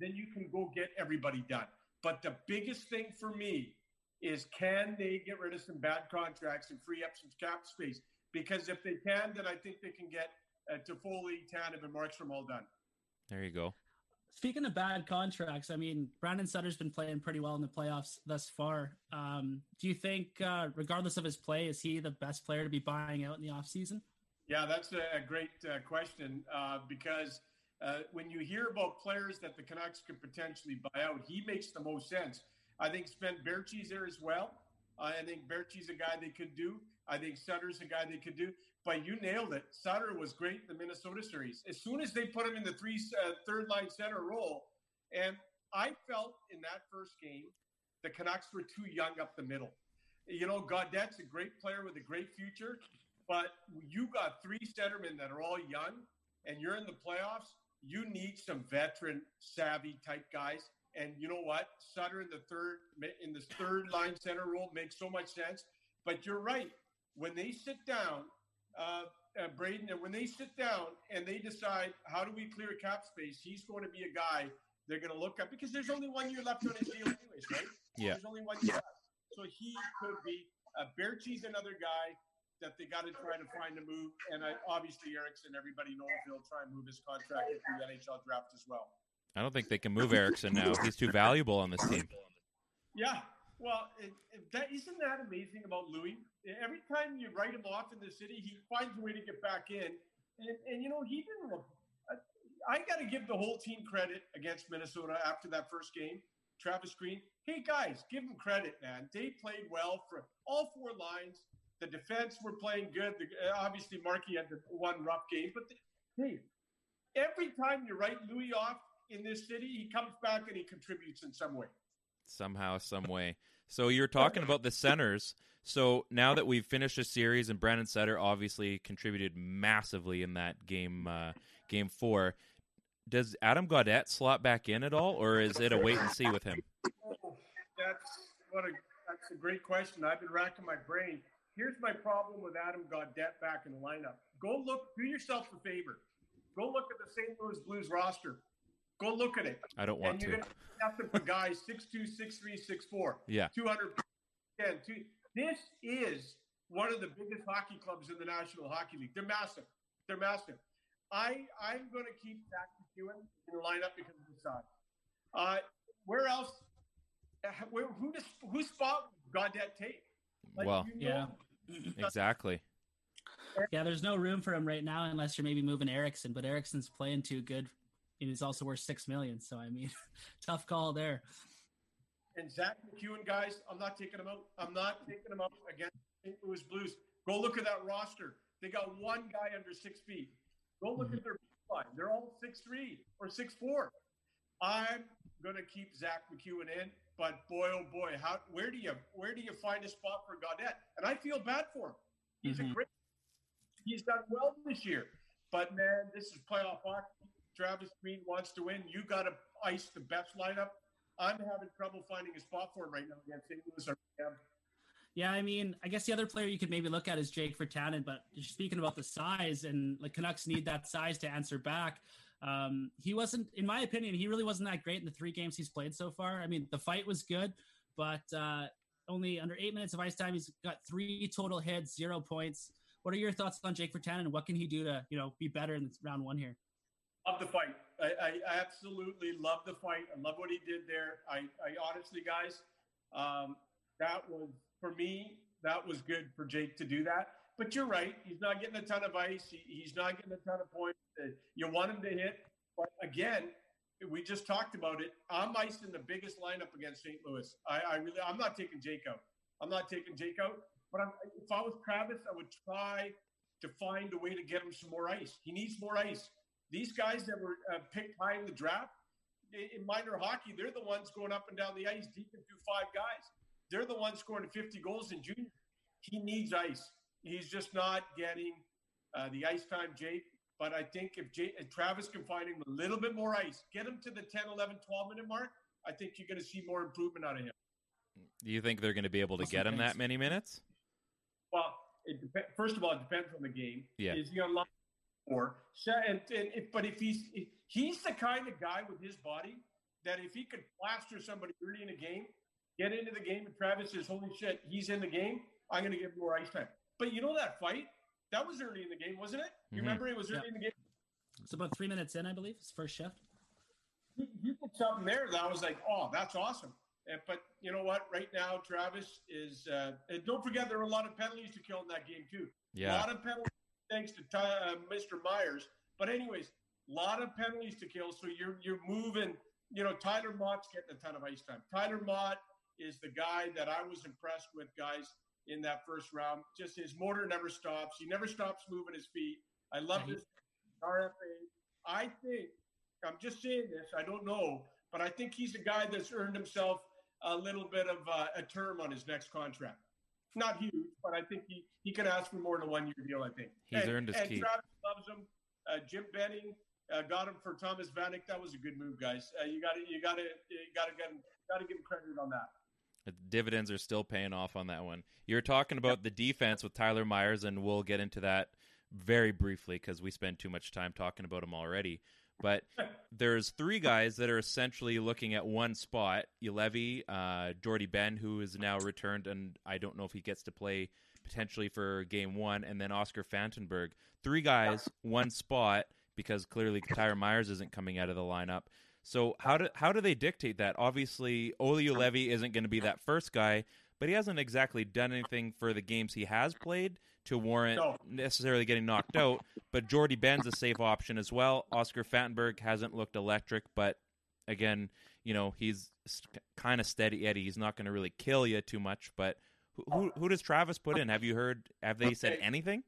then you can go get everybody done. But the biggest thing for me is can they get rid of some bad contracts and free up some cap space? Because if they can, then I think they can get uh, Toffoli, Tanev, and Markstrom all done. There you go. Speaking of bad contracts, I mean, Brandon Sutter's been playing pretty well in the playoffs thus far. Um, do you think, uh, regardless of his play, is he the best player to be buying out in the offseason? Yeah, that's a, a great uh, question uh, because uh, when you hear about players that the Canucks could potentially buy out, he makes the most sense. I think Sven Baertschi's there as well. Uh, I think Berchi's a guy they could do. I think Sutter's a guy they could do. But you nailed it. Sutter was great in the Minnesota series. As soon as they put him in the three uh, third line center role, and I felt in that first game the Canucks were too young up the middle. You know, Gaudette's a great player with a great future, but you got three centermen that are all young, and you're in the playoffs. You need some veteran, savvy type guys. And you know what? Sutter in the third in the third line center role makes so much sense. But you're right. When they sit down, uh, uh, Braden, and when they sit down and they decide how do we clear cap space, he's going to be a guy they're going to look at because there's only one year left on his deal, anyways, right? Yeah. There's only one year left, so he could be. Uh, Baertschi's another guy that they got to try to find a move, and I, obviously Eriksson. Everybody knows they'll try and move his contract into the NHL draft as well. I don't think they can move Eriksson now. He's too valuable on this team. Yeah. Well, it, it, that isn't that amazing about Loui. Every time you write him off in the city, he finds a way to get back in. And, and you know, he didn't. I got to give the whole team credit against Minnesota after that first game. Travis Green, hey guys, give them credit, man. They played well for all four lines. The defense were playing good. The, obviously, Markey had the one rough game, but the, hey, every time you write Loui off in this city, he comes back and he contributes in some way somehow, some way. So you're talking about the centers. So now that we've finished a series and Brandon Sutter obviously contributed massively in that game, uh, game four. Does Adam Gaudette slot back in at all, or is it a wait and see with him? That's what a that's a great question. I've been racking my brain. Here's my problem with Adam Gaudette back in the lineup. Go look, do yourself a favor. Go look at the St. Louis Blues roster. Go look at it. I don't want and you're to. Gonna have to put guys 6'2", 6'3", 6'4". Yeah. 200. Two, this is one of the biggest hockey clubs in the National Hockey League. They're massive. They're massive. I I'm going to keep Zack MacEwen in the lineup because of the size. Uh, where else? uh, where, who does who spot Gaudette take? Like, well, you know, exactly. Yeah, there's no room for him right now unless you're maybe moving Eriksson, but Eriksson's playing too good, and he's also worth six million. So I mean, tough call there. And Zack MacEwen, guys, I'm not taking him out. I'm not taking him out against St. Louis Blues. Go look at that roster. They got one guy under six feet. Go look at mm-hmm. their line. They're all six three or six four. I'm gonna keep Zack MacEwen in, but boy oh boy, how where do you where do you find a spot for Gaudette? And I feel bad for him. He's a mm-hmm. great he's done well this year. But man, this is playoff hockey. Travis Green wants to win. You got to ice the best lineup. I'm having trouble finding a spot for him right now against St. Louis. Yeah, I mean, I guess the other player you could maybe look at is Jake Virtanen, but speaking about the size, and like Canucks need that size to answer back. Um, he wasn't, in my opinion, he really wasn't that great in the three games he's played so far. I mean, the fight was good, but uh, only under eight minutes of ice time, he's got three total hits, zero points. What are your thoughts on Jake Virtanen, and what can he do to, you know, be better in round one here? Love the fight. I, I, absolutely love the fight. I love what he did there. I, I honestly, guys, um, that was for me. That was good for Jake to do that. But you're right. He's not getting a ton of ice. He, he's not getting a ton of points. Uh, You want him to hit, but again, we just talked about it. I'm icing the biggest lineup against St. Louis. I, I really, I'm not taking Jake out. I'm not taking Jake out. But I'm, if I was Travis, I would try to find a way to get him some more ice. He needs more ice. These guys that were uh, picked high in the draft in minor hockey, they're the ones going up and down the ice deep into five guys. They're the ones scoring 50 goals in junior. He needs ice. He's just not getting uh, the ice time, Jake. But I think if, Jake, if Travis can find him a little bit more ice, get him to the 10, 11, 12 minute mark, I think you're going to see more improvement out of him. Do you think they're going to be able to get him that many minutes? Well, it dep- first of all, it depends on the game. Yeah. Is he on line four? So, and, and if, but if he's if he's the kind of guy with his body that if he could plaster somebody early in a game, get into the game, and Travis says, "Holy shit, he's in the game! I'm going to give him more ice time." But you know that fight that was early in the game, wasn't it? You Mhm. remember it was early Yeah. in the game. It's about three minutes in, I believe, his first shift. He, he did something there that I was like, "Oh, that's awesome." And, but you know what? Right now, Travis is. Uh, and don't forget, there were a lot of penalties to kill in that game too. Yeah. A lot of penalties thanks to Ty, uh, Mr. Myers. But anyways, a lot of penalties to kill. So you're you're moving. You know, Tyler Motte's getting a ton of ice time. Tyler Mott is the guy that I was impressed with, guys, in that first round. Just his motor never stops. He never stops moving his feet. I love this RFA. I think I'm just saying this. I don't know, but I think he's a guy that's earned himself a little bit of uh, a term on his next contract. Not huge, but I think he, he can ask for more than a one year deal. I think He's and, earned his and keep. Travis loves him. Uh, Jim Benning uh, got him for Thomas Vanek. That was a good move, guys. Uh, you got to you got to you got to get got to give him credit on that. The dividends are still paying off on that one. You're talking about the defense with Tyler Myers, and we'll get into that very briefly because we spend too much time talking about him already. But there's three guys that are essentially looking at one spot: Juolevi, uh, Jordie Benn, who is now returned, and I don't know if he gets to play potentially for Game One, and then Oscar Fantenberg. Three guys, one spot, because clearly Tyler Myers isn't coming out of the lineup. So how do how do they dictate that? Obviously, Olli Juolevi isn't going to be that first guy, but he hasn't exactly done anything for the games he has played to warrant No. necessarily getting knocked out. But Jordie Benn's a safe option as well. Oscar Fantenberg hasn't looked electric, but again, you know he's kind of steady Eddie. He's not going to really kill you too much. But who, who who does Travis put in? Have you heard? Have they said anything?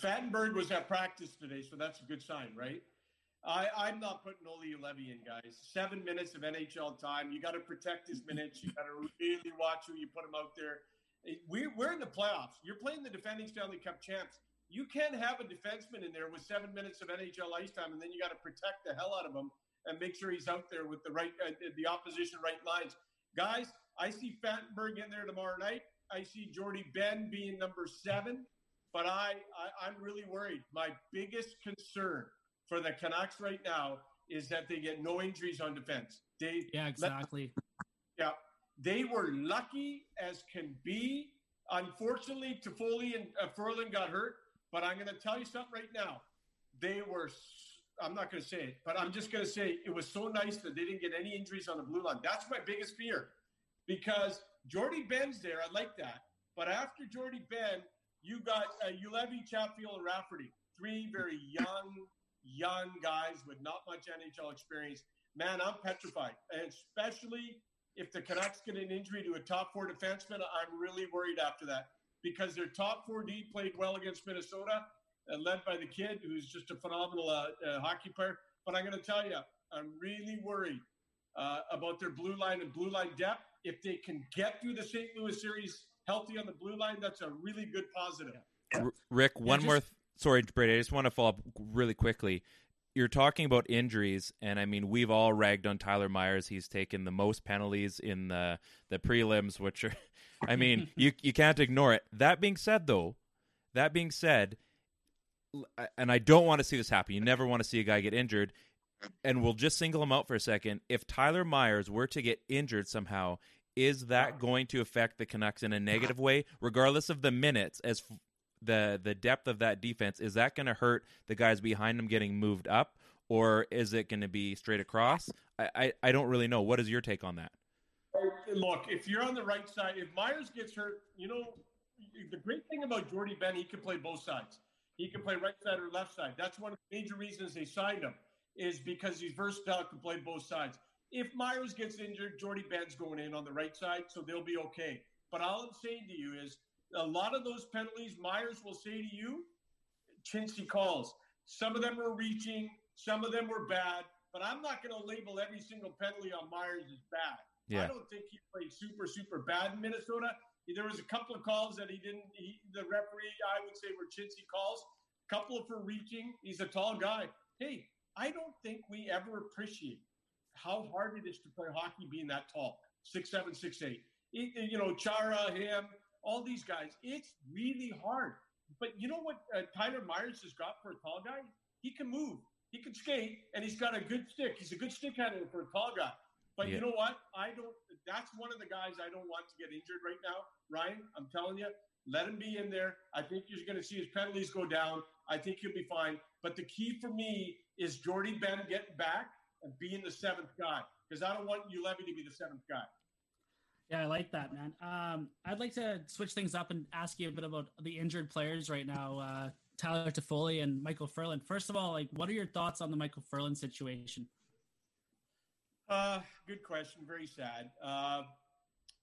Fantenberg was at practice today, so that's a good sign, right? I, I'm not putting Olli Juolevi in, guys. Seven minutes of NHL time. You got to protect his minutes. You got to really watch who you put him out there. We're, we're in the playoffs. You're playing the defending Stanley Cup champs. You can't have a defenseman in there with seven minutes of NHL ice time, and then you got to protect the hell out of him and make sure he's out there with the right, uh, the opposition right lines. Guys, I see Fantenberg in there tomorrow night. I see Jordie Benn being number seven but I, I I'm really worried. My biggest concern for the Canucks right now is that they get no injuries on defense. They Yeah, exactly. They were lucky as can be. Unfortunately, Toffoli and uh, Ferland got hurt, but I'm going to tell you something right now. They were. I'm not going to say it, but I'm just going to say it was so nice that they didn't get any injuries on the blue line. That's my biggest fear. because Jordie Benn's there. I like that. But after Jordie Benn, you got uh, Juolevi, Chatfield, and Rafferty. Three very young, young guys with not much NHL experience. Man, I'm petrified, and especially if the Canucks get an injury to a top four defenseman, I'm really worried after that because their top four D played well against Minnesota, uh, led by the kid who's just a phenomenal uh, uh, hockey player. But I'm going to tell you, I'm really worried uh, about their blue line and blue line depth. If they can get through the St. Louis series healthy on the blue line, that's a really good positive. R- Rick, one just- more. Th- sorry, Brady. I just want to follow up really quickly. You're talking about injuries, and I mean we've all ragged on Tyler Myers. He's taken the most penalties in the the prelims, which are, I mean, you you can't ignore it. That being said, though, that being said, and I don't want to see this happen. You never want to see a guy get injured. And we'll just single him out for a second. If Tyler Myers were to get injured somehow, is that going to affect the Canucks in a negative way, regardless of the minutes? As the the depth of that defense, is that going to hurt the guys behind them getting moved up, or is it going to be straight across? I, I I don't really know. What is your take on that? Look, if you're on the right side, if Myers gets hurt, you know, the great thing about Jordie Benn, he can play both sides. He can play right side or left side. That's one of the major reasons they signed him, is because he's versatile, can play both sides. If Myers gets injured, Jordie Benn's going in on the right side, so they'll be okay. But all I'm saying to you is a lot of those penalties, Myers will say to you, chintzy calls. Some of them were reaching, some of them were bad, but I'm not going to label every single penalty on Myers as bad. Yeah. I don't think he played super, super bad in Minnesota. There was a couple of calls that he didn't. He, the referee, I would say, were chintzy calls. A couple of for reaching. He's a tall guy. Hey, I don't think we ever appreciate how hard it is to play hockey being that tall, six seven, six eight. It- you know, Chara, him, all these guys. It's really hard. But you know what uh, Tyler Myers has got for a tall guy? He can move. He can skate, and he's got a good stick. He's a good stick handler for a tall guy. But Yeah. you know what? I don't. That's one of the guys I don't want to get injured right now, Ryan. I'm telling you, let him be in there. I think you're going to see his penalties go down. I think he'll be fine. But the key for me is Jordie Benn getting back and being the seventh guy because I don't want Juolevi to be the seventh guy. Yeah, I like that, man. Um, I'd like to switch things up and ask you a bit about the injured players right now, uh, Tyler Toffoli and Micheal Ferland. First of all, like, what are your thoughts on the Micheal Ferland situation? Uh, good question. Very sad. Uh,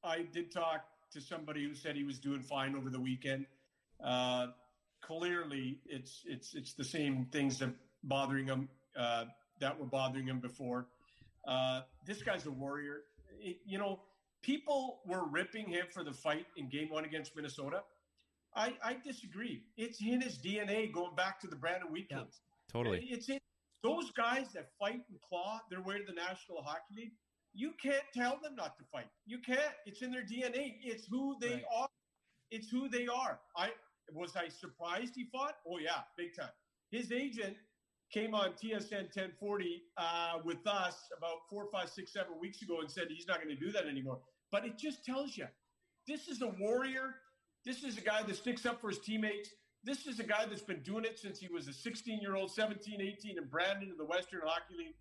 I did talk to somebody who said he was doing fine over the weekend. Uh, clearly, it's it's it's the same things that bothering him uh, that were bothering him before. Uh, this guy's a warrior. It- you know, people were ripping him for the fight in Game One against Minnesota. I, I disagree. It's in his DNA going back to the Brandon Wheat Kings. Totally. It's in those guys that fight and claw their way to the National Hockey League. You can't tell them not to fight. You can't. It's in their DNA. It's who they Right. are. It's who they are. I was I surprised he fought. Oh yeah, big time. His agent came on TSN 1040 uh, with us about four, five, six, seven weeks ago and said he's not going to do that anymore. But it just tells you this is a warrior. This is a guy that sticks up for his teammates. This is a guy that's been doing it since he was a 16 year old, 17, 18, and Brandon in the Western Hockey League.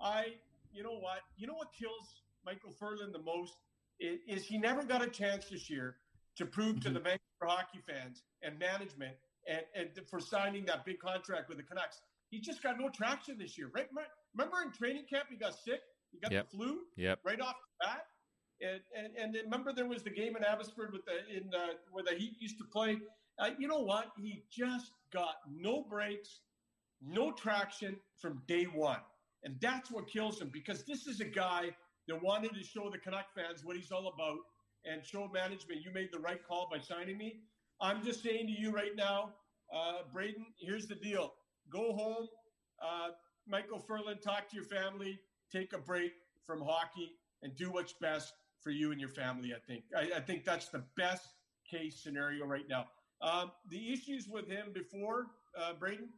I, you know what? You know what kills Micheal Ferland the most is, is he never got a chance this year to prove to the Vancouver hockey fans and management and, and for signing that big contract with the Canucks. He just got no traction this year, right? Remember- in training camp he got sick, he got Yep. the flu Yep. right off the bat. And, and and remember there was the game in Abbotsford with the in uh, where the Heat used to play. Uh, you know what? He just got no breaks, no traction from day one, and that's what kills him. Because this is a guy that wanted to show the Canuck fans what he's all about and show management you made the right call by signing me. I'm just saying to you right now, uh, Braden. Here's the deal: go home, uh, Micheal Ferland, talk to your family, take a break from hockey, and do what's best for you and your family. I think. I, I think that's the best case scenario right now. Um, the issues with him before, uh, Braden,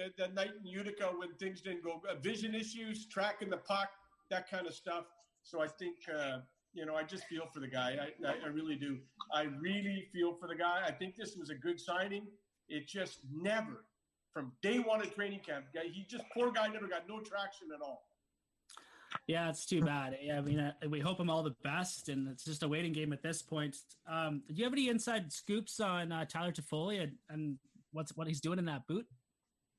uh, that night in Utica when things didn't go, uh, vision issues, tracking the puck, that kind of stuff. So I think, uh, you know, I just feel for the guy. I, I really do. I really feel for the guy. I think this was a good signing. It just never, from day one of training camp, he just poor guy never got no traction at all. Yeah, it's too bad. Yeah, I mean, uh, we hope him all the best, and it's just a waiting game at this point. Um, do you have any inside scoops on uh, Tyler Toffoli and, and what's what he's doing in that boot?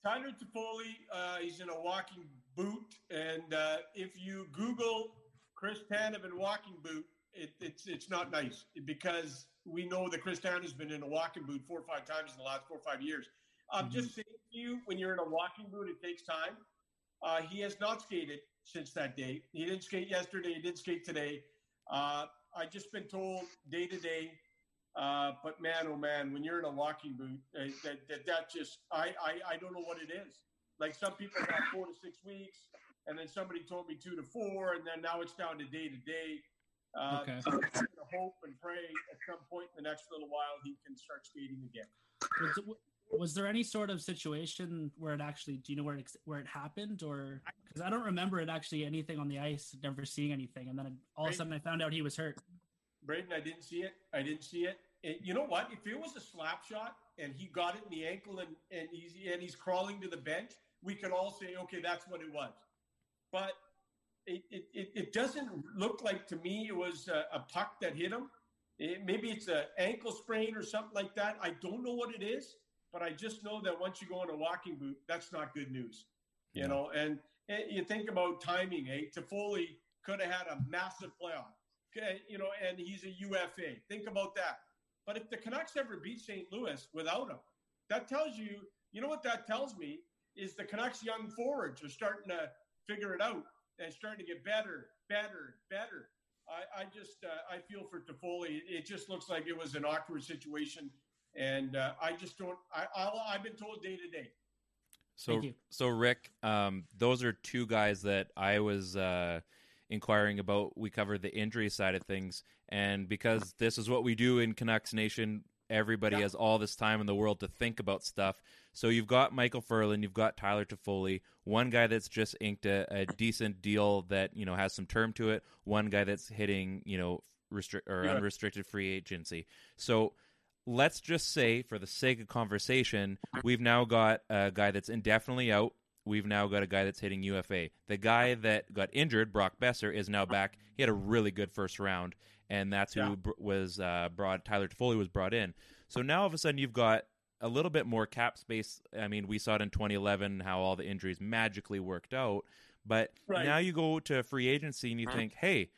Tyler Toffoli, uh, he's in a walking boot, and uh, if you Google Chris Tanev in walking boot, it, it's it's not nice because we know that Chris Tanev's been in a walking boot four or five times in the last four or five years. I'm Mm-hmm. just saying you, when you're in a walking boot, it takes time. Uh, he has not skated since that day. He didn't skate yesterday. He didn't skate today. Uh, I just been told day to day. Uh, but man, oh man, when you're in a walking boot, uh, that, that that just I, I I don't know what it is. Like some people got four to six weeks, and then somebody told me two to four, and then now it's down to day to day. Uh, Okay. so hope and pray at some point in the next little while he can start skating again. Was, there any sort of situation where it actually? Do you know where it where it happened, or because I don't remember it actually anything on the ice, never seeing anything, and then all of a sudden I found out he was hurt. Braden, I didn't see it. I didn't see it. And you know what? If it was a slap shot and he got it in the ankle and, and he's and he's crawling to the bench, we could all say, okay, that's what it was. But it, it, it, it doesn't look like to me it was a, a puck that hit him. It, maybe it's an ankle sprain or something like that. I don't know what it is, but I just know that once you go in a walking boot, that's not good news. You know, and, and you think about timing. Eh? Toffoli could have had a massive playoff. Okay, you know, and he's a UFA. Think about that. But if the Canucks ever beat St. Louis without him, that tells you, you know what that tells me is the Canucks young forwards are starting to figure it out and starting to get better, better, better. I, I just uh, I feel for Toffoli. It just looks like it was an awkward situation, and uh, I just don't. I I'll, I've been told day to day. So, so Rick, um, those are two guys that I was uh, inquiring about. We covered the injury side of things, and because this is what we do in Canucks Nation, everybody has all this time in the world to think about stuff. So you've got Micheal Ferland, you've got Tyler Toffoli, one guy that's just inked a, a decent deal that you know has some term to it, one guy that's hitting you know restrict or Yeah. unrestricted free agency. So let's just say, for the sake of conversation, we've now got a guy that's indefinitely out. We've now got a guy that's hitting UFA. The guy that got injured, Brock Boeser, is now back. He had a really good first round, and that's who Yeah. br- was uh, brought. Tyler Toffoli was brought in. So now all of a sudden you've got a little bit more cap space. I mean, we saw it in 2011 how all the injuries magically worked out, but Right. now you go to free agency and you think, hey,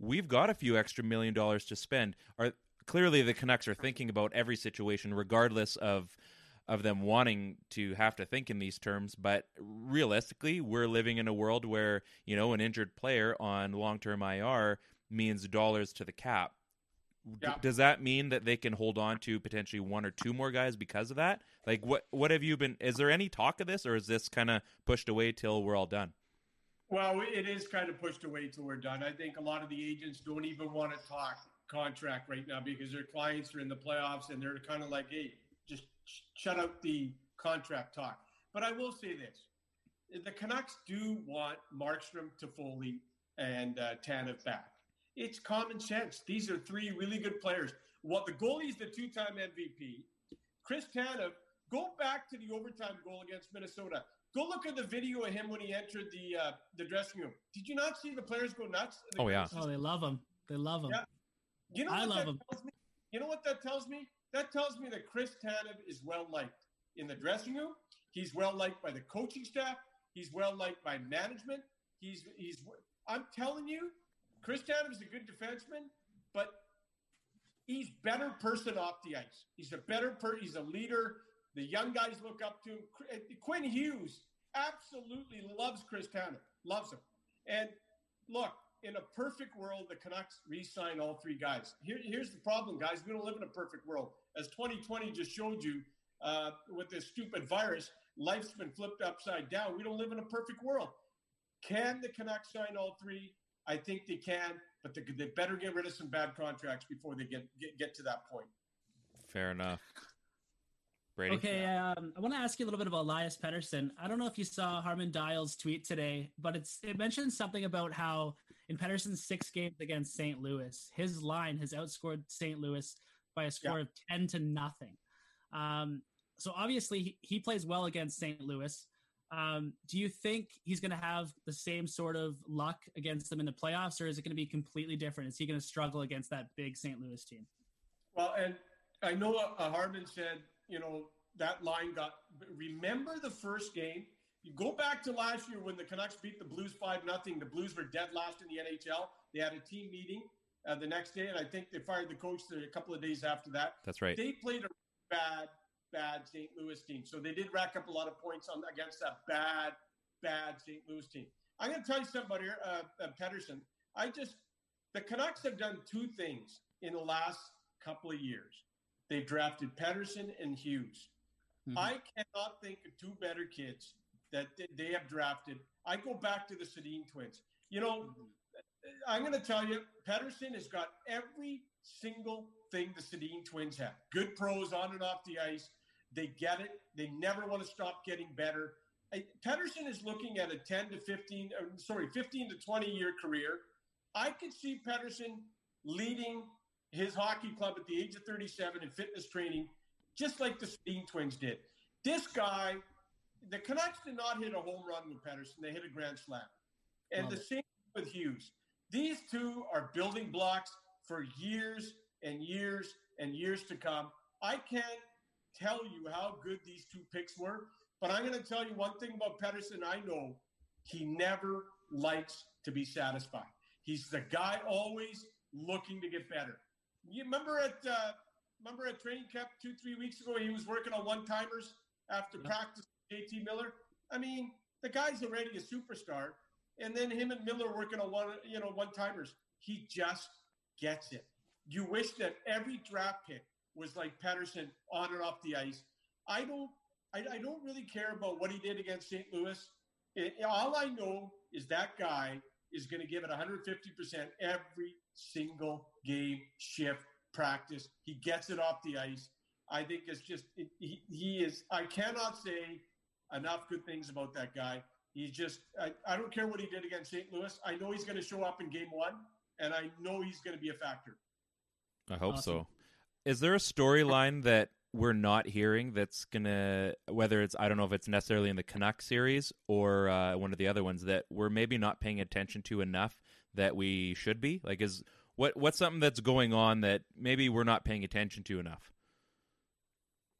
we've got a few extra million dollars to spend. Are clearly the Canucks are thinking about every situation, regardless of of them wanting to have to think in these terms. But realistically, we're living in a world where you know an injured player on long term IR means dollars to the cap. D- Yeah. Does that mean that they can hold on to potentially one or two more guys because of that? Like, what what have you been? Is there any talk of this, or is this kind of pushed away till we're all done? Well, it is kind of pushed away till we're done. I think a lot of the agents don't even want to talk contract right now because their clients are in the playoffs and they're kind of like, hey, just sh- shut out the contract talk. But I will say this the Canucks do want Markstrom, Toffoli, and uh, Tanev back. It's common sense. These are three really good players. What the goalie's the two-time MVP. Chris Tanev, go back to the overtime goal against Minnesota. Go look at the video of him when he entered the uh, the dressing room. Did you not see the players go nuts? The Oh, yeah. Oh, they love him. They love him. Yeah. You know I what love that him. tells me? You know what that tells me? That tells me that Chris Tanev is well liked in the dressing room. He's well liked by the coaching staff. He's well liked by management. He's he's. I'm telling you, Chris Tanev is a good defenseman, but he's better person off the ice. He's a better per. He's a leader. The young guys look up to him. Quinn Hughes absolutely loves Chris Tanev. Loves him. And look, in a perfect world, the Canucks re-sign all three guys. Here, here's the problem, guys. We don't live in a perfect world. As 2020 just showed you, uh, with this stupid virus, life's been flipped upside down. We don't live in a perfect world. Can the Canucks sign all three? I think they can, but they, they better get rid of some bad contracts before they get get, get to that point. Fair enough. Brady. Okay, um, I want to ask you a little bit about Elias Pettersson. I don't know if you saw Harman Dayal's tweet today, but it's it mentioned something about how in Pettersson's six games against St. Louis, his line has outscored St. Louis by a score Yeah. of ten to nothing. Um, so obviously he, he plays well against St. Louis. Um, do you think he's going to have the same sort of luck against them in the playoffs, or is it going to be completely different? Is he going to struggle against that big St. Louis team? Well, and I know uh, Harman said, you know, that line got. Remember the first game? You go back to last year when the Canucks beat the Blues five nothing. The Blues were dead last in the NHL. They had a team meeting uh, the next day, and I think they fired the coach a couple of days after that. That's right. They played a bad, bad St. Louis team, so they did rack up a lot of points on against that bad, bad St. Louis team. I'm going to tell you something about here, uh, uh, Pettersson. I just the Canucks have done two things in the last couple of years. They've drafted Pettersson and Hughes. Mm-hmm. I cannot think of two better kids that they have drafted. I go back to the Sedin twins. You know, I'm going to tell you, Pettersson has got every single thing the Sedin twins have. Good pros on and off the ice. They get it. They never want to stop getting better. Pettersson is looking at a 10 to 15, uh, sorry, 15 to 20 year career. I could see Pettersson leading his hockey club at the age of 37 in fitness training, just like the Sedin twins did. This guy the Canucks did not hit a home run with Pettersson. They hit a grand slam. And the same with Hughes. These two are building blocks for years and years and years to come. I can't tell you how good these two picks were, but I'm going to tell you one thing about Pettersson. I know he never likes to be satisfied. He's the guy always looking to get better. You remember at uh, remember at training camp two three weeks ago he was working on one timers after practice JT Miller. I mean, the guy's already a superstar. And then him and Miller working on one, you know, one timers. He just gets it. You wish that every draft pick was like Pettersson on and off the ice. I don't, I, I don't really care about what he did against St. Louis. It, all I know is that guy is going to give it 150% every single game, shift, practice. He gets it off the ice. I think it's just, he, he is, I cannot say enough good things about that guy. He's just, I, I don't care what he did against St. Louis. I know he's going to show up in game one, and I know he's going to be a factor. I hope awesome. so. Is there a storyline that we're not hearing that's going to, whether it's, I don't know if it's necessarily in the Canuck series or uh, one of the other ones that we're maybe not paying attention to enough that we should be? Like, is what what's something that's going on that maybe we're not paying attention to enough?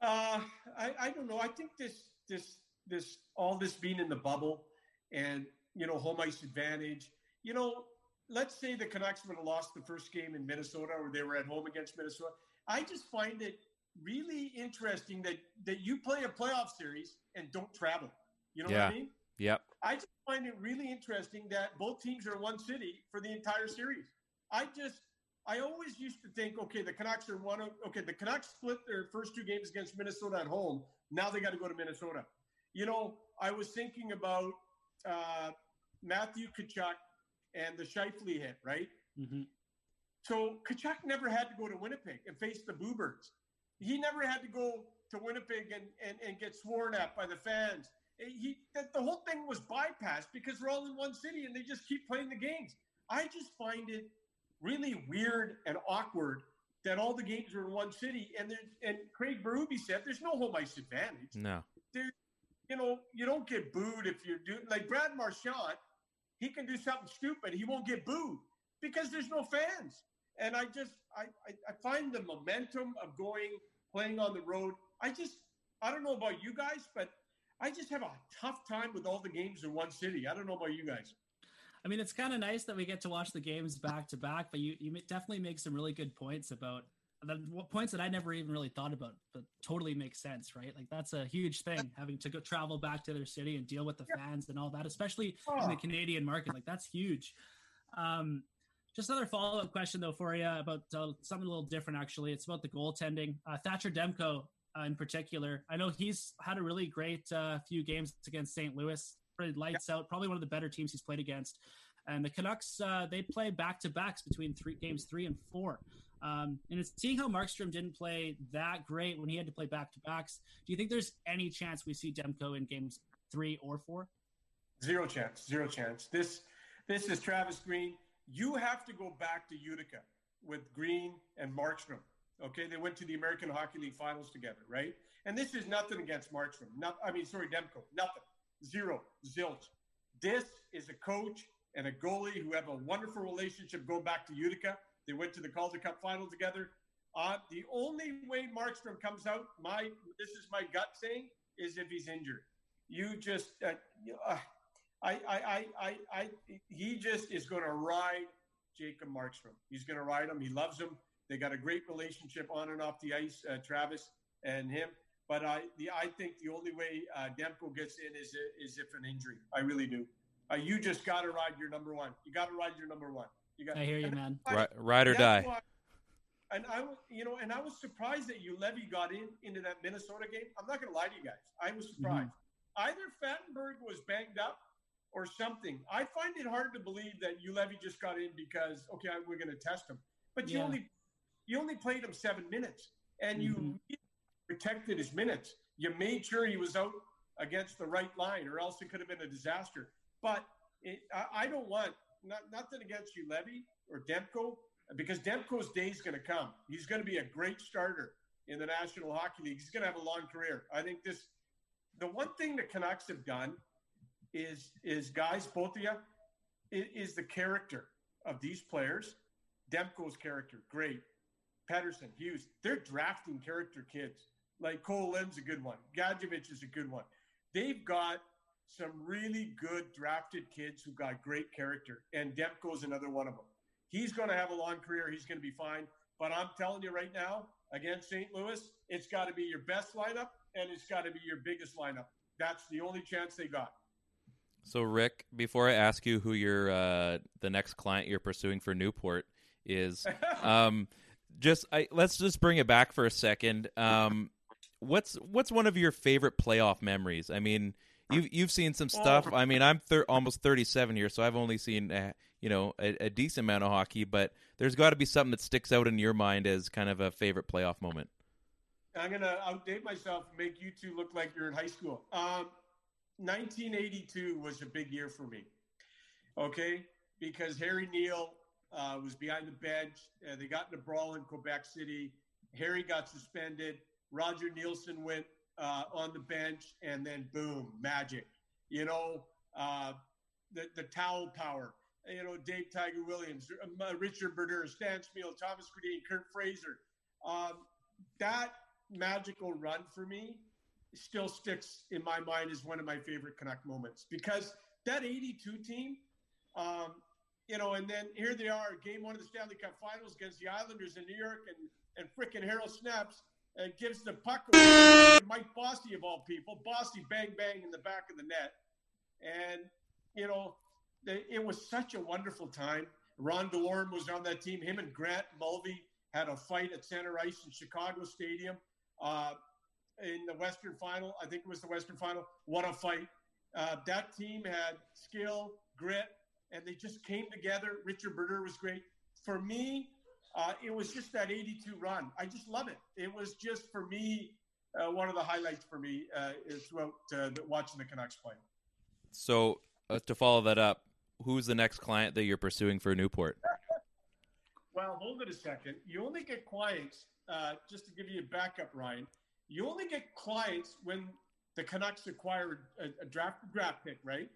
Uh, I, I don't know. I think this this this all this being in the bubble and you know home ice advantage. You know, let's say the Canucks would have lost the first game in Minnesota or they were at home against Minnesota. I just find it really interesting that that you play a playoff series and don't travel. You know yeah. what I mean? Yep. I just find it really interesting that both teams are in one city for the entire series. I just I always used to think, okay, the Canucks are one of okay, the Canucks split their first two games against Minnesota at home. Now they got to go to Minnesota. You know, I was thinking about uh, Matthew Tkachuk and the Scheifele hit, right? Mm-hmm. So Tkachuk never had to go to Winnipeg and face the Boobers. He never had to go to Winnipeg and, and, and get sworn at by the fans. He that the whole thing was bypassed because we're all in one city and they just keep playing the games. I just find it really weird and awkward that all the games are in one city. And and Craig Berube said there's no home ice advantage. No. There, you know, you don't get booed if you're doing like Brad Marchand. He can do something stupid. He won't get booed because there's no fans. And I just I, I, I find the momentum of going playing on the road. I just I don't know about you guys, but I just have a tough time with all the games in one city. I don't know about you guys. I mean, it's kind of nice that we get to watch the games back to back, but you you definitely make some really good points about the points that I never even really thought about, but totally makes sense, right? Like that's a huge thing having to go travel back to their city and deal with the fans and all that, especially in the Canadian market. Like that's huge. Um, just another follow up question though for you about uh, something a little different. Actually, it's about the goaltending. Uh, Thatcher Demko uh, in particular. I know he's had a really great uh, few games against St. Louis. Pretty lights out. Probably one of the better teams he's played against. And the Canucks, uh, they play back to backs between three games three and four. Um, and it's seeing how Markstrom didn't play that great when he had to play back to backs. Do you think there's any chance we see Demko in games three or four? Zero chance. Zero chance. This this is Travis Green. You have to go back to Utica with Green and Markstrom. Okay, they went to the American Hockey League Finals together, right? And this is nothing against Markstrom. Not, I mean, sorry, Demko. Nothing. Zero. Zilch. This is a coach and a goalie who have a wonderful relationship going back to Utica. They went to the Calder Cup final together. Uh, the only way Markstrom comes out, my this is my gut saying, is if he's injured. You just, uh, uh, I, I, I, I, I, he just is going to ride Jacob Markstrom. He's going to ride him. He loves him. They got a great relationship on and off the ice, uh, Travis and him. But I, the, I think the only way uh, Demko gets in is is if an injury. I really do. You just got to ride your number one. You got to ride your number one. You got. I hear you, man. Ride, ride or die. Why, and I, you know, and I was surprised that Juolevi got in into that Minnesota game. I'm not going to lie to you guys. I was surprised. Mm-hmm. Either Fantenberg was banged up or something. I find it hard to believe that Juolevi just got in because okay, we're going to test him, but you yeah. only you only played him seven minutes, and mm-hmm. you protected his minutes. You made sure he was out against the right line, or else it could have been a disaster. But it, I, I, don't want not, nothing against you, Levy or Demko because Demko's day is going to come. He's going to be a great starter in the National Hockey League. He's going to have a long career. I think this. The one thing the Canucks have done is is guys, both of you, is, the character of these players. Demko's character, great. Pettersson, Hughes, they're drafting character kids. Like Kole Lind's a good one. Gadjovich is a good one. They've got some really good drafted kids who got great character, and Demko's another one of them. He's going to have a long career. He's going to be fine. But I'm telling you right now, against St. Louis, it's got to be your best lineup and it's got to be your biggest lineup. That's the only chance they got. So, Rick, before I ask you who your uh, the next client you're pursuing for Newport is, um, just I, let's just bring it back for a second. Um, what's what's one of your favorite playoff memories? I mean, you've you've seen some stuff. I mean, I'm thir- almost 37 here, so I've only seen uh, you know a, a, decent amount of hockey. But there's got to be something that sticks out in your mind as kind of a favorite playoff moment. I'm gonna outdate myself and make you two look like you're in high school. Um, 1982 was a big year for me. Okay, because Harry Neale uh, was behind the bench. Uh, they got in a brawl in Quebec City. Harry got suspended. Roger Neilson went uh, on the bench, and then boom, magic. You know, uh, the the towel power. You know, Dave Tiger Williams, uh, Richard Brodeur, Stan Smyl, Thomas Gradin, Curt Fraser. Um, that magical run for me still sticks in my mind as one of my favorite Canuck moments because that 82 team, um, you know, and then here they are, game one of the Stanley Cup Finals against the Islanders in New York, and and freaking Harold Snepsts uh, gives the puck away Mike Bossy of all people. Bossy bang bang in the back of the net, and you know, it was such a wonderful time. Ron DeLorme was on that team. Him and Grant Mulvey had a fight at center ice in Chicago Stadium. Uh, in the Western Final, I think it was the Western Final. What a fight! Uh, that team had skill, grit, and they just came together. Richard Brodeur was great. For me, uh, it was just that 82 run. I just love it. It was just for me uh, one of the highlights for me uh, throughout uh, watching the Canucks play. So uh, to follow that up, who's the next client that you're pursuing for Newport? well, hold it a second. You only get clients. Uh, just to give you a backup, Ryan. You only get clients when the Canucks acquire a, a draft draft pick, right?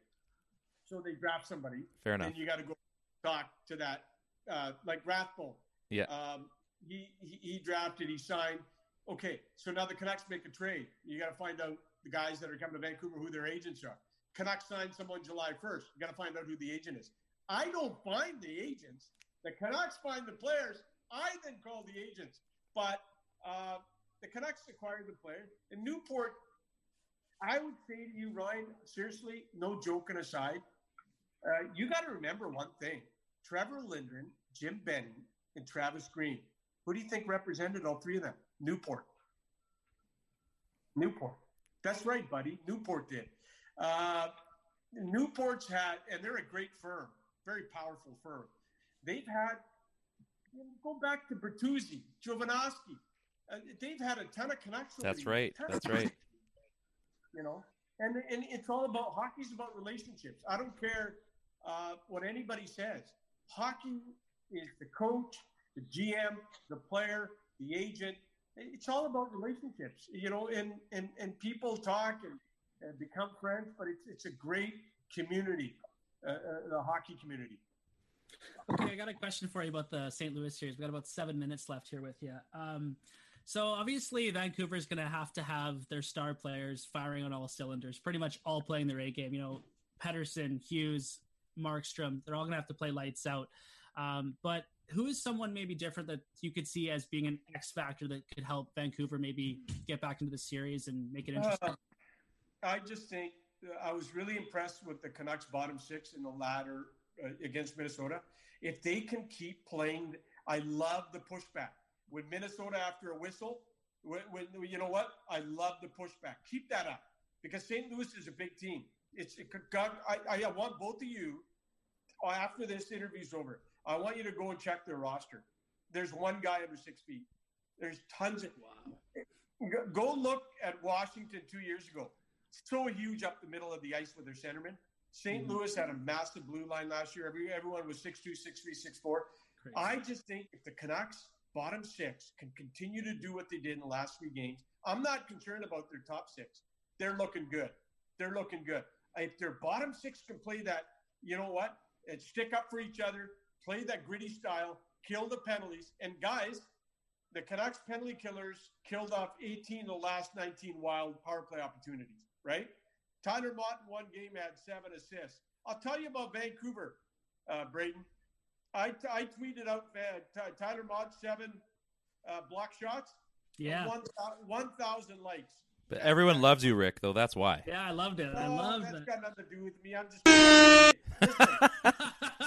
So they draft somebody. Fair enough. And you got to go talk to that, uh, like Rathbone. Yeah. Um, he, he, he drafted, he signed. Okay, so now the Canucks make a trade. You got to find out the guys that are coming to Vancouver who their agents are. Canucks signed someone July 1st. You got to find out who the agent is. I don't find the agents. The Canucks find the players. I then call the agents. But uh, the Canucks acquired the player. In Newport, I would say to you, Ryan, seriously, no joking aside, uh, you got to remember one thing. Trevor Linden, Jim Benning, and Travis Green. Who do you think represented all three of them? Newport. Newport. That's right, buddy. Newport did. Uh, Newport's had, and they're a great firm, very powerful firm. They've had, you know, go back to Bertuzzi, Jovanovski. Uh, they've had a ton of connections. That's right. That's right. You know, and and it's all about hockey's about relationships. I don't care uh, what anybody says. Hockey is the coach, the GM, the player, the agent. It's all about relationships, you know. And and and people talk and and become friends. But it's it's a great community, uh, uh, the hockey community. Okay, I got a question for you about the St. Louis series. We got about seven minutes left here with you. Um, so obviously, Vancouver is going to have to have their star players firing on all cylinders, pretty much all playing their A game. You know, Pettersson, Hughes, Markstrom, they're all going to have to play lights out. Um, but who is someone maybe different that you could see as being an X factor that could help Vancouver maybe get back into the series and make it interesting? Uh, I just think uh, I was really impressed with the Canucks bottom six in the ladder uh, against Minnesota. If they can keep playing, I love the pushback. With Minnesota after a whistle, when, when, you know what? I love the pushback. Keep that up because St. Louis is a big team. It's it could, I, I want both of you uh, after this interview's over. I want you to go and check their roster. There's one guy under six feet. There's tons of. Wow. Go look at Washington two years ago. So huge up the middle of the ice with their centerman. saint mm-hmm. Louis had a massive blue line last year. Every, everyone was 6'2, 6'3, 6'4. I just think if the Canucks bottom six can continue to do what they did in the last three games, I'm not concerned about their top six. They're looking good. They're looking good. If their bottom six can play that, you know what? And stick up for each other, play that gritty style, kill the penalties. And guys, the Canucks penalty killers killed off 18 of the last 19 wild power play opportunities, right? Tyler Motte in one game had seven assists. I'll tell you about Vancouver, uh, Braden. I, I tweeted out uh, Tyler Motte seven uh, block shots. Yeah. 1,000 1, likes. But everyone loves you, Rick, though. That's why. Yeah, I loved it. I oh, loved that's it. got nothing to do with me. I'm just.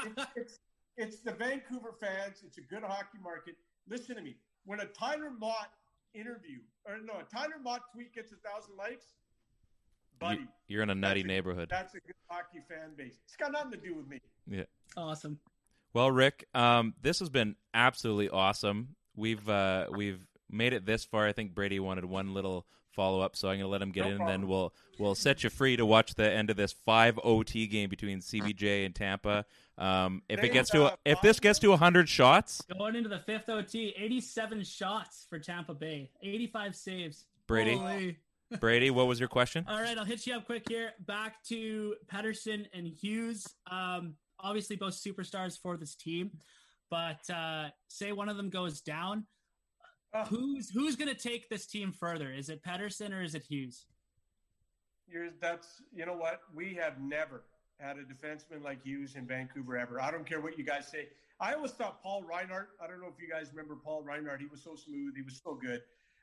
it's, it's, it's the Vancouver fans. It's a good hockey market. Listen to me. When a Tyler Motte interview, or no, a Tyler Motte tweet gets a thousand likes, buddy, you're in a nutty that's neighborhood. That's a good hockey fan base. It's got nothing to do with me. Yeah. Awesome. Well, Rick, um, this has been absolutely awesome. We've uh, we've made it this far. I think Brady wanted one little follow up, so I'm going to let him get no in, problem. and then we'll we'll set you free to watch the end of this five OT game between CBJ and Tampa. Um, if it gets to if this gets to 100 shots, going into the fifth OT, 87 shots for Tampa Bay, 85 saves. Brady. Holy. Brady, what was your question? All right, I'll hit you up quick here. Back to Pettersson and Hughes. Um, obviously, both superstars for this team, but uh, say one of them goes down uh, who's who's going to take this team further? Is it Pettersson or is it Hughes? You're, that's you know what we have never had a defenseman like Hughes in Vancouver ever. I don't care what you guys say. I always thought Paul Reinhart. I don't know if you guys remember Paul Reinhart. He was so smooth. He was so good.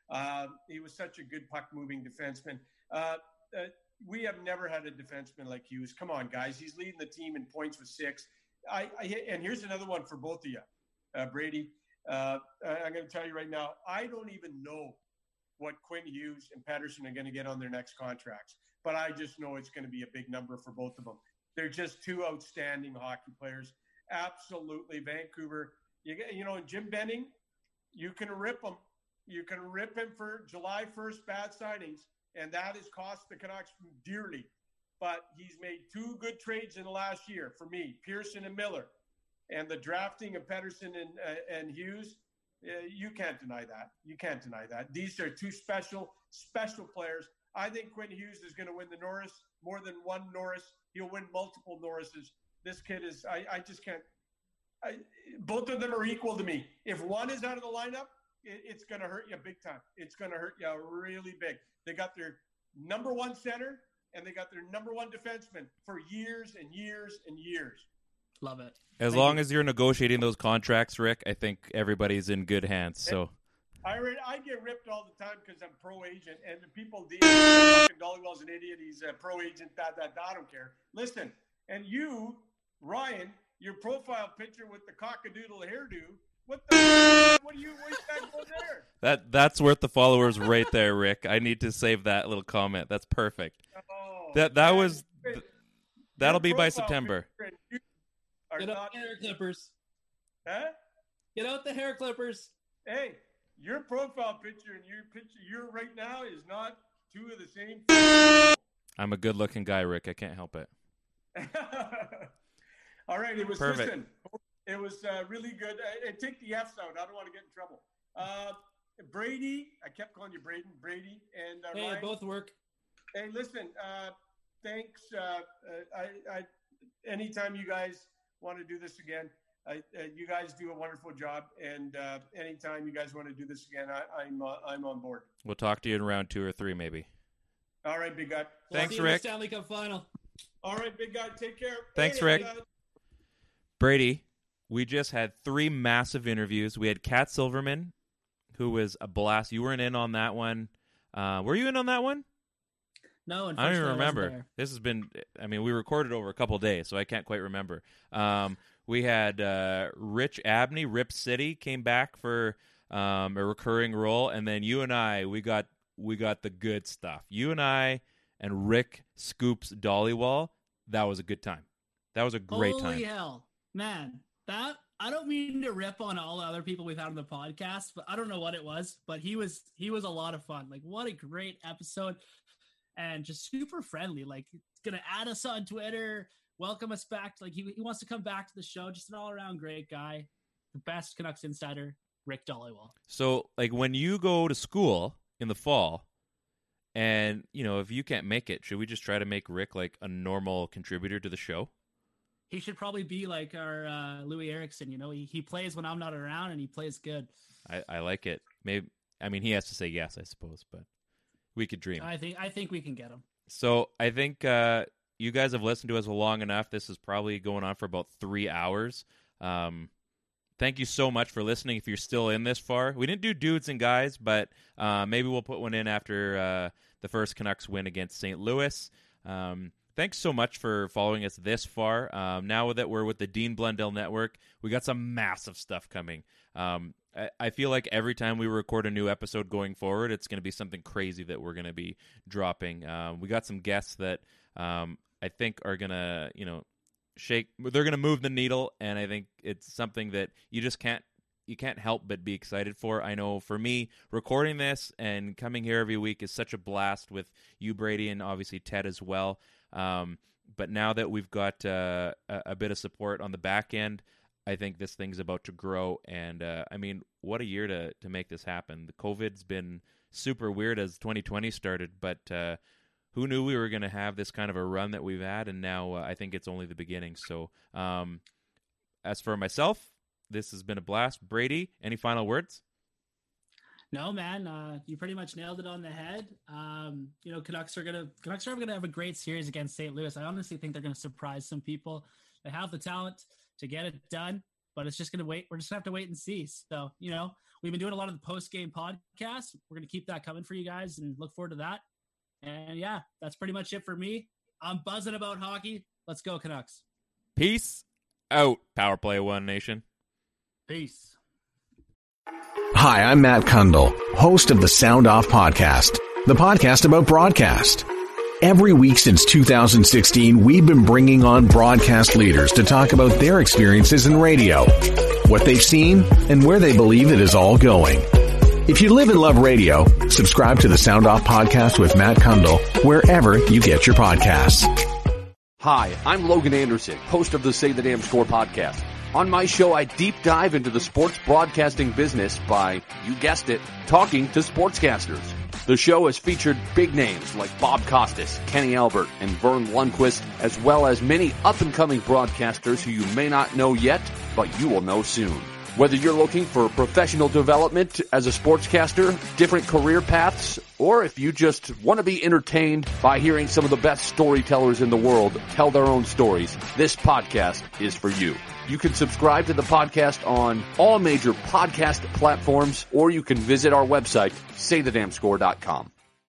Uh, he was such a good puck moving defenseman. Uh, uh, we have never had a defenseman like Hughes. Come on, guys. He's leading the team in points with six. I, I and here's another one for both of you, uh, Brady. Uh, I'm going to tell you right now, I don't even know what Quinn Hughes and Pettersson are going to get on their next contracts, but I just know it's going to be a big number for both of them. They're just two outstanding hockey players. Absolutely, Vancouver. You you know, Jim Benning, you can rip him. You can rip him for July 1st bad signings, and that has cost the Canucks dearly. But he's made two good trades in the last year for me, Pearson and Miller and the drafting of Pettersson and uh, and Hughes, uh, you can't deny that. You can't deny that. These are two special special players. I think Quinn Hughes is going to win the Norris more than one Norris. He'll win multiple Norrises. This kid is. I, I just can't. I, both of them are equal to me. If one is out of the lineup, it, it's going to hurt you big time. It's going to hurt you really big. They got their number one center and they got their number one defenseman for years and years and years. Love it. As Thank long you. as you're negotiating those contracts, Rick, I think everybody's in good hands. So. I, I get ripped all the time because I'm pro agent, and the people deal Dhaliwal's an idiot. He's a uh, pro agent. That that I don't care. Listen, and you, Ryan, your profile picture with the cockadoodle hairdo. What the? what do you? What you got there? That that's worth the followers right there, Rick. I need to save that little comment. That's perfect. Oh, that that man. was. That'll be by September. Get out the hair clippers. Huh? Get out the hair clippers. Hey, your profile picture and your picture you're right now is not two of the same. I'm a good looking guy, Rick. I can't help it. All right, it was Perfect. listen. It was uh, really good. Uh, and take the F's out. I don't want to get in trouble. Uh, Brady, I kept calling you Braden, Brady, and uh, hey, Ryan, both work. Hey, listen. Uh, thanks. Uh, I, I, anytime you guys want to do this again, I, uh, you guys do a wonderful job, and uh, anytime you guys want to do this again, I, I'm uh, I'm on board. We'll talk to you in round two or three, maybe. All right, big guy. Thanks, See you in the Rick. Stanley Cup final. All right, big guy. Take care. Thanks, Hey, Rick. Brady, we just had three massive interviews. We had Cat Silverman, who was a blast. You weren't in on that one. Uh, were you in on that one? No, I don't even remember. This has been, I mean, we recorded over a couple days, so I can't quite remember. Um, we had uh, Rich Abney, Rip City, came back for um, a recurring role, and then you and I, we got we got the good stuff. You and I and Rick Scoops Dhaliwal. That was a good time. That was a great Holy time. Holy hell, man! That I don't mean to rip on all the other people we've had on the podcast, but I don't know what it was. But he was he was a lot of fun. Like what a great episode, and just super friendly. Like gonna add us on Twitter, welcome us back. Like he, he wants to come back to the show. Just an all around great guy, the best Canucks insider, Rick Dhaliwal. So, like when you go to school in the fall, and you know if you can't make it, should we just try to make Rick like a normal contributor to the show? He should probably be like our uh, Loui Eriksson. You know, he, he plays when I'm not around, and he plays good. I, I like it. Maybe I mean he has to say yes, I suppose, but we could dream. I think I think we can get him. So I think uh, you guys have listened to us long enough. This is probably going on for about three hours. Um, thank you so much for listening. If you're still in this far, we didn't do dudes and guys, but uh, maybe we'll put one in after uh, the first Canucks win against St. Louis. Um, thanks so much for following us this far. Um, now that we're with the Dean Blundell Network, we got some massive stuff coming. Um, I, I feel like every time we record a new episode going forward, it's going to be something crazy that we're going to be dropping. Um, we got some guests that um, I think are going to, you know, shake. They're going to move the needle, and I think it's something that you just can't you can't help but be excited for. I know for me, recording this and coming here every week is such a blast with you, Brady, and obviously Ted as well. Um, but now that we've got uh, a, a bit of support on the back end, I think this thing's about to grow. And uh, I mean, what a year to to make this happen. The COVID's been super weird as 2020 started, but uh, who knew we were going to have this kind of a run that we've had? And now uh, I think it's only the beginning. So, um, as for myself, this has been a blast. Brady, any final words? No, man, uh, you pretty much nailed it on the head. Um, you know, Canucks are gonna Canucks are gonna have a great series against St. Louis. I honestly think they're gonna surprise some people. They have the talent to get it done, but it's just gonna wait. We're just gonna have to wait and see. So, you know, we've been doing a lot of the post game podcasts. We're gonna keep that coming for you guys and look forward to that. And yeah, that's pretty much it for me. I'm buzzing about hockey. Let's go, Canucks. Peace out, Power Play One Nation. Peace. Hi, I'm Matt Cundill, host of the Sound Off Podcast, the podcast about broadcast. Every week since 2016, we've been bringing on broadcast leaders to talk about their experiences in radio, what they've seen, and where they believe it is all going. If you live and love radio, subscribe to the Sound Off Podcast with Matt Cundill wherever you get your podcasts. Hi, I'm Logan Anderson, host of the Say the Damn Score podcast. On my show, I deep dive into the sports broadcasting business by, you guessed it, talking to sportscasters. The show has featured big names like Bob Costas, Kenny Albert, and Verne Lundquist, as well as many up-and-coming broadcasters who you may not know yet, but you will know soon. Whether you're looking for professional development as a sportscaster, different career paths, or if you just want to be entertained by hearing some of the best storytellers in the world tell their own stories, this podcast is for you. You can subscribe to the podcast on all major podcast platforms, or you can visit our website, saythedamnscore.com.